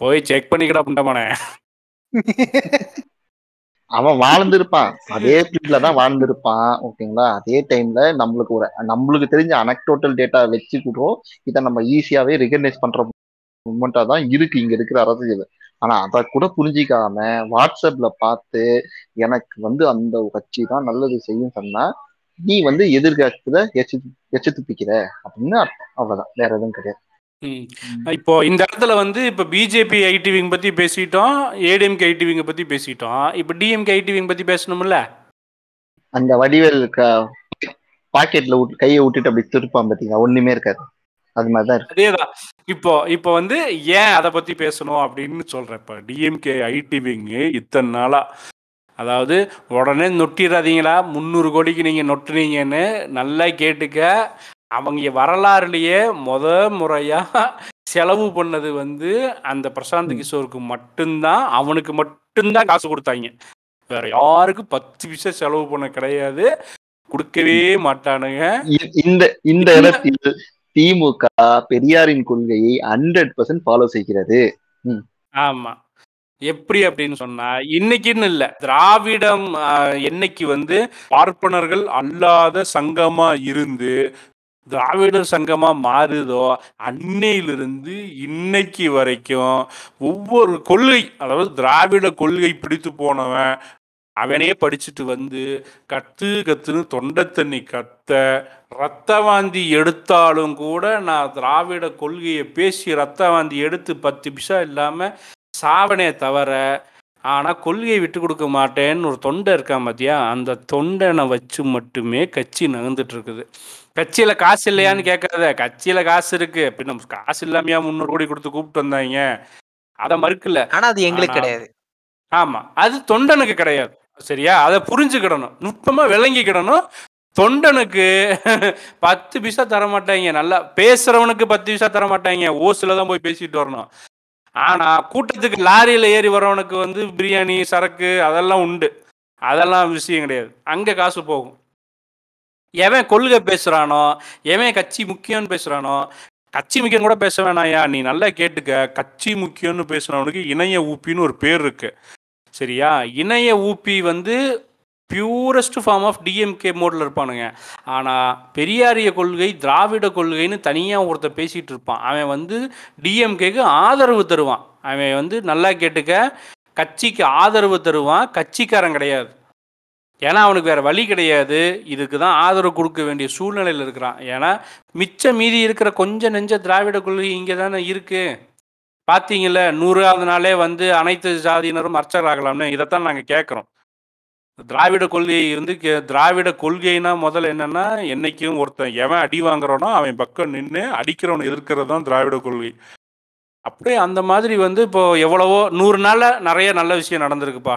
போய் செக் பண்ணிக்கடா புண்டமானே. அவன் வாழ்ந்திருப்பான். அதே ஃபீல்ட்ல தான் வாழ்ந்திருப்பான். ஓகேங்களா? அதே டைம்ல நம்மளுக்கு ஒரு நம்மளுக்கு தெரிஞ்ச அனக்டோட்டல் டேட்டா வச்சுக்கிட்டோம் இதை நம்ம ஈஸியாவே ரெகனைஸ் பண்ற மூமெண்டா தான் இருக்கு. இங்க இருக்கிற அரசியல். ஆனா அதை கூட புரிஞ்சிக்காம வாட்ஸ்அப்ல பார்த்து எனக்கு வந்து அந்த கட்சி தான் நல்லது செய்யும் சொன்னா நீ வந்து எதிர்காலத்துல எச்சு எச்சு துப்பிக்கிற அப்படின்னு அவ்வளவுதான். வேற எதுவும் கிடையாது. இப்போ இந்த இடத்துல வந்து இப்போ பிஜேபி ஐடிவிங் பத்தி பேசிட்டோம் ஏடிஎம்கே ஐடிவிங்க பத்தி பேசிட்டோம். இப்போ டிஎம்கே ஐடிவிங் பத்தி பேசணும்ல? அந்த வடிவேல் பாக்கெட்ல கையை விட்டுட்டு அப்படி திருப்பான் பாத்தீங்களா? ஒண்ணுமே இருக்காது. அது மாதிரிதான் இருக்கு. அதேதான். இப்போ இப்போ வந்து ஏன் அதை பத்தி பேசணும் அப்படின்னு சொல்றேன் இப்போ டிஎம்கே ஐடி விங்கு இத்தனை நாளா அதாவது உடனே நொட்டிடாதீங்களா முந்நூறு கோடிக்கு நீங்க நொட்டுனீங்கன்னு நல்லா கேட்டுக்க. அவங்க வரலாறுலயே முத முறையா செலவு பண்ணது வந்து அந்த பிரசாந்த். கிஷோருக்கு மட்டும்தான் அவனுக்கு மட்டும்தான் காசு கொடுத்தாங்க. வேற யாருக்கும் பத்து பைசா செலவு பண்ண கிடையாது. கொடுக்கவே மாட்டானுங்க. இந்த இந்த இடத்தில் திமுக பெரியாரின் கொள்கையை ஹண்ட்ரட் பர்சன்ட் ஃபாலோ செய்கிறது. ஆமா. எப்படி அப்படின்னு சொன்னா இன்னைக்குன்னு இல்ல. திராவிடம் ஆஹ், என்னைக்கு வந்து பார்ப்பனர்கள் அல்லாத சங்கமா இருந்து திராவிடர் சங்கமா மாறுதோ அன்னையிலிருந்து இன்னைக்கு வரைக்கும் ஒவ்வொரு கொள்கை அதாவது திராவிட கொள்கை பிடித்து போனவன் அவனே படிச்சுட்டு வந்து கத்து கத்துன்னு தொண்டை தண்ணி கத்த ரத்த வாந்தி எடுத்தாலும் கூட நான் திராவிட கொள்கையை பேசி ரத்த வாந்தி எடுத்து பத்து பிசா இல்லாம சாவனே தவிர ஆனா கொள்கையை விட்டு கொடுக்க மாட்டேன்னு ஒரு தொண்டை இருக்கான் பாத்தியா? அந்த தொண்டனை வச்சு மட்டுமே கட்சி நகர்ந்துட்டு இருக்குது. கட்சியில காசு இல்லையான்னு கேட்காத கட்சியில காசு இருக்கு. பின்ன காசு இல்லாமையா முந்நூறு கோடி கொடுத்து கூப்பிட்டு வந்தாங்க. அதை மறுக்கல. ஆனா அது எங்களுக்கு கிடையாது. ஆமா அது தொண்டனுக்கு கிடையாது. சரியா? அதை புரிஞ்சுக்கிடணும். நுட்பமாக விளங்கிக்கிடணும். தொண்டனுக்கு பத்து பைசா தர மாட்டாங்க நல்லா பேசுறவனுக்கு பத்து பைசா தர மாட்டாங்க ஓசுல தான் போய் பேசிட்டு வரணும். ஆனா கூட்டத்துக்கு லாரியில ஏறி வரவனுக்கு வந்து பிரியாணி சரக்கு அதெல்லாம் உண்டு. அதெல்லாம் விஷயம் கிடையாது. அங்க காசு போகும். எவன் கொள்கை பேசுறானோ எவன் கட்சி முக்கியம்னு பேசுறானோ கட்சி முக்கியம் கூட பேச வேணாயா நீ நல்லா கேட்டுக்க. கட்சி முக்கியம்னு பேசுறவனுக்கு இணைய ஊப்பின்னு ஒரு பேர் இருக்கு. சரியா? இணைய ஊபி வந்து பியூரஸ்ட் ஃபார்ம் ஆஃப் டிஎம்கே மோடில் இருப்பானுங்க. ஆனால் பெரியாரிய கொள்கை திராவிட கொள்கைன்னு தனியாக ஒருத்தர் பேசிகிட்டு இருப்பான். அவன் வந்து டிஎம்கேக்கு ஆதரவு தருவான். அவன் வந்து நல்லா கேட்டுக்க கட்சிக்கு ஆதரவு தருவான். கட்சிக்காரன் கிடையாது. ஏன்னா அவனுக்கு வேறு வழி கிடையாது. இதுக்கு தான் ஆதரவு கொடுக்க வேண்டிய சூழ்நிலையில் இருக்கிறான். ஏன்னா மிச்ச மீதி இருக்கிற கொஞ்சம் நெஞ்ச திராவிட கொள்கை இங்கே தானே இருக்குது பார்த்தீங்கல்ல நூறாவது நாளே வந்து அனைத்து ஜாதியினரும் அர்ச்சகராகலாம்னு இதைத்தான் நாங்கள் கேட்குறோம் திராவிட கொள்கை இருந்து கே- திராவிட கொள்கைனா முதல்ல என்னன்னா என்னைக்கும் ஒருத்தன் எவன் அடி வாங்குறானோ அவன் பக்கம் நின்று அடிக்கிறவனை எதிர்க்கிறது தான் திராவிட கொள்கை. அப்படியே அந்த மாதிரி வந்து இப்போ எவ்வளவோ நூறு நாளில் நிறைய நல்ல விஷயம் நடந்திருக்குப்பா.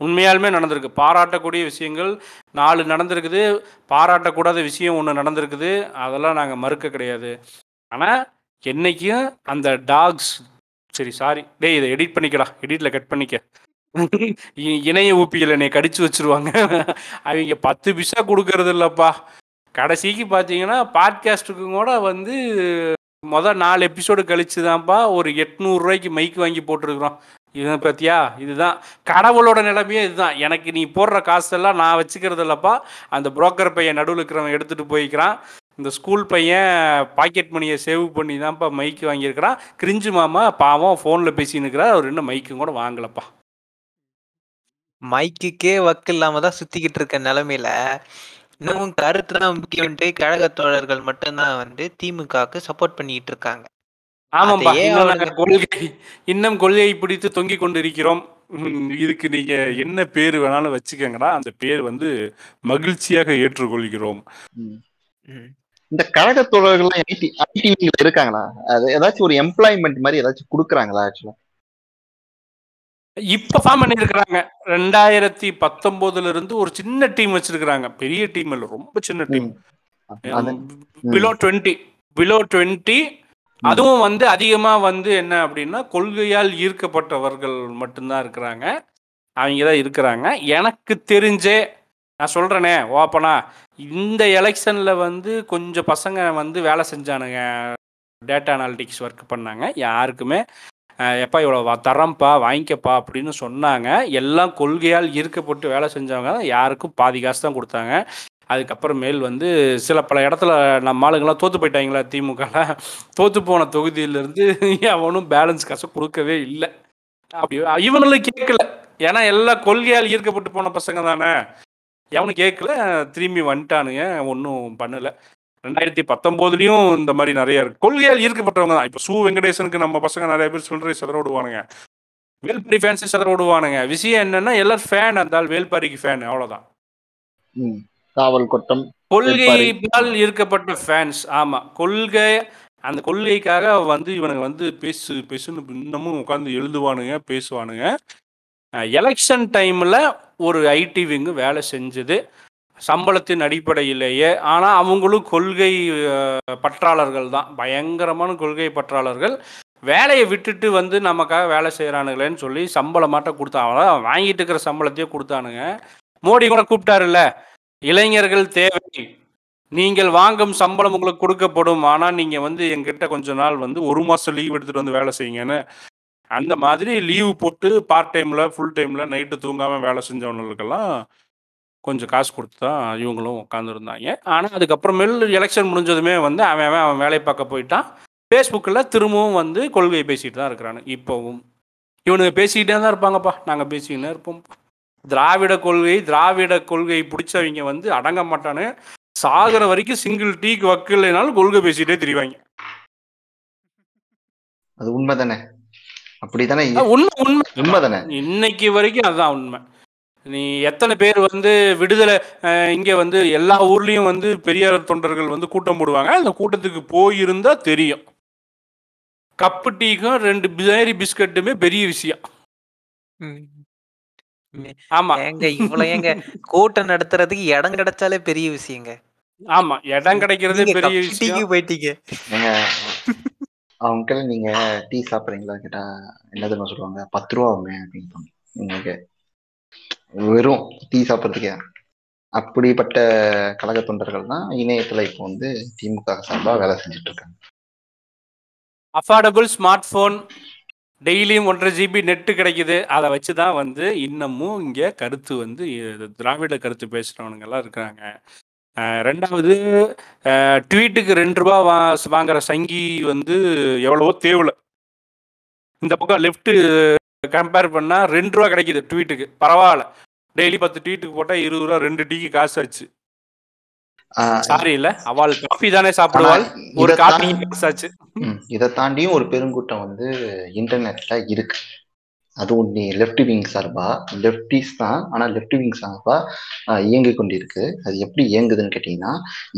உண்மையாலுமே நடந்திருக்கு. பாராட்டக்கூடிய விஷயங்கள் நாலு நடந்திருக்குது. பாராட்டக்கூடாத விஷயம் ஒன்று நடந்திருக்குது. அதெல்லாம் நாங்கள் மறுக்க கிடையாது. ஆனால் என்றைக்கும் அந்த டாக்ஸ் சரி சாரி டேய் இதை எடிட் பண்ணிக்கடா. எடிட்டில் கட் பண்ணிக்க. இணைய ஊப்பிகளை என்னை கடிச்சு வச்சிருவாங்க. அவங்க பத்து பிசா கொடுக்கறது இல்லைப்பா. கடைசிக்கு பார்த்தீங்கன்னா பாட்காஸ்ட்டுக்கும் கூட வந்து மொதல் நாலு எபிசோடு கழிச்சு தான்ப்பா ஒரு எட்நூறுரூவாய்க்கு மைக் வாங்கி போட்டிருக்கிறோம். இதை பற்றியா இதுதான். கடவுளோட நிலைமையே இதுதான். எனக்கு நீ போடுற காசெல்லாம் நான் வச்சுக்கிறது இல்லைப்பா. அந்த புரோக்கர் பையன் நடுவில் இருக்கிறவன் எடுத்துகிட்டு போய்க்கிறான். இந்த ஸ்கூல் பையன் பாக்கெட் மணியை சேவ் பண்ணி தான்ப்பா மைக்கு வாங்கியிருக்கிறான். கிரிஞ்சு மாமா பாவம் ஃபோனில் பேசின்னு இருக்கிறார் அவர் இன்னும் மைக்கும் கூட வாங்கலப்பா. மைக்குக்கே வக்கு இல்லாம தான் சுத்திக்கிட்டு இருக்க நிலைமையில இன்னமும் கருத்து தான் முக்கியம்ட்டு கழக தோழர்கள் மட்டும்தான் வந்து திமுகவுக்கு சப்போர்ட் பண்ணிட்டு இருக்காங்க. ஆமாம்பா கொள்கை இன்னும் கொள்கையை பிடித்து தொங்கிக் கொண்டு இருக்கிறோம் ம், இதுக்கு நீங்க என்ன பேர் வேணாலும் வச்சுக்கோங்கடா. அந்த பேர் வந்து மகிழ்ச்சியாக ஏற்றுக்கொள்கிறோம். இந்த கழக தோழர்கள்லாம் ஐடி ஐடிவில இருக்காங்களா? அது ஏதாச்சும் ஒரு எம்ப்ளாய்மெண்ட் மாதிரி ஏதாச்சும் கொடுக்குறாங்களா ஆக்சுவலா இப்ப ஃபார்ம் பண்ணிருக்கிறாங்க ரெண்டாயிரத்தி பத்தொன்பதுல இருந்து ஒரு சின்ன டீம் வச்சிருக்கிறாங்க. பெரிய டீம் இல்ல ரொம்ப சின்ன team below twenty below twenty அதுவும் வந்து அதிகமா வந்து என்ன அப்படின்னா கொள்கையால் ஈர்க்கப்பட்டவர்கள் மட்டும்தான் இருக்கிறாங்க. அவங்க தான் இருக்கிறாங்க. எனக்கு தெரிஞ்சே நான் சொல்கிறேனே ஓப்பனா. இந்த எலெக்ஷனில் வந்து கொஞ்சம் பசங்க வந்து வேலை செஞ்சானுங்க. டேட்டா அனாலிட்டிக்ஸ் ஒர்க் பண்ணாங்க. யாருக்குமே எப்பா இவ்வளோ தரம்ப்பா வாங்கிக்கப்பா அப்படின்னு சொன்னாங்க. எல்லாம் கொள்கையால் ஈர்க்கப்பட்டு வேலை செஞ்சவங்க தான். யாருக்கும் பாதி காசு தான் கொடுத்தாங்க. அதுக்கப்புறமேல் வந்து சில பல இடத்துல நம்ம ஆளுங்கெல்லாம் தோத்து போயிட்டாங்களா திமுகலாம் தோத்து போன தொகுதியிலேருந்து அவனும் பேலன்ஸ் காசை கொடுக்கவே இல்லை. அப்படி இவனும் கேட்கல. ஏன்னா எல்லா கொள்கையால் ஈர்க்கப்பட்டு போன பசங்க தானே. எவனும் கேட்கல திரும்பி வந்துட்டானுங்க. ஒன்றும் பண்ணல. ரெண்டாயிரத்தி பத்தொம்போதுலேயும் இந்த மாதிரி நிறைய இருக்கு. கொள்கையால் ஈர்க்கப்பட்டவங்க தான். இப்போ சு வெங்கடேசனுக்கு நம்ம பசங்க நிறைய பேர் சொல்றே சதற விடுவானுங்க வேல்பாரி ஃபேன்ஸே சதற விடுவானுங்க விஷயம் என்னன்னா எல்லாரும் ஃபேன் இருந்தால் வேல்பாரிக்கு ஃபேன் அவ்வளோதான் ம். காவல் கொட்டம். கொள்கையால் ஈர்க்கப்பட்ட ஃபேன்ஸ் ஆமா. கொள்கை அந்த கொள்கைக்காக வந்து இவனுங்க வந்து பேசு பேசுன்னு இன்னமும் உட்காந்து எழுதுவானுங்க பேசுவானுங்க. எலெக்ஷன் டைமில் ஒரு ஐடி விங்கு வேலை செஞ்சது. சம்பளத்தின் அடிப்படையிலேயே. ஆனால் அவங்களும் கொள்கை பற்றாளர்கள் தான். பயங்கரமான கொள்கை பற்றாளர்கள். வேலையை விட்டுட்டு வந்து நமக்காக வேலை செய்கிறானுங்களேன்னு சொல்லி சம்பளமாட்ட கொடுத்தாங்க வாங்கிட்டு இருக்கிற சம்பளத்தையே கொடுத்தானுங்க. மோடி கூட கூப்பிட்டாருல்ல இளைஞர்கள் தேவை. நீங்கள் வாங்கும் சம்பளம் உங்களுக்கு கொடுக்கப்படும். ஆனால் நீங்கள் வந்து எங்கிட்ட கொஞ்ச நாள் வந்து ஒரு மாதம் லீவ் எடுத்துகிட்டு வந்து வேலை செய்யுங்கன்னு. அந்த மாதிரி லீவு போட்டு பார்ட் டைமில் ஃபுல் டைமில் நைட்டு தூங்காமல் வேலை செஞ்சவங்களுக்கெல்லாம் கொஞ்சம் காசு கொடுத்து தான் இவங்களும் உட்காந்துருந்தாங்க ஆனால் அதுக்கப்புறமேல் எலெக்ஷன் முடிஞ்சதுமே வந்து அவன் அவன் அவன் வேலையை பார்க்க போயிட்டான். ஃபேஸ்புக்கில் திரும்பவும் வந்து கொள்கை பேசிகிட்டு தான் இருக்கிறானு. இப்போவும் இவனுங்க பேசிக்கிட்டே தான் இருப்பாங்கப்பா. நாங்கள் பேசிக்கிட்டே இருப்போம். திராவிட கொள்கை திராவிட கொள்கை பிடிச்சவங்க வந்து அடங்க மாட்டானு. சாகிற வரைக்கும் சிங்கிள் டீக்கு வக்கில்லைனாலும் கொள்கை பேசிகிட்டே திரிவாங்க. அது உண்மை தானே அஹ் உண்மை உண்மை. உண்மைதானே? இன்னைக்கு வரைக்கும் அதுதான் உண்மை. நீ எத்தனை பேர் வந்து விடுதலை அஹ், இங்க வந்து எல்லா ஊர்லயும் வந்து பெரியார் தொண்டர்கள் வந்து கூட்டம் போடுவாங்க. அந்த கூட்டத்துக்கு போயிருந்தா தெரியும். கப்பு டீக்கும் ரெண்டு பிசேரி பிஸ்கட்டுமே பெரிய விஷயம். ஆமா. ஏங்க இவ்வளவு ஏங்க கூட்டம் நடத்துறதுக்கு இடம் கிடைச்சாலே பெரிய விஷயங்க. ஆமா இடம் கிடைக்கிறதே பெரிய விஷயம். போயிட்டீங்க. ஏங்க அவங்க கிட்ட நீங்க டீ சாப்பிட்றீங்களா கேட்டா என்ன தெரியுமா சொல்லுவாங்க? பத்து ரூபா அவங்க அப்படின்னு உங்களுக்கு வெறும் டீ சாப்பிட்றதுக்கே. அப்படிப்பட்ட கழக தொண்டர்கள் தான் இணையத்துல இப்போ வந்து திமுக சார்பாக வேலை செஞ்சுட்டு இருக்காங்க. அஃபோர்டபுள் ஸ்மார்ட் ஃபோன் டெய்லியும் ஒன்றரை ஜிபி நெட்டு கிடைக்குது. அதை வச்சு தான் வந்து இன்னமும் இங்கே கருத்து வந்து திராவிட கருத்து பேசுகிறவனுங்கெல்லாம் இருக்கிறாங்க. ரெண்டாவது ட்வீட்டுக்கு ரெண்டு ரூபா வா வாங்குற சங்கி வந்து எவ்வளவோ தேவலை. இந்த பக்கம் லெஃப்ட் கம்பேர் பண்ணால் ரெண்டு ரூபா கிடைக்குது ட்வீட்டுக்கு. பரவாயில்ல. டெய்லி பத்து ட்வீட்டுக்கு போட்டால் இருபது ரூபா ரெண்டு டீக்கு காசு ஆச்சு. சாரி இல்லை அவள் காஃபி தானே சாப்பிடுவாள். ஒரு காஃபி காசு ஆச்சு. இதை தாண்டியும் ஒரு பெருங்கூட்டம் வந்து இன்டர்நெட்ல இருக்கு. அதுவும் நீ லெஃப்ட் விங் சார்பா? லெஃப்டிஸ் தான் ஆனா லெஃப்ட் விங் சார்பா ஆஹ், இயங்கிக் கொண்டிருக்கு. அது எப்படி இயங்குதுன்னு கேட்டீங்கன்னா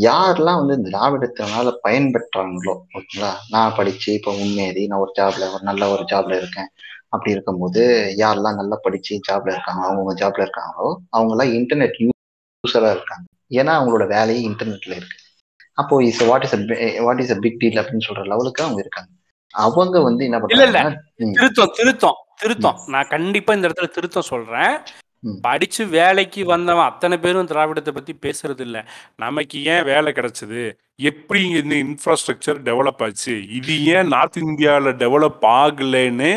யாரெல்லாம் வந்து திராவிடத்தினால பயன்பெற்றாங்களோ ஓகேங்களா? நான் படிச்சு இப்போ முன்னேறி நான் ஒரு ஜாப்ல ஒரு நல்ல ஒரு ஜாப்ல இருக்கேன். அப்படி இருக்கும்போது யாரெல்லாம் நல்லா படிச்சு ஜாப்ல இருக்காங்க அவங்கவுங்க ஜாப்ல இருக்காங்களோ அவங்க எல்லாம் இன்டர்நெட் யூஸரா இருக்காங்க. ஏன்னா அவங்களோட வேலையே இன்டர்நெட்ல இருக்கு. அப்போ is what is what is a big deal அப்படின்னு சொல்ற லெவலுக்கு அவங்க இருக்காங்க. அவங்க வந்து என்ன. பண்றாங்க திருத்தம் திருத்தம். திருத்தம். நான் கண்டிப்பா இந்த இடத்துல திருத்தம் சொல்றேன். படிச்சு வேலைக்கு வந்தவன் அத்தனை பேரும் திராவிடத்தை பத்தி பேசுறது இல்ல. நமக்கு ஏன் வேலை கிடைச்சது? எப்படி இந்த இன்ஃப்ராஸ்ட்ரக்சர் டெவலப் ஆச்சு? இது ஏன் நார்த் இந்தியால டெவலப் ஆகலைன்னு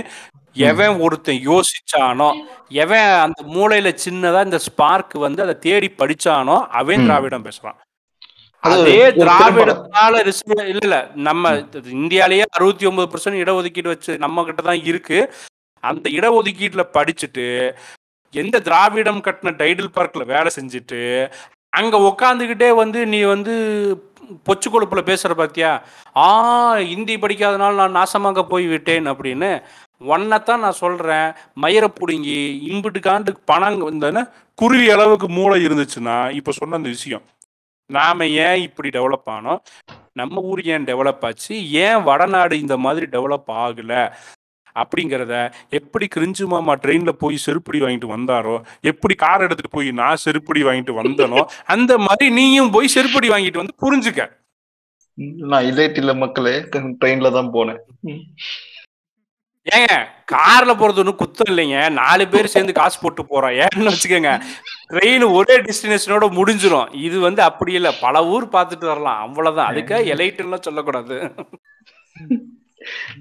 எவன் ஒருத்தன் யோசிச்சானோ எவன் அந்த மூளையில சின்னதா இந்த ஸ்பார்க் வந்து அதை தேடி படிச்சானோ அவன். திராவிடம் பேசுறான் அது திராவிடத்தால ரிசர்வ் இல்ல இல்ல நம்ம இந்தியாலேயே அறுபத்தி ஒன்பது பர்சன்ட் இடஒதுக்கீடு வச்சு நம்ம கிட்ட தான் இருக்கு. அந்த இடஒதுக்கீட்டில் படிச்சுட்டு எந்த திராவிடம் கட்டின டைடில் பார்க்கில் வேலை செஞ்சுட்டு அங்கே உக்காந்துக்கிட்டே வந்து நீ வந்து பொச்சு கொழுப்பில் பேசுகிற பார்த்தியா ஆ ஹிந்தி படிக்காதனால நான் நாசமாக போய் விட்டேன் அப்படின்னு ஒன்னத்தான் நான் சொல்கிறேன் மயிரை பிடுங்கி இம்பிட்டுக்காண்டு பணம் வந்தன குருவி அளவுக்கு மூளை இருந்துச்சுன்னா இப்போ சொன்ன அந்த விஷயம். நாம் ஏன் இப்படி டெவலப் ஆனோம்? நம்ம ஊர் ஏன் டெவலப் ஆச்சு? ஏன் வடநாடு இந்த மாதிரி டெவலப் ஆகலை? அப்படிங்கிறத எப்படி கிரிஞ்சு மாமா ட்ரெயின்ல போய் செருப்படி வாங்கிட்டு வந்தாரோ எப்படி கார் எடுத்துட்டு போய் நான் செருப்படி வாங்கிட்டு வந்தனோ அந்த மாதிரி நீயும் போய் செருப்படி வாங்கிட்டு வந்து புரிஞ்சுக்க. நான் இலைட்டில மக்களே ட்ரெயின்ல தான் போனேன். ஏங்க கார்ல போறது ஒன்றும் குத்தம் இல்லைங்க. நாலு பேர் சேர்ந்து காசு போட்டு போறோம். ஏன்னு வச்சுக்கோங்க ட்ரெயின் ஒரே டெஸ்டினேஷனோட முடிஞ்சிரும். இது வந்து அப்படி இல்லை. பல ஊர் பார்த்துட்டு வரலாம். அவ்வளவுதான். அதுக்காக எலைட்டுலாம் சொல்லக்கூடாது.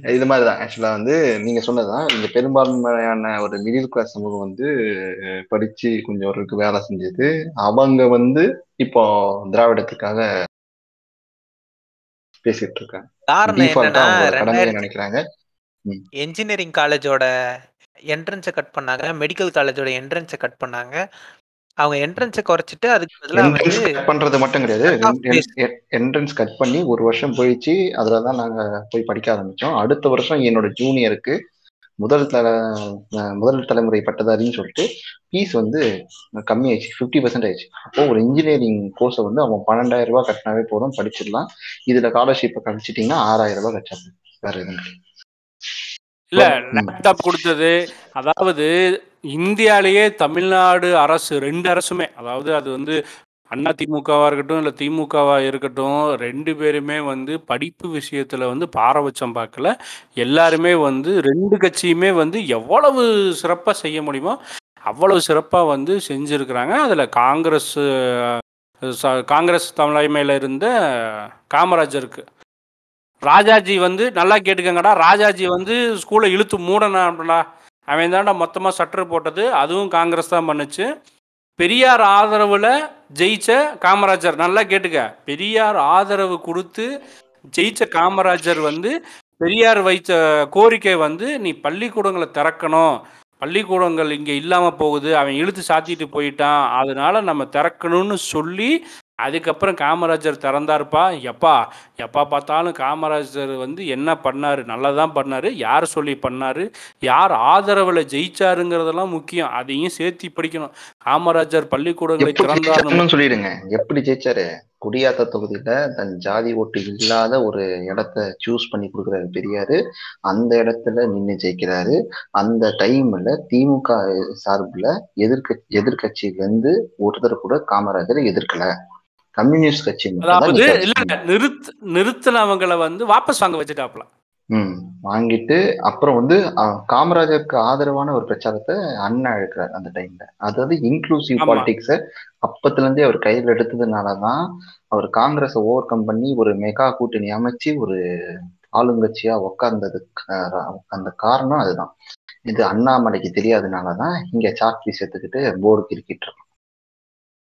இது மாதிரிதான். ஆக்சுவலா வந்து நீங்க சொன்னதுதான். இந்த பெரும்பான்மையான ஒரு மிடில் கிளாஸ் சமூகம் வந்து படிச்சு கொஞ்சம் ஓரளவுக்கு வேலை செஞ்சது. அவங்க வந்து இப்போ திராவிடத்துக்காக பேசிட்டு இருக்காங்க. காரணம் நினைக்கிறாங்க. என்ஜினியரிங் காலேஜோட என்ட்ரன்ஸை கட் பண்ணாங்க. மெடிக்கல் காலேஜோட என்ட்ரன்ஸை கட் பண்ணாங்க. அவங்க என்ட்ரன்ஸை குறைச்சிட்டு அதுக்கு பதிலா என்ட்ரன்ஸ் வந்து கட் பண்றது மட்டும் கிடையாது. என்ட்ரன்ஸ் கட் பண்ணி ஒரு வருஷம் போயிடுச்சு. அதுல தான் நாங்க போய் படிக்க ஆரம்பிச்சோம். அடுத்த வருஷம் என்னோட ஜூனியருக்கு முதல் தல முதல் தலைமுறை பட்டதாரின்னு சொல்லிட்டு ஃபீஸ் வந்து கம்மியாயிடுச்சு ஃபிஃப்டி பர்சன்ட் ஆயிடுச்சு. அப்போ ஒரு இன்ஜினியரிங் கோர்ஸை வந்து அவன் பன்னெண்டாயிரம் ரூபாய் கட்டினாவே போதும். படிச்சிடலாம். இதுல ஸ்காலர்ஷிப்பை கழிச்சிட்டிங்கன்னா ஆறாயிரம் ரூபாய் கட்டணும் வேற எதுவும் கிடையாது. இல்ல. லேப்டாப் கொடுத்தது. அதாவது இந்தியாலேயே தமிழ்நாடு அரசு ரெண்டு அரசுமே அதாவது அது வந்து அண்ணா திமுகவா இருக்கட்டும் இல்ல திமுகவா இருக்கட்டும் ரெண்டு பேருமே வந்து படிப்பு விஷயத்துல வந்து பாரபட்சம் பார்க்கல. எல்லாருமே வந்து ரெண்டு கட்சியுமே வந்து எவ்வளவு சிறப்பா செய்ய முடியுமோ அவ்வளவு சிறப்பா வந்து செஞ்சிருக்கிறாங்க. அதுல காங்கிரஸ் காங்கிரஸ் தலைமையில இருந்த காமராஜருக்கு. ராஜாஜி வந்து நல்லா கேட்டுக்கங்கடா. ராஜாஜி வந்து ஸ்கூலை இழுத்து மூடனாடா அவன் தான்டா மொத்தமாக சட்டர் போட்டது. அதுவும் காங்கிரஸ் தான் பண்ணுச்சு. பெரியார் ஆதரவில் ஜெயிச்ச காமராஜர் நல்லா கேட்டுக்க. பெரியார் ஆதரவு கொடுத்து ஜெயிச்ச காமராஜர் வந்து பெரியார் வைத்த கோரிக்கை வந்து நீ பள்ளிக்கூடங்களை திறக்கணும். பள்ளிக்கூடங்கள் இங்கே இல்லாமல் போகுது. அவன் இழுத்து சாத்திட்டு போயிட்டான். அதனால நம்ம திறக்கணும்னு சொல்லி அதுக்கப்புறம் காமராஜர் திறந்தாருப்பா. எப்பா எப்போ பார்த்தாலும் காமராஜர் வந்து என்ன பண்ணாரு? நல்லதான் பண்ணாரு. யார் சொல்லி பண்ணாரு? யார் ஆதரவில் ஜெயிச்சாருங்கிறதெல்லாம் முக்கியம். அதையும் சேர்த்து படிக்கணும். காமராஜர் பள்ளிக்கூடங்களை எப்படி திறந்தார் ஜெயிச்சாருன்னு சொல்லிடுங்க. எப்படி ஜெயிச்சாரு? குடியாத்த தொகுதியில தன் ஜாதி ஓட்டு இல்லாத ஒரு இடத்த சூஸ் பண்ணி கொடுக்குறாரு பெரியாரு. அந்த இடத்துல நின்னு ஜெயிக்கிறாரு. அந்த டைம்ல திமுக சார்புல எதிர்க்க எதிர்கட்சியில இருந்து ஒருத்தர் கூட காமராஜரை எதிர்க்கல. கம்யூனிஸ்ட் கட்சி அதாவது இல்ல. நிறுத்து நிறுத்தினவங்களை வந்து வாபஸ் வாங்க வச்சுட்டாப்ல ம் வாங்கிட்டு அப்புறம் வந்து காமராஜருக்கு ஆதரவான ஒரு பிரச்சாரத்தை அண்ணா எடுக்கிறார் அந்த டைம்ல அதாவது இன்க்ளூசிவ் ஆமா. பாலிடிக்ஸ அப்பத்துல இருந்தே அவர் கையில் எடுத்ததுனாலதான் அவர் காங்கிரஸை ஓவர் கம் பண்ணி ஒரு மெகா கூட்டணி அமைச்சு ஒரு ஆளுங்கட்சியா உட்கார்ந்ததுக்கு அஹ், அந்த காரணம் அதுதான் இது அண்ணாமலைக்கு தெரியாதனாலதான் இங்க சாக்ரி சேர்த்துக்கிட்டு போர்டு கிரிக்கிட்டு இருக்கோம்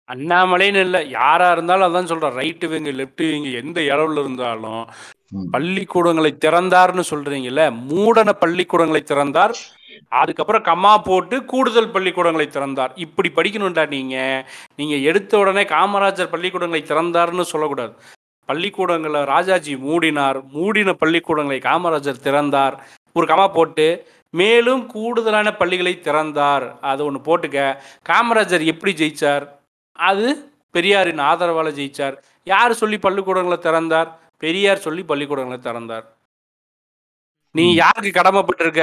அண்ணாமலைன்னு இல்லை யாரா இருந்தாலும் அதான் சொல்றேன். ரைட்டு விங்கு லெஃப்ட் விங்கு எந்த இடவுல இருந்தாலும். பள்ளிக்கூடங்களை திறந்தார்னு சொல்றீங்கல்ல மூடன பள்ளிக்கூடங்களை திறந்தார் அதுக்கப்புறம் கம்மா போட்டு கூடுதல் பள்ளிக்கூடங்களை திறந்தார். இப்படி படிக்கணும்டா நீங்க. நீங்க எடுத்த உடனே காமராஜர் பள்ளிக்கூடங்களை திறந்தார்னு சொல்லக்கூடாது. பள்ளிக்கூடங்களை ராஜாஜி மூடினார் மூடின பள்ளிக்கூடங்களை காமராஜர் திறந்தார். ஒரு கமா போட்டு மேலும் கூடுதலான பள்ளிகளை திறந்தார். அது ஒன்று போட்டுக்க. காமராஜர் எப்படி ஜெயிச்சார்? அது பெரியாரின் ஆதரவால ஜெயிச்சார். யார் சொல்லி பள்ளிக்கூடங்களை திறந்தார்? பெரியார் சொல்லி பள்ளிக்கூடங்களை திறந்தார். நீ. யாருக்கு கடமைப்பட்டிருக்க?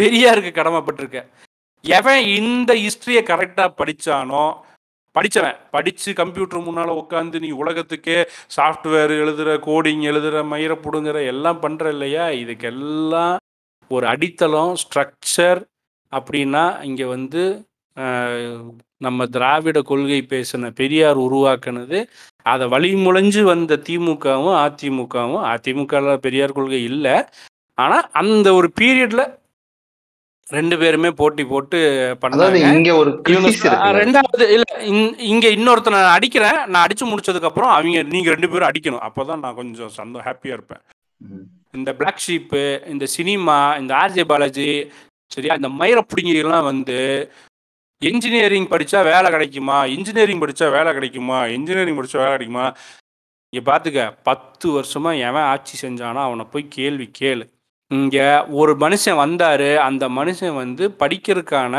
பெரியாருக்கு கடமைப்பட்டிருக்க. எவன் இந்த ஹிஸ்டரியை கரெக்டாக படிச்சானோ படிச்சவன். படிச்சு கம்ப்யூட்டர் முன்னால உட்காந்து நீ உலகத்துக்கே சாஃப்ட்வேர் எழுதுற கோடிங் எழுதுற மயிர புடுங்குற எல்லாம் பண்ற இல்லையா? இதுக்கெல்லாம் ஒரு அடித்தளம் ஸ்ட்ரக்சர் அப்படின்னா இங்க வந்து நம்ம திராவிட கொள்கை பேசின பெரியார் உருவாக்குனது அதை வழிமுளைஞ்சு வந்த திமுகவும் அதிமுகவும் அதிமுகவில் பெரியார் கொள்கை இல்லை. ஆனால் அந்த ஒரு பீரியட்ல ரெண்டு பேருமே போட்டி போட்டு பண்ணாங்க. இங்க ஒரு ரெண்டாவது இல்ல இங்- இங்க இன்னொருத்தனை நான் அடிக்கிறேன். நான் அடிச்சு முடிச்சதுக்கு அப்புறம் அவங்க நீங்க ரெண்டு பேரும் அடிக்கணும். அப்பதான் நான் கொஞ்சம் சந்தோ ஹாப்பியா இருப்பேன். இந்த பிளாக் ஷீப்பு இந்த சினிமா இந்த ஆர்ஜே பாலாஜி சரியா? இந்த மயிர பிடிங்கிலாம் வந்து இன்ஜினியரிங் படித்தா வேலை கிடைக்குமா? இன்ஜினியரிங் படித்தா வேலை கிடைக்குமா? இன்ஜினியரிங் படித்தா வேலை கிடைக்குமா? இங்கே பார்த்துக்க பத்து வருஷமாக எவன் ஆட்சி செஞ்சானோ அவனை போய் கேள்வி கேளு. இங்கே ஒரு மனுஷன் வந்தார் அந்த மனுஷன் வந்து படிக்கிறதுக்கான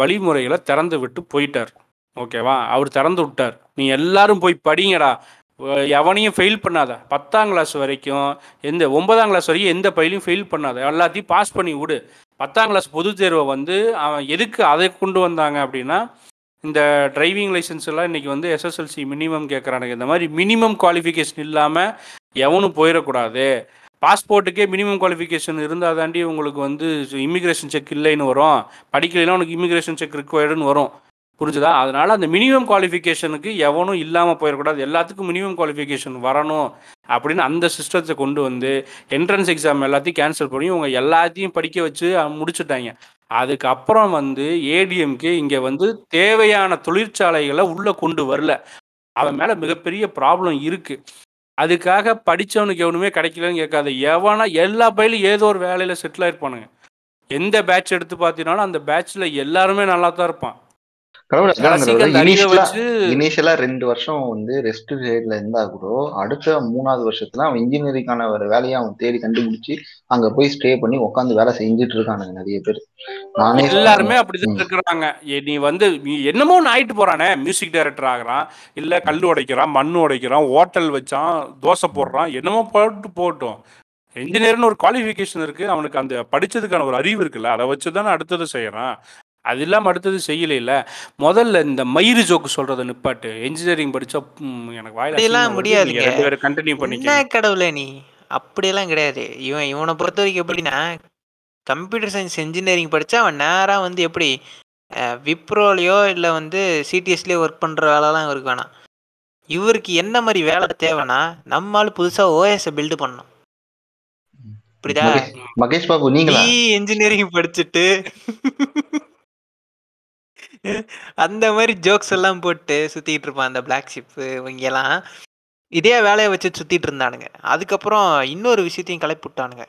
வழிமுறைகளை திறந்து விட்டு போயிட்டார். ஓகேவா அவர் திறந்து விட்டார். நீ எல்லாரும் போய் படிங்கடா. எவனையும் ஃபெயில் பண்ணாத. பத்தாம் கிளாஸ் வரைக்கும் எந்த ஒன்பதாம் கிளாஸ் வரைக்கும் எந்த பயிலையும் ஃபெயில் பண்ணாத. எல்லாத்தையும் பாஸ் பண்ணி விடு. பத்தாம் கிளாஸ் பொதுத் தேர்வை வந்து அவன் எதுக்கு அதை கொண்டு வந்தாங்க அப்படின்னா இந்த டிரைவிங் லைசன்ஸ் எல்லாம் இன்றைக்கி வந்து எஸ்எஸ்எல்சி மினிமம் கேட்குறானுங்க இந்த மாதிரி மினிமம் குவாலிஃபிகேஷன் இல்லாமல் எவனும் போயிடக்கூடாது. பாஸ்போர்ட்டுக்கே மினிமம் குவாலிஃபிகேஷன் இருந்தால் தாண்டி உங்களுக்கு வந்து இமிக்ரேஷன் செக் இல்லைன்னு வரும். படிக்கலைன்னா உனக்கு இமிக்ரேஷன் செக் ரிக்வயர்டுன்னு வரும். புரிஞ்சுதா? அதனால அந்த மினிமம் குவாலிஃபிகேஷனுக்கு எவனும் இல்லாமல் போயிடக்கூடாது எல்லாத்துக்கும் மினிமம் குவாலிஃபிகேஷன் வரணும் அப்படின்னு அந்த சிஸ்டத்தை கொண்டு வந்து என்ட்ரன்ஸ் எக்ஸாம் எல்லாத்தையும் கேன்சல் பண்ணி உங்கள் எல்லாத்தையும் படிக்க வச்சு முடிச்சுட்டாங்க. அதுக்கப்புறம் வந்து ஏடிஎம்கே இங்கே வந்து தேவையான தொழிற்சாலைகளை உள்ளே கொண்டு வரல. அவன் மேலே மிகப்பெரிய ப்ராப்ளம் இருக்கு. அதுக்காக படிச்சவனுக்கு எவனுமே கிடைக்கலன்னு கேட்காது. எவனா எல்லா பயிலும் ஏதோ ஒரு வேலையில் செட்டில் ஆயிருப்பானுங்க. எந்த பேட்ச் எடுத்து பார்த்தீங்கன்னாலும் அந்த பேட்ச்சில் எல்லாருமே நல்லா தான் இருப்பான் கடவுள் கடைசிக்கு அந்த அறிவை இனிஷியலா ரெண்டு வருஷம் வந்து ரெஸ்ட் சைட்ல இருந்தா கூட அடுத்த மூணாவது வருஷத்துல அவன் இன்ஜினியரிங்கான ஒரு வேலையை அவன் தேடி கண்டுபிடிச்சு அங்க போய் ஸ்டே பண்ணி உட்காந்து வேலை செஞ்சுட்டு இருக்கானுங்க நிறைய பேர். நானே எல்லாருமே அப்படிதான். இருக்கிறாங்க. நீ வந்து என்னமோ ஆயிட்டு போறானே. மியூசிக் டைரக்டர் ஆகுறான். இல்ல கல் உடைக்கிறான் மண் உடைக்கிறான் ஹோட்டல் வச்சான் தோசை போடுறான் என்னமோ போட்டு போட்டோம். இன்ஜினியர்னு ஒரு குவாலிஃபிகேஷன் இருக்கு. அவனுக்கு அந்த படிச்சதுக்கான ஒரு அறிவு இருக்குல்ல. அதை வச்சு தானே அடுத்தது செய்யறான். அது இல்லாம அடுத்தது செய்யல முதல்ல இந்த மயிறு ஜோக்கு சொல்றதை நிப்பாட்டு. இன்ஜினியரிங் படிச்சா எனக்கு வாயில. நீங்க ரெண்டு பேரும் கண்டினியூ என்ன பண்ணிக்க கடவுளே நீ? அப்படியெல்லாம் கிடையாது. இவன் இவனை பொறுத்த வரைக்கும் எப்படின்னா கம்ப்யூட்டர் சயின்ஸ் இன்ஜினியரிங் படிச்சா அவன் நேரா வந்து எப்படி விப்ரோலயோ இல்லை வந்து சிடிஎஸ்லயோ ஒர்க் பண்ற வேலைலாம் இவருக்கு வேணாம். இவருக்கு என்ன மாதிரி வேலை தேவைன்னா நம்மால் புதுசா ஓஎஸை பில்டு பண்ணணும். புரியுதா? மகேஷ் பாபு நீங்களா? பி இன்ஜினியரிங் படிச்சுட்டு அந்த மாதிரி ஜோக்ஸ் எல்லாம் போட்டு சுத்திட்டு இருப்பான் அந்த பிளாக் ஷிப்பு இவங்க எல்லாம் இதே வேலையை வச்சு சுத்திட்டு இருந்தானுங்க. அதுக்கப்புறம் இன்னொரு விஷயத்தையும் கிளப்பி விட்டானுங்க.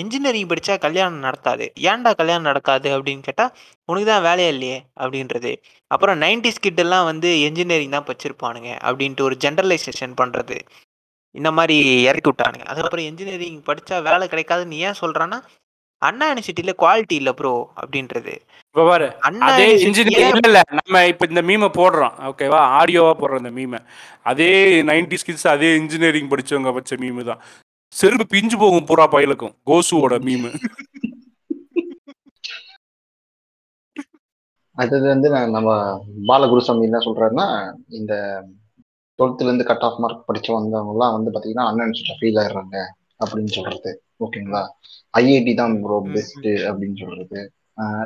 இன்ஜினியரிங் படிச்சா கல்யாணம் நடக்காது ஏன்டா கல்யாணம் நடக்காது அப்படின்னு கேட்டா உனக்கு தான் வேலையே இல்லையே அப்படின்றது. அப்புறம் நைன்டிஸ் கிட்டெல்லாம் வந்து இன்ஜினியரிங் தான் படிச்சிருப்பானுங்க அப்படின்ட்டு ஒரு ஜென்ரலைசேஷன் பண்றது. இந்த மாதிரி இறக்கி விட்டானுங்க. அதுக்கப்புறம் இன்ஜினியரிங் படித்தா வேலை கிடைக்காதுன்னு ஏன் சொல்கிறான்னா அண்ணா யூனிவர்சிட்டியில குவாலிட்டி இல்ல ப்ரோ அப்படின்றது. இப்ப பாரு அண்ணா அதே இன்ஜினியர் இல்ல இல்ல. நம்ம இப்ப இந்த மீமை போடுறோம். ஓகேவா ஆடியோவா போடுறோம் இந்த மீமை அதே நைன்டி ஸ்கில்ஸ் அதே இன்ஜினியரிங் படிச்சவங்க வச்ச மீமு தான். செருப்பு பிஞ்சு போகும் பூரா பயலுக்கும். கோசுவோட மீமு அது வந்து நான் நம்ம பாலகுருசாமி என்ன சொல்றாருன்னா இந்த டுவெல்த்ல இருந்து கட் ஆஃப் மார்க் படிச்சு வந்தவங்க எல்லாம் வந்து பாத்தீங்கன்னா அன்அன்ஸ்டா ஃபெயில் ஆயிடுறாங்க அப்படின்னு சொல்றது. ஓகேங்களா? ஐஐடி தான் ப்ரோ பெஸ்ட் அப்படின்னு சொல்றது.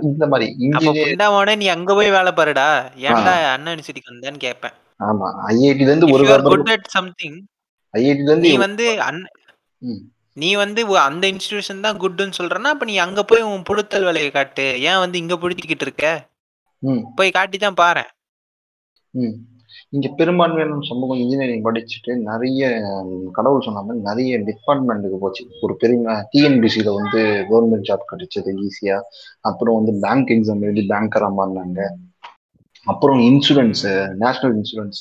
இந்த மாதிரி இன்ஜினியர் நீ அங்க போய் வேலை பாருடா. ஏன்டா அண்ணா யூனிவர்சிட்டிக்கு வந்தேன்னு கேட்பேன் ஆமா ஐஐடில இருந்து ஒரு குட் அட் சம்திங் ஐஐடில இருந்து நீ வந்து. நீ வந்து அந்த இன்ஸ்டிடியூஷன் தான் குட்னு சொல்றேன்னா அப்ப நீ அங்க போய் உன் புடுத்தல் வேலையை காட்டு. ஏன் வந்து இங்க புடுத்திக்கிட்டு இருக்க? போய் காட்டி தான் பாரு இங்க பெரும்பான்மையான சமூகம் இன்ஜினியரிங் படிச்சுட்டு நிறைய கடவுள் சொன்ன மாதிரி நிறைய டிபார்ட்மெண்ட்டுக்கு போச்சு. ஒரு பெரிய டிஎன்பிசியில வந்து கவர்மெண்ட் ஜாப் கிடைச்சது ஈஸியா அப்புறம் வந்து பேங்க் எக்ஸாம் எழுதி பேங்கரா மாறினாங்க அப்புறம் இன்சூரன்ஸ் நேஷனல் இன்சூரன்ஸ்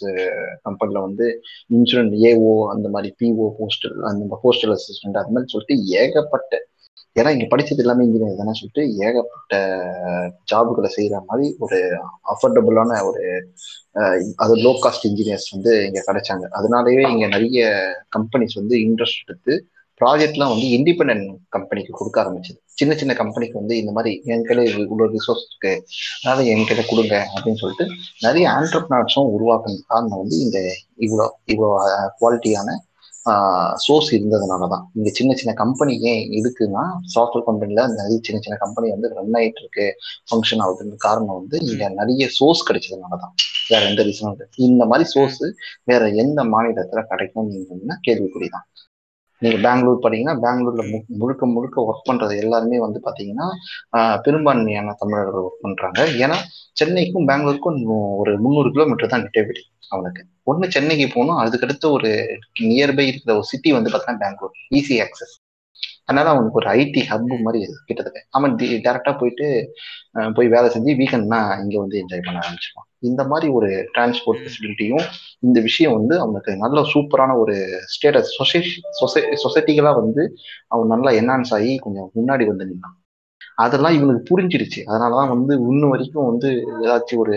கம்பெனில வந்து இன்சூரன்ஸ் ஏஓ அந்த மாதிரி பிஓ போஸ்டல் அந்த போஸ்டல் அசிஸ்டன்ட் அது மாதிரி சொல்லிட்டு ஏகப்பட்ட ஏன்னா இங்க படிச்சது எல்லாமே இன்ஜினியர் தானே சொல்லிட்டு ஏகப்பட்ட ஜாபுகளை செய்யற மாதிரி ஒரு அஃபோர்டபுளான ஒரு அது லோ காஸ்ட் இன்ஜினியர்ஸ் வந்து இங்க கிடைச்சாங்க. அதனாலயே இங்க நிறைய கம்பெனிஸ் வந்து இன்ட்ரெஸ்ட் எடுத்து ப்ராஜெக்ட்லாம் வந்து இண்டிபெண்டன்ட் கம்பெனிக்கு கொடுக்க ஆரம்பிச்சது. சின்ன சின்ன கம்பெனிக்கு வந்து இந்த மாதிரி என் கையில இவ்வளோ ரிசோர்ஸ் இருக்கு. அதனால என் கையில கொடுங்க அப்படின்னு சொல்லிட்டு நிறைய ஆண்டர்பிரினர்ஸும் உருவாக்குறது காரணம் வந்து இந்த இவ்வளோ இவ்வளோ குவாலிட்டியான சோர்ஸ் இருந்ததுனால தான் இங்க சின்ன சின்ன கம்பெனி ஏன் இருக்குன்னா சாஃப்ட்வேர் கம்பெனில நிறைய சின்ன சின்ன கம்பெனி வந்து ரன் ஆயிட்டு இருக்கு. ஃபங்க்ஷன் ஆகுதுன்னு காரணம் வந்து இங்க நிறைய சோர்ஸ் கிடைச்சதுனால தான் வேற எந்த ரீசனும் இல்லை. இந்த மாதிரி சோர்ஸ் வேற எந்த மாநிலத்துல கிடைக்கும் நீங்கன்னா கேள்விக்குறிதான். நீங்க பெங்களூர் பாத்தீங்கன்னா பெங்களூர்ல மு- முழுக்க முழுக்க ஒர்க் பண்றது எல்லாருமே வந்து பாத்தீங்கன்னா பெரும்பான்மையான தமிழர்கள் ஒர்க் பண்றாங்க. ஏன்னா சென்னைக்கும் பெங்களூருக்கும் ஒரு முந்நூறு கிலோமீட்டர் தான் நெட்டபிலிட்டி அவனுக்கு. ஒண்ணு சென்னைக்கு போகணும் அதுக்கடுத்து ஒரு நியர்பை இருக்கிற ஒரு சிட்டி வந்து பார்த்தீங்கன்னா பெங்களூர். ஈஸி ஆக்சஸ் அதனால அவனுக்கு ஒரு ஐடி ஹப் மாதிரி கிட்டத்தட்ட. அவன் டேரக்டா போயிட்டு போய் வேலை செஞ்சு வீக்கெண்ட்னா இங்க வந்து என்ஜாய் பண்ண ஆரம்பிச்சிருவான். இந்த மாதிரி ஒரு டிரான்ஸ்போர்ட் ஃபெசிலிட்டியும் இந்த விஷயம் வந்து அவனுக்கு நல்ல சூப்பரான ஒரு ஸ்டேட்டஸ் சொசை சொசைட்டிகளா வந்து அவன் நல்லா என்ஹான்ஸ் ஆகி கொஞ்சம் முன்னாடி வந்து நின்னான். அதெல்லாம் இவனுக்கு புரிஞ்சிருச்சு. அதனாலதான் வந்து இன்னும் வரைக்கும் வந்து ஏதாச்சும் ஒரு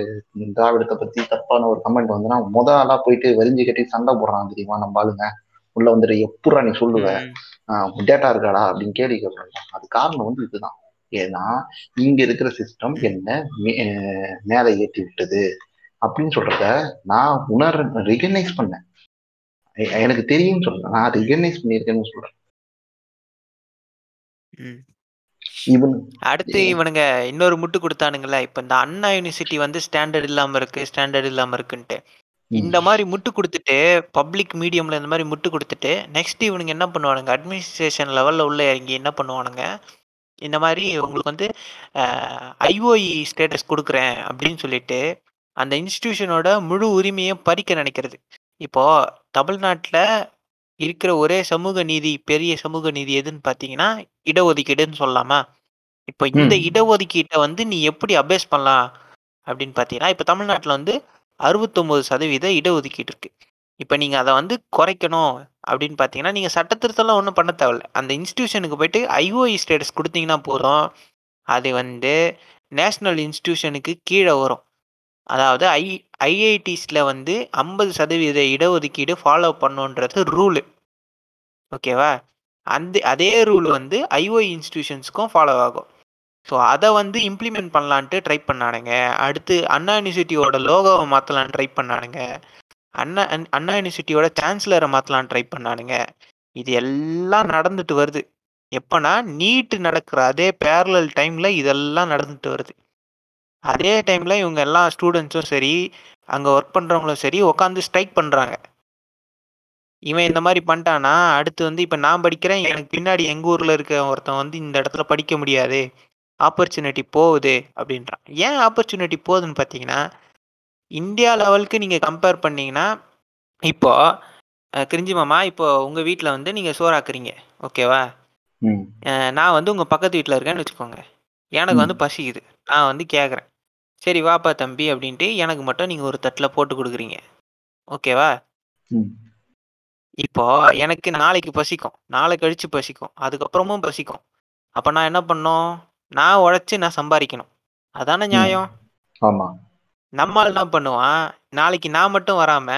திராவிடத்தை பத்தி தப்பான ஒரு கமெண்ட் வந்துன்னா முத ஆளா போயிட்டு வரிஞ்சு கட்டி சண்டை போடுறான் தெரியுமா? நம்ம ஆளுங்க. உள்ள வந்துட்டு எப்படா நீ சொல்லுவ? டேட்டா இருக்காடா? அப்படின்னு கேள்வி கேட்கறாங்க அது காரணம் வந்து இதுதான். ஏன்னா இங்க இருக்கிற சிஸ்டம் என்ன? மேலே ஏற்றி விட்டது. அப்படின்னு சொல்றத நான் உணர் ரிகனைஸ் பண்ணேன். எனக்கு தெரியும்னு சொல்றேன். நான் ரிகனைஸ் பண்ணியிருக்கேன்னு சொல்றேன். அடுத்து இவனுங்க இன்னொரு முட்டு கொடுத்தானுங்களே. இப்ப இந்த அண்ணா யூனிவர்சிட்டி வந்து ஸ்டாண்டர்ட் இல்லாம இருக்கு ஸ்டாண்டர்ட் இல்லாம இருக்குன்ட்டு. இந்த மாதிரி முட்டு கொடுத்துட்டு பப்ளிக் மீடியம்ல இந்த மாதிரி முட்டு கொடுத்துட்டு நெக்ஸ்ட் இவனுங்க என்ன பண்ணுவானுங்க? அட்மினிஸ்ட்ரேஷன் லெவல்ல உள்ள இறங்கி என்ன பண்ணுவானுங்க? இந்த மாதிரி உங்களுக்கு வந்து ஐஓஇ ஸ்டேட்டஸ் கொடுக்குறேன் அப்படின்னு சொல்லிட்டு அந்த இன்ஸ்டிடியூஷனோட முழு உரிமையை பறிக்க நினைக்கிறது. இப்போ தமிழ்நாட்டுல இருக்கிற ஒரே சமூக நீதி பெரிய சமூக நீதி எதுன்னு பாத்தீங்கன்னா இடஒதுக்கீடுன்னு சொல்லலாமா? இப்போ இந்த. இடஒதுக்கீட்டை வந்து நீ எப்படி அபேஸ் பண்ணலாம்? அப்படின்னு பார்த்தீங்கன்னா இப்போ தமிழ்நாட்டில் வந்து அறுபத்தொம்போது சதவீத இடஒதுக்கீடு இருக்கு. இப்போ நீங்கள் அதை வந்து குறைக்கணும். அப்படின்னு பார்த்தீங்கன்னா நீங்கள் சட்டத்திருத்தம்லாம் ஒன்றும் பண்ண தேவையில்ல. அந்த இன்ஸ்டியூஷனுக்கு போயிட்டு ஐஓஇ ஸ்டேட்டஸ் கொடுத்தீங்கன்னா போதும். அது வந்து நேஷ்னல் இன்ஸ்டியூஷனுக்கு கீழே வரும். அதாவது ஐ ஐஐடிஸில் வந்து ஐம்பது சதவீத இடஒதுக்கீடு ஃபாலோ பண்ணுன்றது ரூலு ஓகேவா? அந்த அதே ரூல் வந்து ஐஓஇ இன்ஸ்டியூஷன்ஸுக்கும் ஃபாலோ ஆகும். ஸோ அதை வந்து இம்ப்ளிமெண்ட் பண்ணலான்ட்டு ட்ரை பண்ணானுங்க. அடுத்து அண்ணா யூனிவர்சிட்டியோட லோகோவை மாற்றலான்னு ட்ரை பண்ணானுங்க. அண்ணா அண்ணா யூனிவர்சிட்டியோட சான்சலரை மாற்றலாம் ட்ரை பண்ணானுங்க. இது எல்லாம் நடந்துட்டு வருது. எப்போனா நீட்டு நடக்கிற அதே பேரலல் டைமில் இதெல்லாம் நடந்துட்டு வருது. அதே டைமில் இவங்க எல்லா ஸ்டூடெண்ட்ஸும் சரி அங்கே ஒர்க் பண்ணுறவங்களும் சரி உட்காந்து ஸ்ட்ரைக் பண்ணுறாங்க இவன் இந்த மாதிரி பண்ணிட்டானா? அடுத்து வந்து இப்போ நான் படிக்கிறேன். எனக்கு பின்னாடி எங்கள் ஊரில் இருக்க ஒருத்தன் வந்து இந்த இடத்துல படிக்க முடியாது. ஆப்பர்ச்சுனிட்டி போகுது அப்படின்றான். ஏன் ஆப்பர்ச்சுனிட்டி போகுதுன்னு பார்த்தீங்கன்னா இந்தியா லெவலுக்கு நீங்கள் கம்பேர் பண்ணீங்கன்னா இப்போ அஹ், கிரிஞ்சி மாமா இப்போ உங்கள் வீட்டில் வந்து நீங்கள் சோறாக்குறீங்க. ஓகேவா? நான் வந்து உங்கள் பக்கத்து வீட்டில் இருக்கேன்னு வச்சுக்கோங்க. எனக்கு. வந்து பசிக்குது. நான் வந்து கேட்குறேன் சரி வாப்பா தம்பி அப்படின்ட்டு எனக்கு மட்டும் நீங்கள் ஒரு தட்டில் போட்டு கொடுக்குறீங்க. ஓகேவா? இப்போ எனக்கு நாளைக்கு பசிக்கும். நாளை கழிச்சு பசிக்கும். அதுக்கப்புறமும் பசிக்கும். அப்போ நான் என்ன பண்ணணும்? நான் உழைச்சி நான் சம்பாதிக்கணும். அதானே நியாயம்? ஆமா. நம்மால் என்ன பண்ணுவான். நாளைக்கு நான் மட்டும் வராம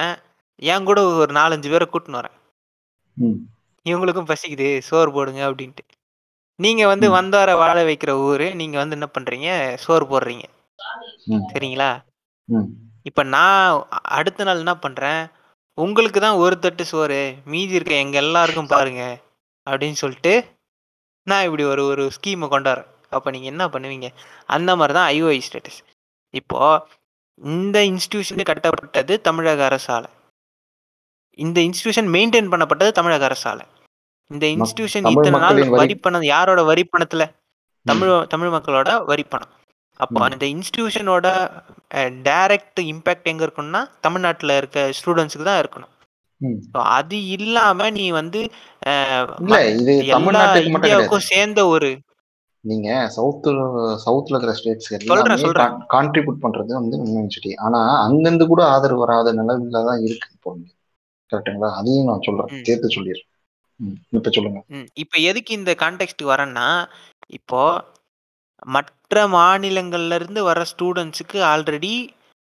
என் கூட ஒரு நாலஞ்சு பேரை கூட்டின்னு வரேன். இவங்களுக்கும் பசிக்குது சோறு போடுங்க அப்படின்ட்டு. நீங்க வந்து. வந்தார வாழ வைக்கிற ஊரு நீங்க வந்து என்ன பண்றீங்க? சோறு போடுறீங்க. சரிங்களா? இப்ப நான் அடுத்த நாள் என்ன பண்றேன்? உங்களுக்கு தான் ஒரு தட்டு சோறு மீதி இருக்க எங்க எல்லாருக்கும் பாருங்க அப்படின்னு சொல்லிட்டு நான் இப்படி ஒரு ஒரு ஸ்கீமை கொண்டாடுறேன் அப்ப நீங்க என்ன பண்ணுவீங்க? அந்த மாதிரி தான் ஐஓஐ ஸ்டேட்டஸ் இப்போ இந்த இன்ஸ்டிடியூஷன் கட்டப்பட்டது தமிழக அரசால. இந்த இன்ஸ்டிடியூஷன் மெயின்டைன் பண்ணப்பட்டது தமிழக அரசால. இந்த இன்ஸ்டிடியூஷன் தமிழ் இத்தனை நாள் மக்களின் வரி- வரி பணம் யாரோட வரி பணத்துல? தமிழ் தமிழ் மக்களோட வரி பணம். அப்போ. அந்த இன்ஸ்டிடியூஷனோட டைரக்ட் இம்பேக்ட் எங்க இருக்கும்னா தமிழ்நாட்டுல இருக்க ஸ்டூடெண்ட்ஸ்க்கு தான் இருக்கணும். அது இல்லாம நீ வந்து எல்லா இந்தியாவுக்கும் சேர்ந்த ஒரு நீங்க சவுத் சவுத்ல இருக்கிற ஸ்டேட்ஸ். கான்ட்ரிபியூட் பண்றது வந்து யூனிவர்சிட்டி ஆனா அங்கிருந்து கூட ஆதரவு வராத நிலையில தான் இருக்கு இப்போ கரெக்டுங்களா அதையும் நான் சொல்றேன். சேர்த்து சொல்லிடுறேன். ம், இப்ப சொல்லுங்க. இப்போ எதுக்கு இந்த கான்டெக்ட் வரேன்னா இப்போ மற்ற மாநிலங்கள்ல இருந்து வர ஸ்டூடெண்ட்ஸுக்கு ஆல்ரெடி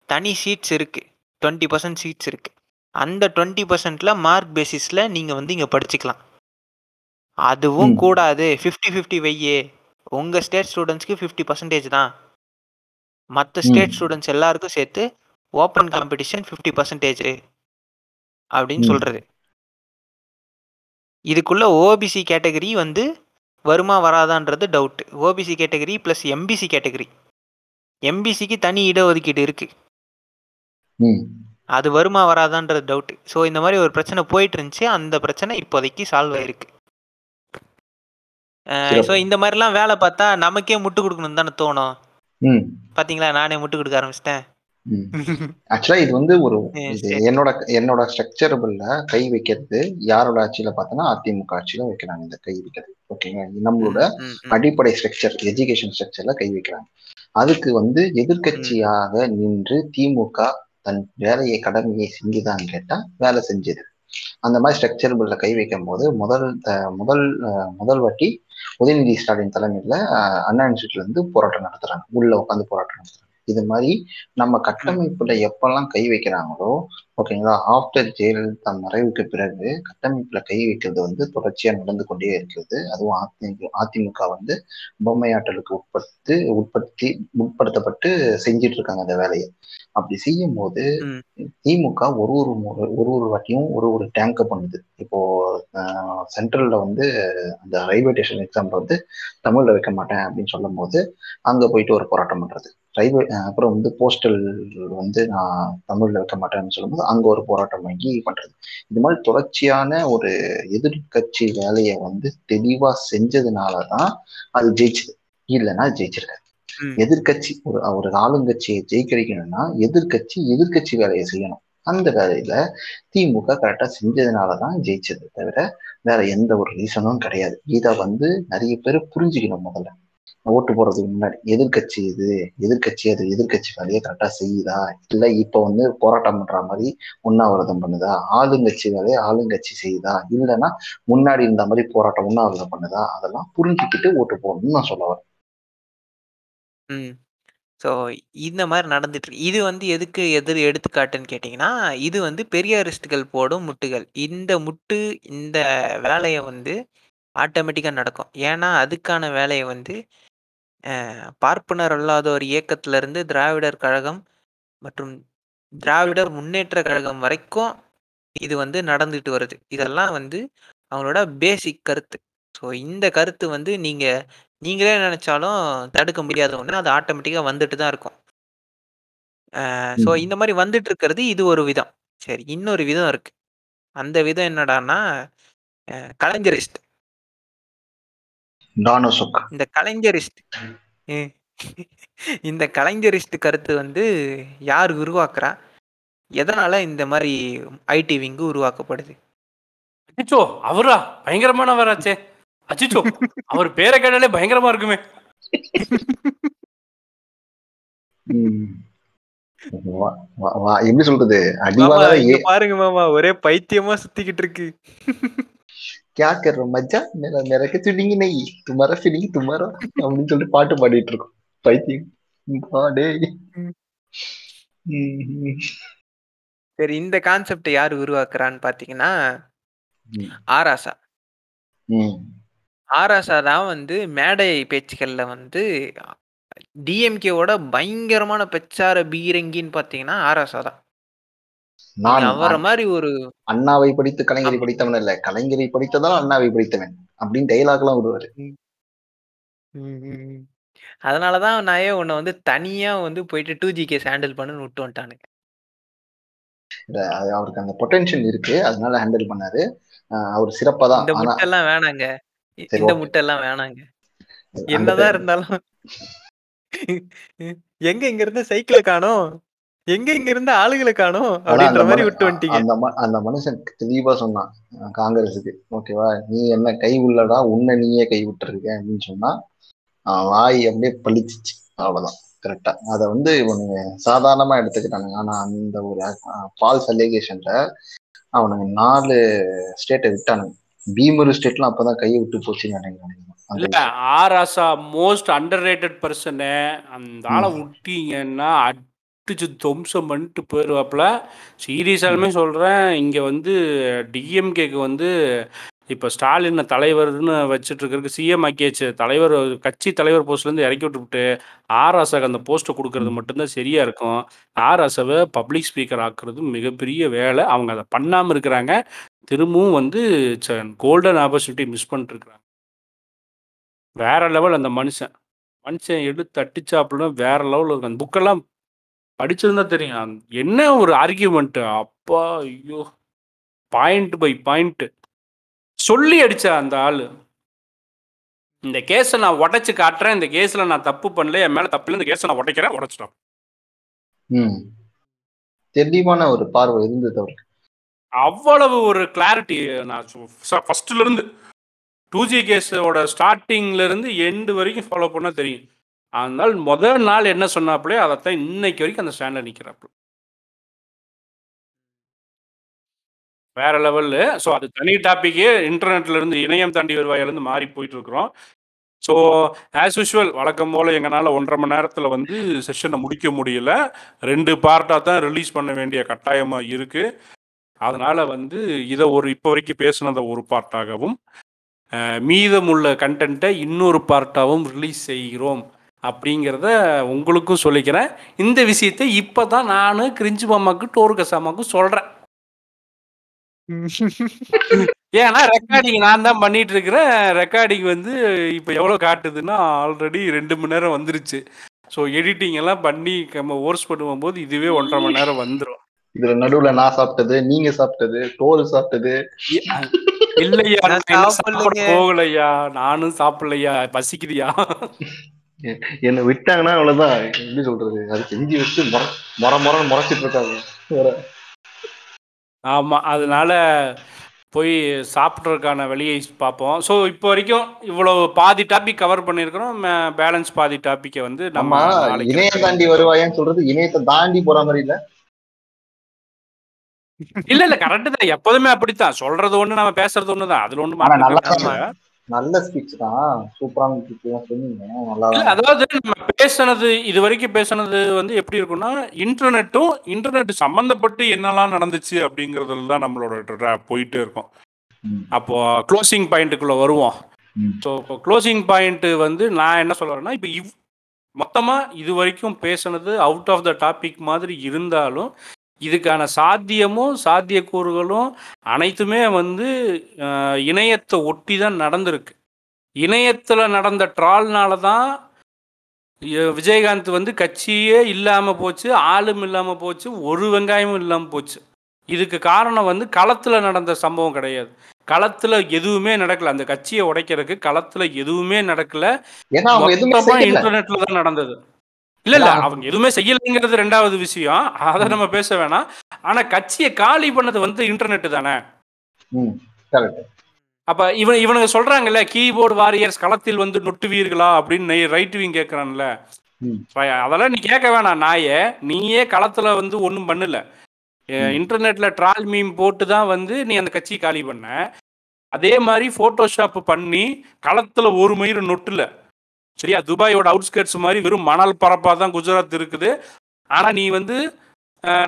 தனி சீட்ஸ் இருக்கு. டுவெண்ட்டி பர்சன்ட் சீட்ஸ் இருக்கு. அந்த டுவெண்ட்டி பர்சன்ட்ல மார்க் பேசிஸ்ல நீங்க வந்து இங்க படிச்சுக்கலாம். அதுவும். கூடாது. ஃபிஃப்டி ஃபிஃப்டி வையே. உங்க ஸ்டேட் ஸ்டூடெண்ட்ஸ்க்கு ஃபிஃப்டி பர்சன்டேஜ் தான். மற்ற ஸ்டேட். ஸ்டூடெண்ட்ஸ் எல்லாருக்கும் சேர்த்து ஓப்பன் காம்படிஷன் ஃபிஃப்டி பர்சன்டேஜ் அப்படின்னு ம். சொல்றது. இதுக்குள்ள ஓபிசி கேட்டகரி வந்து வருமா வராதான்றது doubt OBC category plus MBC category எம்பிசிக்கு தனி இடஒதுக்கீடு இருக்கு. அது வருமா வராதான்றது டவுட் ஸோ இந்த மாதிரி ஒரு பிரச்சனை போயிட்டு இருந்துச்சு. அந்த பிரச்சனை இப்போதைக்கு சால்வ் ஆயிருக்கு. ஸோ. இந்த மாதிரிலாம் வேலை பார்த்தா நமக்கே முட்டு கொடுக்கணும் தானே தோணும். பாத்தீங்களா? நானே முட்டு கொடுக்க ஆரம்பிச்சிட்டேன். ஆக்சுவலா இது வந்து ஒரு. என்னோட என்னோட ஸ்ட்ரக்சரபிள்ல கை வைக்கிறது யாரோட ஆட்சியில பார்த்தோன்னா அதிமுக ஆட்சியில வைக்கிறாங்க இந்த கை வைக்கிறது. ஓகேங்க நம்மளோட அடிப்படை ஸ்ட்ரக்சர் எஜுகேஷன் ஸ்ட்ரக்சர்ல கை வைக்கிறாங்க. அதுக்கு வந்து எதிர்க்கட்சியாக நின்று திமுக தன் வேலையை கடமையை செஞ்சுதான்னு கேட்டா வேலை செஞ்சது. அந்த மாதிரி ஸ்ட்ரக்சரபிள்ல கை வைக்கும் போது முதல் முதல் முதல் வாட்டி உதயநிதி ஸ்டாலின் தலைமையில அண்ணா இன்ஸ்டியூட்ல இருந்து போராட்டம் நடத்துறாங்க. உள்ள உட்காந்து போராட்டம் நடத்துறாங்க. இது மாதிரி நம்ம கட்டமைப்புல எப்பெல்லாம் கை வைக்கிறாங்களோ ஓகேங்களா? ஆஃப்டர் ஜெயலலிதா மறைவுக்கு பிறகு கட்டமைப்புல கை வைக்கிறது வந்து தொடர்ச்சியா நடந்து கொண்டே இருக்கிறது. அதுவும் அதிமுக அதிமுக வந்து பொம்மையாட்டலுக்கு உட்பட்டு உட்படுத்தி உட்படுத்தப்பட்டு செஞ்சிட்டு இருக்காங்க அந்த வேலையை. அப்படி செய்யும் போது. திமுக ஒரு ஒரு முறை ஒரு ஒரு வாட்டியும் ஒரு ஒரு டேங்க பண்ணுது. இப்போ சென்ட்ரல்ல வந்து அந்த ரயில்வே ஸ்டேஷன் எக்ஸாம்பிள் வந்து தமிழ்ல வைக்க மாட்டேன் அப்படின்னு சொல்லும் போது அங்க போயிட்டு ஒரு போராட்டம் பண்றது. ரயில்வே அப்புறம் வந்து போஸ்டல் வந்து நான் தமிழ்ல வைக்க மாட்டேன்னு சொல்லும்போது அங்க ஒரு போராட்டம் வாங்கி பண்றது. இது மாதிரி தொடர்ச்சியான ஒரு எதிர்கட்சி வேலையை வந்து தெளிவா செஞ்சதுனாலதான் அது ஜெயிச்சது. இல்லைன்னா ஜெயிச்சிருக்காது. ம். எதிர்கட்சி ஒரு ஒரு ஆளுங்கட்சியை ஜெயிக்கடிக்கணும்னா எதிர்கட்சி எதிர்கட்சி வேலையை செய்யணும். அந்த வேலையில திமுக கரெக்டா செஞ்சதுனாலதான் ஜெயிச்சது தவிர வேற எந்த ஒரு ரீசனும் கிடையாது. இதை வந்து நிறைய பேர் புரிஞ்சுக்கணும் முதல்ல. ஓட்டு போடுறதுக்கு முன்னாடி எதிர்கட்சி இது எதிர்கட்சி அது எதிர்கட்சி வேலையை கரெக்டா செய்யுதா இல்ல இப்ப வந்து போராட்டம் பண்ற மாதிரி உண்ணாவிரதம் பண்ணுதா ஆளுங்கட்சி வேலையை ஆளுங்கட்சி செய்யுதா இல்லைன்னா முன்னாடி இருந்த மாதிரி போராட்டம் உண்ணாவிரதம் பண்ணுதா அதெல்லாம் புரிஞ்சுக்கிட்டு ஓட்டு போடணும்னு நான் சொல்ல வரேன் ம். ஸோ இந்த மாதிரி நடந்துட்டு இருக்கு. இது வந்து எதுக்கு எதிர் எடுத்துக்காட்டுன்னு கேட்டீங்கன்னா, இது வந்து பெரியாரிஸ்ட்டுகள் போடும் முட்டுகள். இந்த முட்டு, இந்த வேலையை வந்து ஆட்டோமேட்டிக்கா நடக்கும். ஏன்னா, அதுக்கான வேலையை வந்து பார்ப்பனர் அல்லாதோர் இயக்கத்திலிருந்து திராவிடர் கழகம் மற்றும் திராவிடர் முன்னேற்றக் கழகம் வரைக்கும் இது வந்து நடந்துட்டு வருது. இதெல்லாம் வந்து அவங்களோட பேசிக் கருத்து. ஸோ இந்த கருத்து வந்து நீங்க நீங்களே நெனச்சாலும் தடுக்க முடியாத ஒண்ணு. அது ஆட்டோமேட்டிக்கா வந்துட்டு தான் இருக்கும். ஸோ. இந்த மாரி வந்துட்டு இருக்கிறது இது ஒரு விதம். சரி இன்னொரு விதம் இருக்கு. அந்த விதம் என்னடான்னா, கலைஞரிஸ்ட். டானோசுக். இந்த கலைஞரிஸ்ட். இந்த கலைஞரிஸ்ட் கருத்து வந்து யார் உருவாக்குறா? எதனால இந்த மாரி ஐடி விங்கு உருவாக்கப்படுது? அச்சச்சோ! அவரா? பயங்கரமானவராச்சே! அச்சச்சோ! அவர் பேர கேட்டாலே பயங்கரமா இருக்குமே! ம். வா வா வா எப்படி சொல்றது? பாருங்க மாமா. ஒரே பைத்தியமா சுத்திக்கிட்டு இருக்கு. கியா கர் மஜா மேல மேல சுடிங்க நெய் துமாரா ஃபிலிங் துமாரா அப்படின்னு சொல்லிட்டு பாட்டு பாடிட்டு இருக்கோம் பைத்தியம் சரி இந்த கான்செப்ட் யாரு உருவாக்குறான்னு பாத்தீங்கன்னா ஆராசா. ஆராசா தான் வந்து மேடை பேச்சுக்கள்ல வந்து டிஎம்கேவோட பயங்கரமான பெச்சார பீரங்கின்னு பாத்தீங்கன்னா ஆராசா தான். நான் அவர மாரி ஒரு அண்ணாவை படித்து கலைஞரை. படித்தவன் இல்ல கலைஞரை படித்ததால் அண்ணாவை படித்தவன் அப்படின்னு டைலாக்லாம் விடுவாரு ம். ம், ம், ம். அதனால தான் நான் ஏன் உன்ன வந்து தனியா வந்து போயிட்டு 2ஜி கேஸ் ஹேண்டில் பண்ணுன்னு விட்டு வந்துட்டானுங்க. அவருக்கு அந்த பொட்டன்ஷியல் இருக்கு அதனால ஹேண்டில் பண்ணாரு அவர் சிறப்பா தான் இந்த ஆனா முட்டெல்லாம் வேணாங்க. இந்த ஓகே முட்டெல்லாம் வேணாங்க. என்னதான் இருந்தாலும் எங்க இங்க இருந்து சைக்கிள காணோம்? எங்க இங்க இருந்த ஆளுகள காணோம்? அப்படின்ற மனு விட்டு வந்துட்டீங்க. அந்த ம- அந்த மனுஷன் தெளிவா சொன்னான் காங்கிரஸுக்கு. ஓகேவா? நீ என்ன கை உள்ளடா உன்னை நீயே கை விட்டுருக்க அப்படின்னு சொன்னா வாய் அப்படியே பளிச்சிச்சு. அவ்வளவுதான். கரெக்டா அதை வந்து இவனுங்க சாதாரணமா எடுத்துக்கிட்டானுங்க. ஆனா அந்த ஒரு ஃபால்ஸ் அலிகேஷன்ல அவனுங்க நாலு ஸ்டேட்டை விட்டானுங்க. பீமரு ஸ்டேட்லாம் அப்பதான் கையை விட்டு போச்சுன்னு நினைக்கிறேன் அந்த இல்ல விஷயம் ஆர் ஆசா மோஸ்ட் அண்டர் ரேட்டட் பர்சனு அந்த ஆளை விட்டீங்கன்னா அடிச்சு துவம்சம் பண்ணிட்டு போயிடுவாப்புல சீரியஸாலுமே சொல்கிறேன் இங்கே வந்து டிஎம்கேக்கு வந்து இப்போ ஸ்டாலின் தலைவர்னு வச்சுட்டு இருக்கிறதுக்கு சிஎம் ஆக்கியாச்சு. தலைவர் கட்சி தலைவர் போஸ்ட்லேருந்து இறக்கி விட்டுவிட்டு ஆர் ஆசாக்கு அந்த போஸ்ட்டை கொடுக்கறது மட்டும்தான் சரியாக இருக்கும். ஆர் ஆசாவை பப்ளிக் ஸ்பீக்கர் ஆக்குறது மிகப்பெரிய வேலை. அவங்க அதை பண்ணாமல் இருக்கிறாங்க. திரும்பவும் வந்து கோல்டன் ஆப்பர்ச்சுனிட்டி மிஸ் பண்ணிட்டுருக்குறாங்க வேற லெவல் அந்த மனுஷன். மனுஷன் எடுத்து அடிச்சாப்புல வேற லெவலில் இருக்கும் அந்த புக்கெல்லாம் படிச்சிருந்தா தெரியும். என்ன ஒரு ஆர்கியூமெண்ட் அப்பா ஐயோ. பாயிண்ட் பை பாயிண்ட் சொல்லி அடிச்ச அந்த ஆளு. இந்த கேஸை நான் உடைச்சு காட்டுறேன். இந்த கேஸ்ல நான் தப்பு பண்ணல. என் மேல தப்பு இந்த கேஸை நான் உடைக்கிறேன். உடைச்சிட்டோம். ம். தெளிவான ஒரு பார்வை இருந்தது அவருக்கு. அவ்வளவு ஒரு கிளாரிட்டி நான் ஃபர்ஸ்ட்ல இருந்து. டூ ஜி கேஸோட ஸ்டார்டிங்ல இருந்து எண்டு வரைக்கும் ஃபாலோ பண்ணா தெரியும். அதனால் முதல் நாள் என்ன சொன்னாப்புலே அதைத்தான் இன்னைக்கு வரைக்கும் அந்த ஸ்டாண்டில் நிற்கிறாப்புல வேற லெவல்லு. ஸோ அது தனி டாப்பிக்கே இன்டர்நெட்ல இருந்து இணையம் தாண்டி வருவாயிலிருந்து மாறி போயிட்டு இருக்கிறோம் ஸோ ஆஸ் யூஷுவல் வழக்கம் போல் எங்களால் ஒன்றரை மணி நேரத்தில் வந்து செஷனை முடிக்க முடியல. ரெண்டு பார்ட்டாக தான் ரிலீஸ் பண்ண வேண்டிய கட்டாயமாக இருக்குது அதனால் வந்து இதை ஒரு இப்போ வரைக்கும் பேசினதை ஒரு பார்ட்டாகவும் மீதமுள்ள கண்டென்ட்டை இன்னொரு பார்ட்டாகவும் ரிலீஸ் செய்கிறோம். அப்படிங்கிறத உங்களுக்கும் சொல்லிக்கிறேன். இந்த விஷயத்தை இப்போ தான் நான் கிரிஞ்சு மாமாக்கு டோரு கசாமாக்கும் சொல்கிறேன் ஏன்னா ரெக்கார்டிங் நான் தான் பண்ணிட்டு இருக்கிறேன். ரெக்கார்டிங் வந்து இப்போ எவ்வளோ காட்டுதுன்னா ஆல்ரெடி ரெண்டு மணி நேரம் வந்துருச்சு. ஸோ எடிட்டிங் எல்லாம் பண்ணி நம்ம ஓர்ஸ் பண்ணுவோம் போது இதுவே ஒன்றரை மணி நேரம் வந்துடும் இதுல நடுவுல நான் சாப்பிட்டது நீங்க சாப்பிட்டது டோல் சாப்பிட்டது. இல்லையா. போகலையா? நானும் சாப்பிடலையா? பசிக்குதியா? என்ன விட்டாங்கன்னா அவ்வளவுதான். எப்படி சொல்றது? அது செஞ்சு வச்சு முற முறை முறைச்சிட்டு இருக்காங்க. வேற. ஆமா அதனால போய் சாப்பிட்றதுக்கான வழியை பார்ப்போம். ஸோ இப்போ வரைக்கும் இவ்வளோ பாதி டாபிக் கவர் பண்ணியிருக்கிறோம். பேலன்ஸ் பாதி டாப்பிக்கை வந்து நம்ம இணையம் தாண்டி வருவாயான்னு சொல்றது இணையத்தை தாண்டி போற மாதிரி இல்ல. இல்ல இல்ல கரெக்ட் தான். எப்போதுமே அப்படித்தான். சொல்றது ஒண்ணு நம்ம பேசுறது ஒண்ணு தான் அதுல ஒண்ணு நல்லா. நல்ல ஸ்பீச் தான். சூப்பரான ஸ்பீச் சொன்னீங்க. நல்லா அதாவது நம்ம பேசுனது இது வரைக்கும் பேசுனது வந்து எப்படி இருக்கும்னா இன்டர்நெட்டும் இன்டர்நெட் சம்பந்தப்பட்டு என்னெல்லாம் நடந்துச்சு அப்படிங்கறதுல தான் நம்மளோட போயிட்டே இருக்கும். அப்போ க்ளோசிங் பாயிண்ட்டுக்குள்ள வருவோம். ஸோ இப்போ க்ளோசிங் பாயிண்ட் வந்து நான் என்ன சொல்ல வரேன்னா இப்போ இவ் மொத்தமாக இது வரைக்கும் பேசுனது அவுட் ஆஃப் த டாபிக் மாதிரி இருந்தாலும் இதுக்கான சாத்தியமும் சாத்தியக்கூறுகளும் அனைத்துமே வந்து இணையத்தை ஒட்டி தான் நடந்திருக்கு. இணையத்தில் நடந்த ட்ரால்னால தான் விஜயகாந்த் வந்து கட்சியே இல்லாமல் போச்சு ஆளும் இல்லாமல் போச்சு ஒரு வெங்காயமும் இல்லாமல் போச்சு. இதுக்கு காரணம் வந்து களத்தில் நடந்த சம்பவம் கிடையாது. களத்தில் எதுவுமே நடக்கல. அந்த கட்சியை உடைக்கிறதுக்கு களத்தில் எதுவுமே நடக்கல. இன்டர்நெட்ல தான் நடந்தது. இல்ல இல்ல அவங்க எதுவுமே செய்யலைங்கிறது ரெண்டாவது விஷயம். அதை நம்ம பேச வேணாம். ஆனா கட்சியை காலி பண்ணது வந்து இன்டர்நெட் தானே? அப்ப இவன் இவனுங்க சொல்றாங்கல்ல கீபோர்டு வாரியர்ஸ் களத்தில் வந்து நொட்டுவீர்களா அப்படின்னு ரைட் விங் கேட்கறான்ல ம். அதெல்லாம் நீ கேட்க வேணாம் நாயே. நீயே களத்துல வந்து ஒன்றும் பண்ணல. இன்டர்நெட்ல ட்ரால் மீம் போட்டு தான் வந்து நீ அந்த கட்சியை காலி பண்ண. அதே மாதிரி போட்டோஷாப் பண்ணி களத்துல ஒரு மயிறு நொட்டுல. சரியா? துபாயோட அவுட்ஸ்கர்ட்ஸ் மாதிரி வெறும் மணல் பரப்பாக தான் குஜராத் இருக்குது. ஆனால் நீ வந்து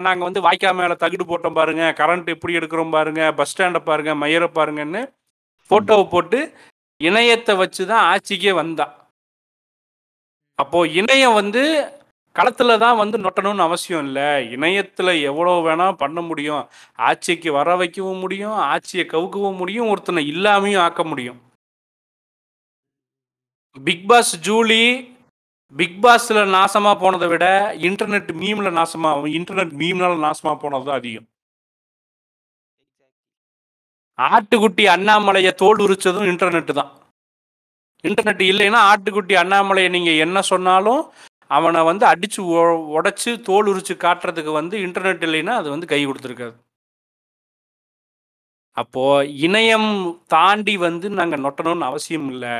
நாங்கள் வந்து வாய்க்கா மேலே தகுடு போட்டோம் பாருங்க. கரண்ட் எப்படி எடுக்கிறோம் பாருங்க. பஸ் ஸ்டாண்டை பாருங்க. மயிரை பாருங்கன்னு போட்டோவை போட்டு இணையத்தை வச்சு தான் ஆட்சிக்கே வந்தா. அப்போ இணையம் வந்து களத்தில் தான் வந்து நொட்டணும்னு அவசியம் இல்லை. இணையத்தில் எவ்வளோ வேணால் பண்ண முடியும். ஆட்சிக்கு வர வைக்கவும் முடியும். ஆட்சியை கவுக்கவும் முடியும். ஒருத்தனை இல்லாமையும் ஆக்க முடியும். பிக் பாஸ் ஜூலி பிக் பாஸ்ல நாசமா போனதை விட இன்டர்நெட் மீம்ல நாசமா இன்டர்நெட் மீம்னால நாசமா போனது தான் அதிகம். ஆட்டுக்குட்டி அண்ணாமலையை தோல் உரிச்சதும் இன்டர்நெட் தான். இன்டர்நெட் இல்லைன்னா ஆட்டுக்குட்டி அண்ணாமலையை நீங்க என்ன சொன்னாலும் அவனை வந்து அடிச்சு உ- தோல் உரிச்சு காட்டுறதுக்கு வந்து இன்டர்நெட் இல்லைன்னா அது வந்து கை கொடுத்துருக்காது. அப்போ இணையம் தாண்டி வந்து நாங்கள் நொட்டணும்னு அவசியம் இல்லை.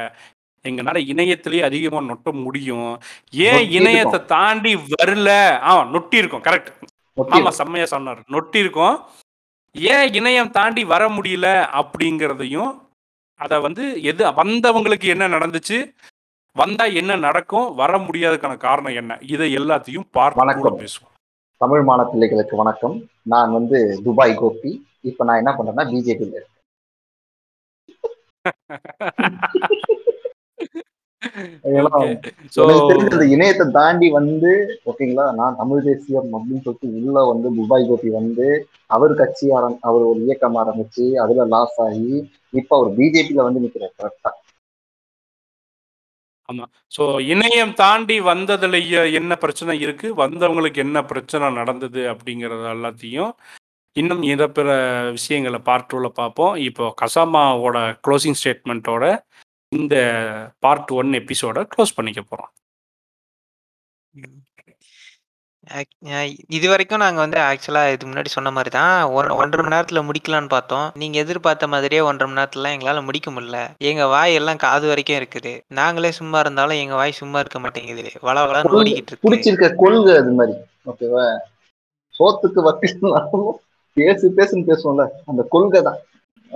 எங்கனால இணையத்திலேயே அதிகமா நொட்ட முடியும். ஏன் இணையத்தை தாண்டி வரல? ஆ நொட்டி இருக்கும் கரெக்ட் ஆமா செம்மையா சொன்னார். நொட்டி இருக்கும் ஏன் இணையம் தாண்டி வர முடியல அப்படிங்கிறதையும் அதை வந்து எது வந்தவங்களுக்கு என்ன நடந்துச்சு? வந்தா என்ன நடக்கும்? வர முடியாததுக்கான காரணம் என்ன? இதை எல்லாத்தையும் வணக்கம். பேசுவோம். தமிழ் மாணவ பிள்ளைகளுக்கு வணக்கம். நான் வந்து துபாய் கோபி. இப்ப நான் என்ன பண்றேன்னா பிஜேபியில் இருக்கேன். இணையத்தை தாண்டி வந்து ஓகேங்களா நான் தமிழ் தேசியம் அப்படின்னு சொல்லிட்டு உள்ள வந்து துபாய் கோபி வந்து அவர் கட்சி ஆரம் அவர் ஒரு இயக்கம் ஆரம்பிச்சு அதுல லாஸ் ஆகி இப்ப அவர் பிஜேபியில வந்து நிக்கிறார் கரெக்டா ஸோ இணையம் தாண்டி வந்ததுல என்ன பிரச்சனை இருக்கு? வந்தவங்களுக்கு என்ன பிரச்சனை நடந்தது அப்படிங்கறது எல்லாத்தையும் இன்னும் இத பிற விஷயங்களை பார்ட் பார்ப்போம். இப்போ கசாமாவோட க்ளோசிங் ஸ்டேட்மெண்ட்டோட இந்த பார்ட் ஒன் எபிசோட க்ளோஸ் பண்ணிக்க அஹ் இது வரைக்கும் நாங்க வந்து ஆக்சுவலா இது முன்னாடி சொன்ன மாதிரி தான் ஒன்றரை மணி நேரத்துல முடிக்கலாம்னு பார்த்தோம். நீங்க எதிர்பார்த்த மாதிரியே ஒன்றரை மணி நேரத்துல எங்களால முடிக்க முடியல. எங்க வாய் எல்லாம் காது வரைக்கும் இருக்குது. நாங்களே சும்மா இருந்தாலும் எங்க வாய் சும்மா இருக்க மாட்டேங்குது. வள வளன்னு ஓடிக்கிட்டு இருக்கு. பிடிச்சிருக்க கொள்கை அது மாதிரி. ஓகேவா சோத்துக்கு வக்கீல்னாலும் பேசு பேசுன்னு பேசுவோம்ல. அந்த கொள்கை தான்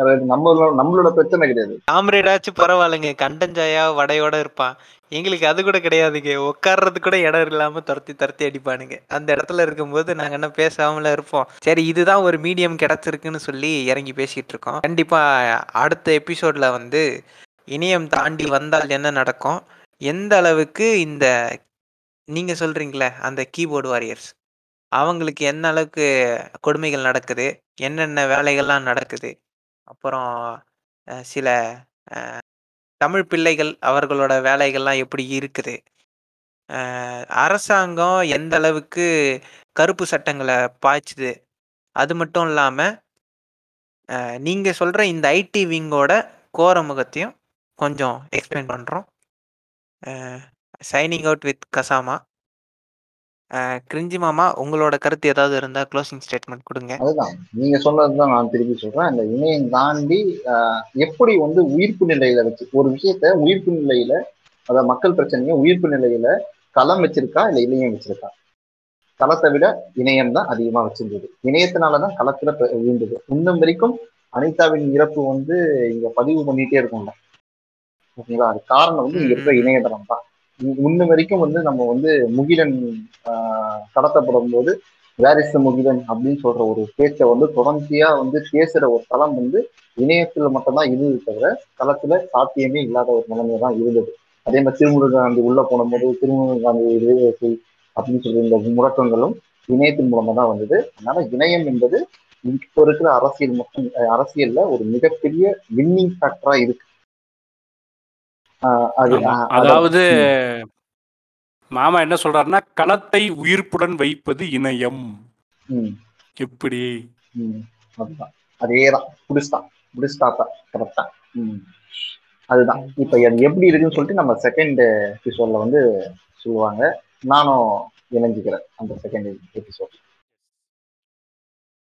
நம்மளோட நம்மளோட பிரச்சனை கிடையாது. காம்ரேடாச்சும் பரவாயில்லைங்க. கண்டஞ்சாயா வடையோட இருப்பான். எங்களுக்கு அது கூட கிடையாதுங்க. உட்கார்றது கூட இடம் இல்லாம துரத்தி துரத்தி அடிப்பானுங்க. அந்த இடத்துல இருக்கும்போது நாங்க என்ன பேசாமல இருப்போம். சரி இதுதான் ஒரு மீடியம் கிடைச்சிருக்குன்னு சொல்லி இறங்கி பேசிட்டு இருக்கோம். கண்டிப்பா அடுத்த எபிசோட்ல வந்து இணையம் தாண்டி வந்தால் என்ன நடக்கும்? எந்த அளவுக்கு இந்த நீங்க சொல்றீங்களே அந்த கீபோர்டு வாரியர்ஸ் அவங்களுக்கு என்ன அளவுக்கு கொடுமைகள் நடக்குது? என்னென்ன வேலைகள்லாம் நடக்குது? அப்புறம் அஹ், சில அஹ், தமிழ் பிள்ளைகள் அவர்களோட வேலைகள்லாம் எப்படி இருக்குது? அஹ், அரசாங்கம் எந்த அளவுக்கு கருப்பு சட்டங்களை பாய்ச்சுது? அது மட்டும் இல்லாமல் நீங்கள் சொல்கிற இந்த ஐடி விங்கோட கோர முகத்தையும் கொஞ்சம் எக்ஸ்பிளைன் பண்ணுறோம் சைனிங் அவுட் வித் கசாமா. கிரிஞ்சி மாமா உங்களோட கருத்து ஏதாவது இருந்தா க்ளோசிங் ஸ்டேட்மெண்ட் கொடுங்க. அதுதான். நீங்க சொன்னதுதான் நான் திருப்பி சொல்றேன். அந்த இணையம் தாண்டி ஆஹ், எப்படி வந்து உயிர்ப்பு நிலையில வச்சு ஒரு விஷயத்த உயிர்ப்பு நிலையில அதாவது மக்கள் பிரச்சனையை உயிர்ப்பு நிலையில களம் வச்சிருக்கா இல்ல இணையம் வச்சிருக்கா? களத்தை விட இணையம் தான் அதிகமா வச்சிருந்தது. இணையத்தினாலதான் களத்துல பெ- விழுந்தது. இன்னும் வரைக்கும் அனிதாவின் இறப்பு வந்து இங்க பதிவு பண்ணிட்டே இருக்கும்ல. ஓகேங்களா? அது காரணம் வந்து இங்க இருக்கிற இணையதளம் தான் முன்ன வரைக்கும் வந்து நம்ம வந்து முகிலன் கடத்தப்படும் போது வேரிஸ் முகிலன் அப்படின்னு சொல்ற ஒரு பேச்சை வந்து தொடர்ச்சியா வந்து பேசுற ஒரு தளம் வந்து இணையத்துல மட்டும்தான் இருந்தது தவிர களத்துல சாத்தியமே இல்லாத ஒரு நிலைமை தான் இருந்தது. அதே மாதிரி திருமுருகன் காந்தி உள்ள போனபோது திருமுருகன் காந்தி விடுதலை அப்படின்னு சொல்லி இந்த முழக்கங்களும் இணையத்தின் மூலமா தான் வந்தது. அதனால இணையம் என்பது இப்போ இருக்கிற அரசியல் மட்டும் அரசியல்ல ஒரு மிகப்பெரிய வின்னிங் ஃபேக்டரா இருக்கு. அதாவது. மாமா என்ன சொல்றாருன்னா களத்தை உயிர்ப்புடன் வைப்பது இணையம். ம், எப்படி? அதுதான். அதேதான். புடிஸ்தான் புடிஸ்டாப்பா கரெக்டா. ம். அதுதான். இப்ப அது எப்படி இருக்குன்னு சொல்லிட்டு நம்ம செகண்ட் எபிசோட்ல வந்து சொல்லுவாங்க. நானும் இணைஞ்சுக்கிறேன் அந்த செகண்ட் எபிசோட்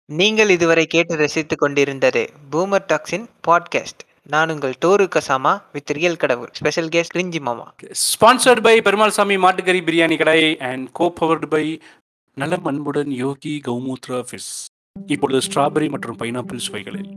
நீங்கள் இதுவரை கேட்டு ரசித்துக் கொண்டிருந்தது பூமர் டாக்ஸின் பாட்காஸ்ட் நான் உங்கள் டோரு கசாமா வித் ரியல் கடவுள் ஸ்பெஷல் கெஸ்ட் கிரிஞ்சி மாமா. ஸ்பான்சர்ட் பை பெருமாள் சாமி மாட்டுக்கறி பிரியாணி கடை அண்ட் கோ பவர்டு பை நலம் அன்புடன் யோகி கௌமூத்ரா ஃபிஸ் இப்பொழுது ஸ்ட்ராபெரி மற்றும் பைனாப்பிள் சுவைகளில்.